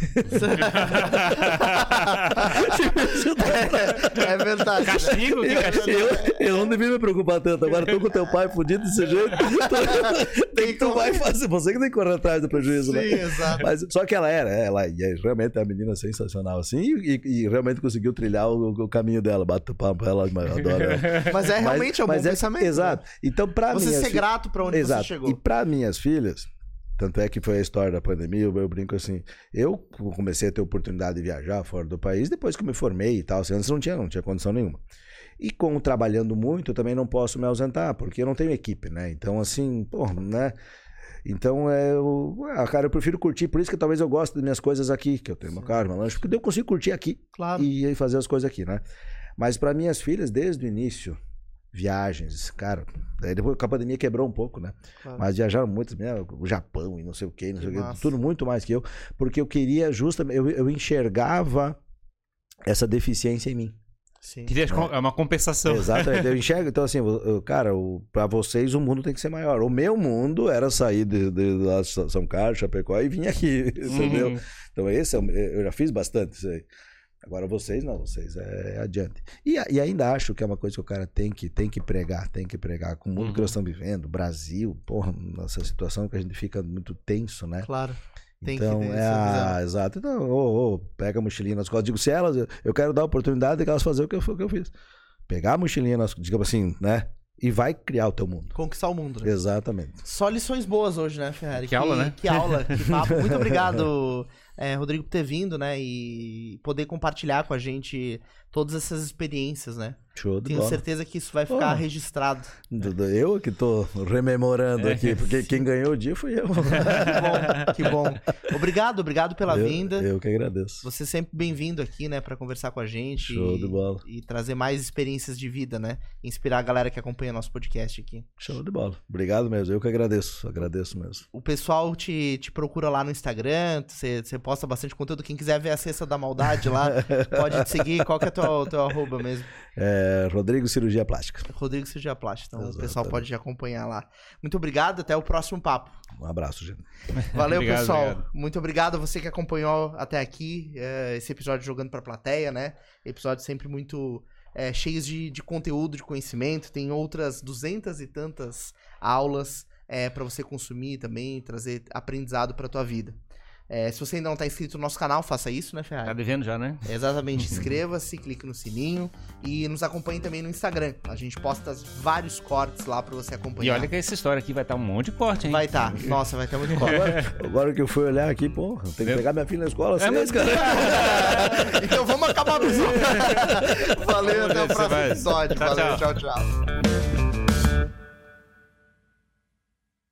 é, é, verdade. Castigo? Eu, castigo? Eu, eu, não devia me preocupar tanto. Agora tô com teu pai fudido desse jeito. <laughs> tem que tu vai fazer. Você que tem que correr atrás do prejuízo, Sim, né? Sim, exato. Mas, só que ela era, ela é, realmente é uma menina sensacional, assim, e, e realmente conseguiu trilhar o, o caminho dela. Bato papo, ela adora ela. Mas é realmente <laughs> mas, é um bom é, pensamento. Exato. Então, pra você minhas ser grato pra onde exato. você chegou. E pra minhas filhas, tanto é que foi a história da pandemia, eu, brinco assim. Eu comecei a ter oportunidade de viajar fora do país depois que eu me formei e tal. Assim, antes não tinha, não tinha condição nenhuma. E com trabalhando muito, eu também não posso me ausentar, porque eu não tenho equipe, né? Então, assim, pô, né? Então, é, eu, ah, cara, eu prefiro curtir, por isso que talvez eu goste das minhas coisas aqui, que eu tenho meu carro, meu lanche, porque eu consigo curtir aqui claro. e fazer as coisas aqui, né? Mas para minhas filhas, desde o início, viagens, cara. Daí depois a pandemia quebrou um pouco, né? Claro. Mas viajaram muito, né? o Japão e não sei o quê, não que sei o quê, tudo muito mais que eu, porque eu queria justamente, eu, eu enxergava essa deficiência em mim. Sim. Queria né? é uma compensação. Exatamente. Eu <laughs> enxergo, então assim, eu, cara, para vocês o mundo tem que ser maior. O meu mundo era sair de, de, de São Carlos, Chapecó e vir aqui, <laughs> entendeu? Uhum. Então esse é eu já fiz bastante isso aí. Agora vocês não, vocês é, é adiante. E, e, ainda acho que é uma coisa que o cara tem que, tem que pregar, tem que pregar. Com o mundo uhum. que nós estamos vivendo, Brasil, porra, nossa situação que a gente fica muito tenso, né? Claro. Tem então, que ter é a... Exato. Então, oh, oh, pega a mochilinha nas costas. Digo, se elas, eu quero dar a oportunidade de elas fazer o que eu, o que eu fiz. Pegar a mochilinha nas digamos assim, né? E vai criar o teu mundo. Conquistar o mundo, né? Exatamente. Só lições boas hoje, né, Ferrari? Que, que aula, né? Que aula, que papo. Muito <laughs> obrigado, é, Rodrigo, por ter vindo, né? E poder compartilhar com a gente todas essas experiências, né? Show de Tenho bola. certeza que isso vai ficar oh, registrado. Eu que tô rememorando é. aqui, porque <laughs> quem ganhou o dia fui eu. <laughs> que bom, que bom. Obrigado, obrigado pela eu, vinda. Eu que agradeço. Você é sempre bem-vindo aqui, né, para conversar com a gente. Show e, de bola. E trazer mais experiências de vida, né? Inspirar a galera que acompanha nosso podcast aqui. Show de bola. Obrigado mesmo, eu que agradeço, agradeço mesmo. O pessoal te, te procura lá no Instagram, você, você posta bastante conteúdo. Quem quiser ver a cesta da maldade lá, <laughs> pode te seguir. Qual que é o teu, teu arroba mesmo? <laughs> É, Rodrigo Cirurgia Plástica. Rodrigo Cirurgia Plástica. Então Exatamente. o pessoal pode te acompanhar lá. Muito obrigado, até o próximo papo. Um abraço, gente. <laughs> Valeu, obrigado, pessoal. Obrigado. Muito obrigado a você que acompanhou até aqui é, esse episódio jogando pra plateia, né? Episódio sempre muito é, cheios de, de conteúdo, de conhecimento. Tem outras duzentas e tantas aulas é, para você consumir também, trazer aprendizado para tua vida. É, se você ainda não está inscrito no nosso canal, faça isso, né, Ferrari? Tá devendo já, né? Exatamente. <laughs> Inscreva-se, clique no sininho e nos acompanhe também no Instagram. A gente posta vários cortes lá para você acompanhar. E olha que essa história aqui vai estar tá um monte de corte, hein? Vai estar. Tá. Nossa, vai ter muito corte. Agora, agora, que eu fui olhar aqui, pô, tem que pegar minha filha na escola. É, mas... cara. <laughs> então vamos acabar o episódio. <laughs> Valeu, até o próximo episódio. Tchau, Valeu, tchau, tchau. tchau.